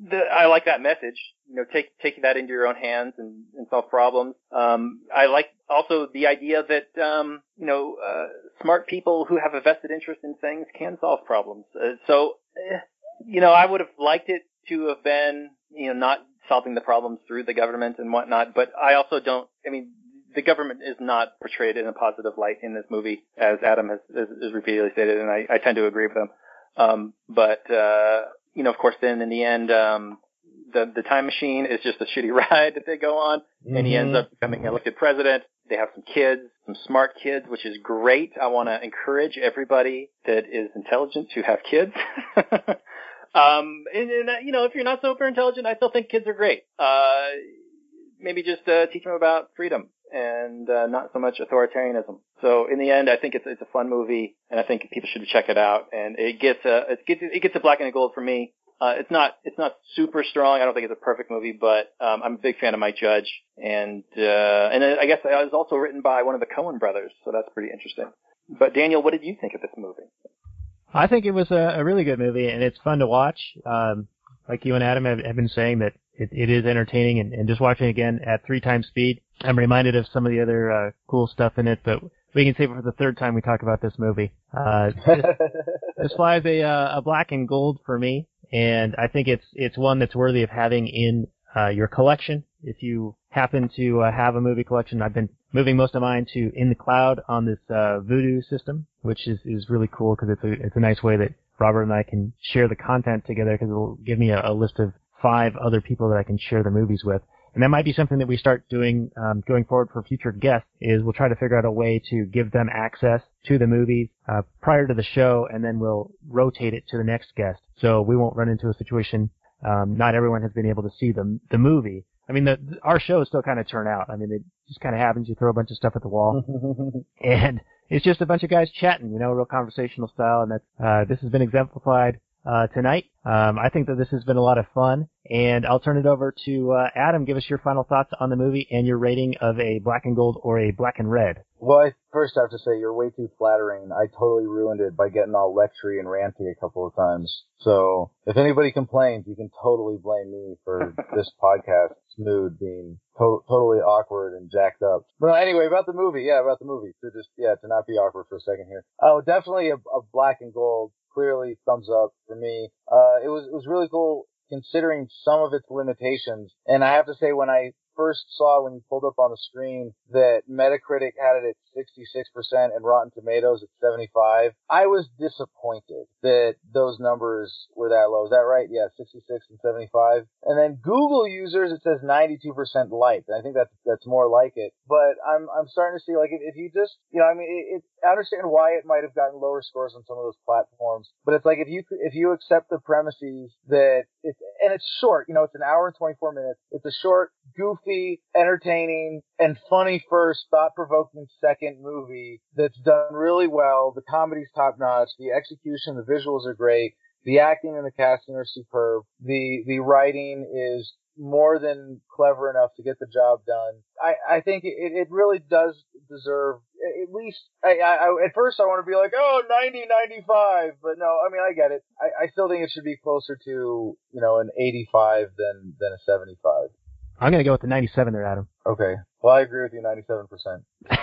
the, I like that message. You know, take take that into your own hands and, and solve problems. Um, I like also the idea that um, you know uh, smart people who have a vested interest in things can solve problems. Uh, so, eh, you know, I would have liked it to have been you know not solving the problems through the government and whatnot. But I also don't. I mean. The government is not portrayed in a positive light in this movie, as Adam has, has, has repeatedly stated, and I, I tend to agree with him. Um, but uh, you know, of course, then in the end, um, the the time machine is just a shitty ride that they go on, and he ends up becoming elected president. They have some kids, some smart kids, which is great. I want to encourage everybody that is intelligent to have kids. um, and, and uh, you know, if you're not super intelligent, I still think kids are great. Uh, maybe just uh, teach them about freedom and uh, not so much authoritarianism. So in the end, I think it's it's a fun movie, and I think people should check it out. And it gets a it gets it gets a black and a gold for me. Uh, it's not it's not super strong. I don't think it's a perfect movie, but um, I'm a big fan of Mike Judge, and uh, and I guess it was also written by one of the Coen brothers, so that's pretty interesting. But Daniel, what did you think of this movie? I think it was a, a really good movie, and it's fun to watch. Um, like you and Adam have, have been saying, that it, it is entertaining, and, and just watching it again at three times speed, I'm reminded of some of the other uh, cool stuff in it. But we can save it for the third time we talk about this movie. Uh, this, this flies a, uh, a black and gold for me, and I think it's it's one that's worthy of having in uh, your collection. If you happen to uh, have a movie collection, I've been moving most of mine to in the cloud on this uh, Vudu system, which is is really cool because it's a it's a nice way that Robert and I can share the content together because it'll give me a, a list of five other people that I can share the movies with. And that might be something that we start doing um, going forward for future guests. Is we'll try to figure out a way to give them access to the movies uh, prior to the show, and then we'll rotate it to the next guest. So we won't run into a situation. Um, not everyone has been able to see the the movie. I mean, the, our shows still kind of turn out. I mean, it just kind of happens. You throw a bunch of stuff at the wall, and it's just a bunch of guys chatting. You know, real conversational style, and that's uh, this has been exemplified uh, tonight. Um, I think that this has been a lot of fun, and I'll turn it over to uh, Adam. Give us your final thoughts on the movie and your rating of a black and gold or a black and red. Well, I first have to say you're way too flattering. I totally ruined it by getting all lectury and ranty a couple of times. So if anybody complains, you can totally blame me for this podcast's mood being to- totally awkward and jacked up. But anyway, about the movie, yeah, about the movie. To just yeah, to not be awkward for a second here. Oh, definitely a, a black and gold. Clearly, thumbs up for me. Uh, it was it was really cool considering some of its limitations. And I have to say, when I first saw when you pulled up on the screen that Metacritic had it at 66% and Rotten Tomatoes at 75, I was disappointed that those numbers were that low. Is that right? Yeah, 66 and 75. And then Google users, it says 92% liked. I think that's, that's more like it. But I'm, I'm starting to see, like, if, if you just, you know, I mean, it, it, I understand why it might have gotten lower scores on some of those platforms, but it's like if you, if you accept the premises that it's, and it's short, you know, it's an hour and 24 minutes. It's a short, goofy, entertaining, and funny first, thought-provoking second movie that's done really well. The comedy's top notch. The execution, the visuals are great. The acting and the casting are superb. The, the writing is more than clever enough to get the job done. I, I think it, it really does deserve at least, I, I, at first I want to be like, oh, 90, 95, but no, I mean, I get it. I, I still think it should be closer to, you know, an 85 than, than a 75. I'm gonna go with the 97 there, Adam. Okay. Well, I agree with you 97%.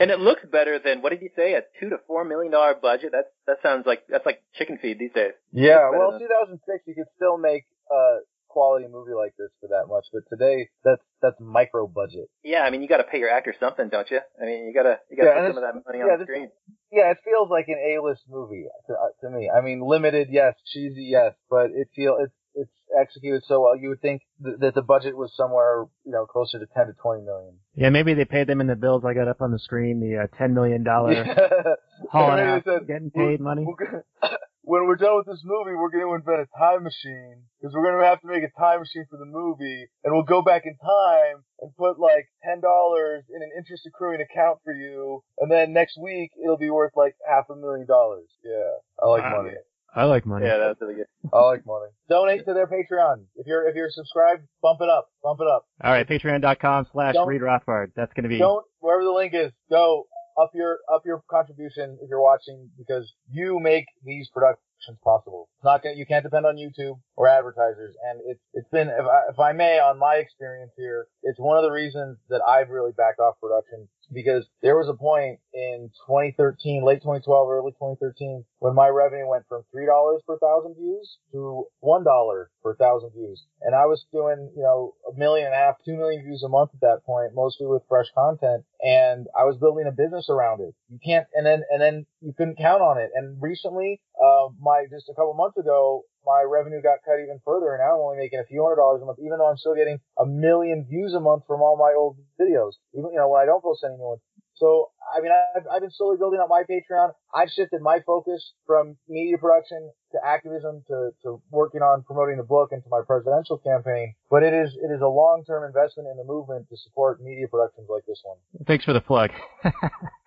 And it looks better than what did you say? A two to four million dollar budget. That that sounds like that's like chicken feed these days. Yeah, well, than- 2006, you could still make a quality movie like this for that much, but today, that's, that's micro budget. Yeah, I mean you got to pay your actors something, don't you? I mean you gotta you gotta Yeah, put some of that money yeah, on the this- screen. Yeah, it feels like an A-list movie to, uh, to me. I mean, limited, yes, cheesy, yes, but it feels it's it's executed so well. You would think th- that the budget was somewhere, you know, closer to 10 to 20 million. Yeah, maybe they paid them in the bills I got up on the screen, the uh, $10 million hauling Maybe out, said, getting paid money. we're gonna- when we're done with this movie, we're going to invent a time machine because we're going to have to make a time machine for the movie, and we'll go back in time and put like ten dollars in an interest accruing account for you, and then next week it'll be worth like half a million dollars. Yeah, I like Wow. money. I like money. Yeah, that's really good. I like money. Donate to their Patreon if you're if you're subscribed. Bump it up. Bump it up. All right, patreon.com slash Read Rothbard. That's going to be. Don't wherever the link is. Go up your up your contribution if you're watching because you make these productions possible. It's not gonna, you can't depend on YouTube or advertisers, and it's it's been if I, if I may on my experience here, it's one of the reasons that I've really backed off production because there was a point in 2013, late 2012, early 2013, when my revenue went from three dollars per thousand views to one dollar per thousand views, and I was doing you know a million and a half, two million views a month at that point, mostly with fresh content, and I was building a business around it. You can't, and then and then you couldn't count on it. And recently, uh, my just a couple months ago, my revenue got cut even further, and now I'm only making a few hundred dollars a month, even though I'm still getting a million views a month from all my old videos, even you know when I don't post any new ones. So, I mean, I've, I've been slowly building up my Patreon. I've shifted my focus from media production to activism to, to working on promoting the book and to my presidential campaign. But it is, it is a long-term investment in the movement to support media productions like this one. Thanks for the plug.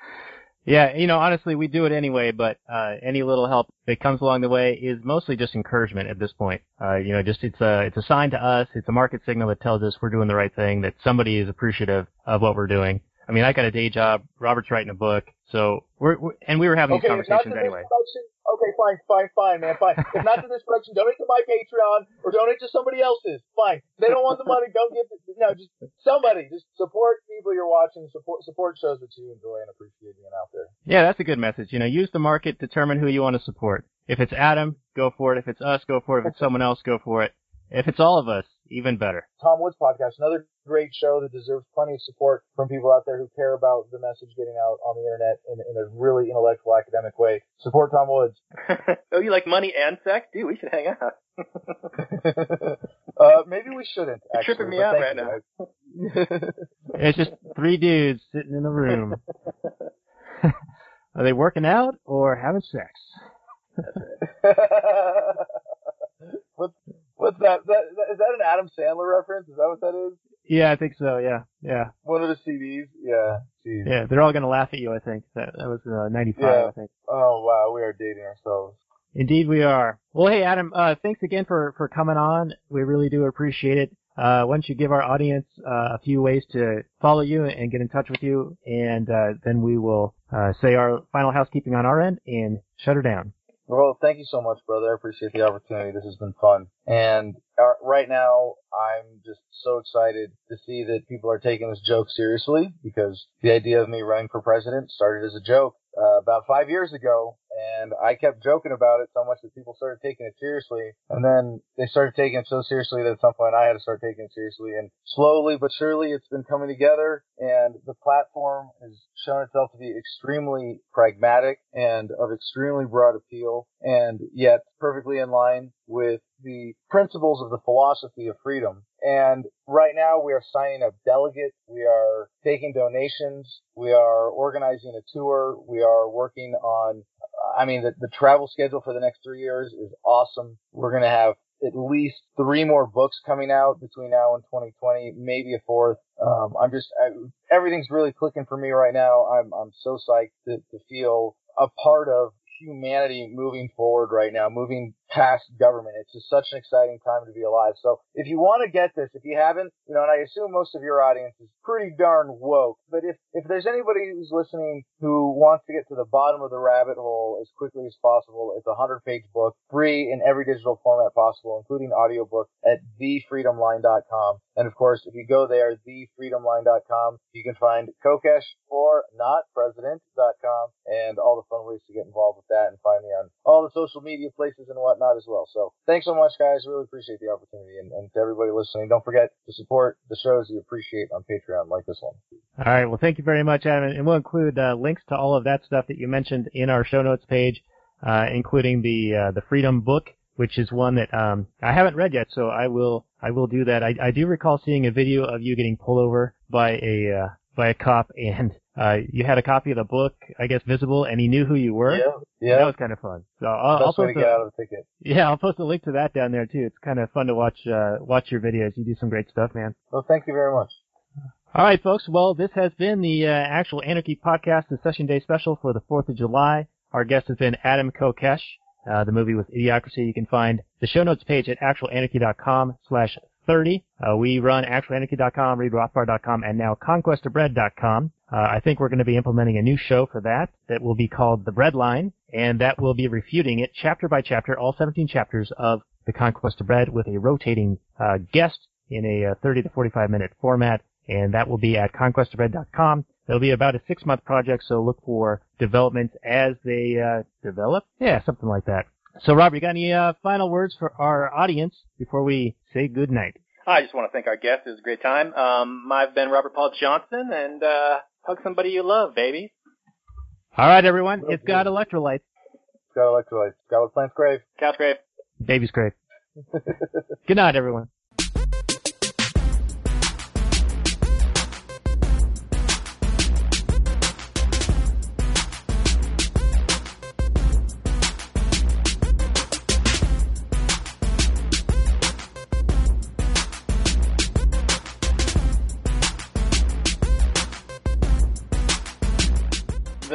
yeah, you know, honestly, we do it anyway, but uh, any little help that comes along the way is mostly just encouragement at this point. Uh, you know, just it's a it's a sign to us, it's a market signal that tells us we're doing the right thing, that somebody is appreciative of what we're doing. I mean, I got a day job. Robert's writing a book, so we're, we're and we were having Okay, these if not to conversations anyway. Okay, fine, fine, fine, man, fine. If not to this production, donate to my Patreon or donate to somebody else's. Fine. If they don't want the money, don't give it. No, just somebody. Just support people you're watching. Support support shows that you enjoy and appreciate being out there. Yeah, that's a good message. You know, use the market, determine who you want to support. If it's Adam, go for it. If it's us, go for it. If it's someone else, go for it. If it's all of us, even better. Tom Woods podcast, another great show that deserves plenty of support from people out there who care about the message getting out on the internet in, in a really intellectual, academic way. Support Tom Woods. oh, you like money and sex? Dude, we should hang out. uh, maybe we shouldn't. You're tripping me out thank right you, now. It's just three dudes sitting in a room. Are they working out or having sex? what's what's that? that? Is that an Adam Sandler reference? Is that what that is? Yeah, I think so. Yeah, yeah, One of the CDs? Yeah. Yeah. They're all gonna laugh at you. I think that that was uh, '95. Yeah. I think. Oh wow, we are dating ourselves. Indeed, we are. Well, hey, Adam. Uh, thanks again for for coming on. We really do appreciate it. Uh, why don't you give our audience uh, a few ways to follow you and get in touch with you, and uh, then we will uh, say our final housekeeping on our end and shut her down. Well, thank you so much, brother. I appreciate the opportunity. This has been fun. And uh, right now, I'm just so excited to see that people are taking this joke seriously because the idea of me running for president started as a joke uh, about five years ago. And I kept joking about it so much that people started taking it seriously. And then they started taking it so seriously that at some point I had to start taking it seriously. And slowly but surely it's been coming together and the platform has shown itself to be extremely pragmatic and of extremely broad appeal and yet perfectly in line with the principles of the philosophy of freedom. And right now we are signing up delegates. We are taking donations. We are organizing a tour. We are working on, I mean, the, the travel schedule for the next three years is awesome. We're going to have at least three more books coming out between now and 2020, maybe a fourth. Um, I'm just, I, everything's really clicking for me right now. I'm, I'm so psyched to, to feel a part of humanity moving forward right now, moving past government. It's just such an exciting time to be alive. So if you want to get this, if you haven't, you know, and I assume most of your audience is pretty darn woke, but if, if there's anybody who's listening who wants to get to the bottom of the rabbit hole as quickly as possible, it's a hundred page book, free in every digital format possible, including audiobook at thefreedomline.com. And of course, if you go there, thefreedomline.com, you can find Kokesh for notpresident.com and all the fun ways to get involved with that and find me on all the social media places and whatnot as well. So thanks so much, guys. Really appreciate the opportunity. And, and to everybody listening, don't forget to support the shows you appreciate on Patreon like this one. All right. Well, thank you very much, Adam. And we'll include uh, links to all of that stuff that you mentioned in our show notes page, uh, including the uh, the Freedom book, which is one that um, I haven't read yet, so I will I will do that. I, I do recall seeing a video of you getting pulled over by a uh, by a cop, and uh, you had a copy of the book, I guess, visible, and he knew who you were. Yeah, yeah. That was kind of fun. So I'll, I'll to post get a, out of the ticket. yeah, I'll post a link to that down there too. It's kind of fun to watch uh, watch your videos. You do some great stuff, man. Well, thank you very much. All right, folks. Well, this has been the uh, actual Anarchy podcast, the Secession Day special for the 4th of July. Our guest has been Adam Kokesh. Uh, the movie was Idiocracy. You can find the show notes page at actualanarchy.com slash 30. Uh, we run actualanarchy.com, readrothbard.com, and now conquestofbread.com. Uh, I think we're going to be implementing a new show for that that will be called The Bread Line, and that will be refuting it chapter by chapter, all 17 chapters of The Conquest of Bread with a rotating uh, guest in a uh, 30 to 45 minute format, and that will be at conquestofbread.com. It'll be about a six month project, so look for developments as they uh, develop. Yeah, something like that. So, Rob, you got any uh, final words for our audience before we say good night? I just want to thank our guest. It was a great time. Um, I've been Robert Paul Johnson, and uh, hug somebody you love, baby. All right, everyone. It's got electrolytes. It's Got electrolytes. Got what plants crave. Couch grave. Baby's grave. good night, everyone.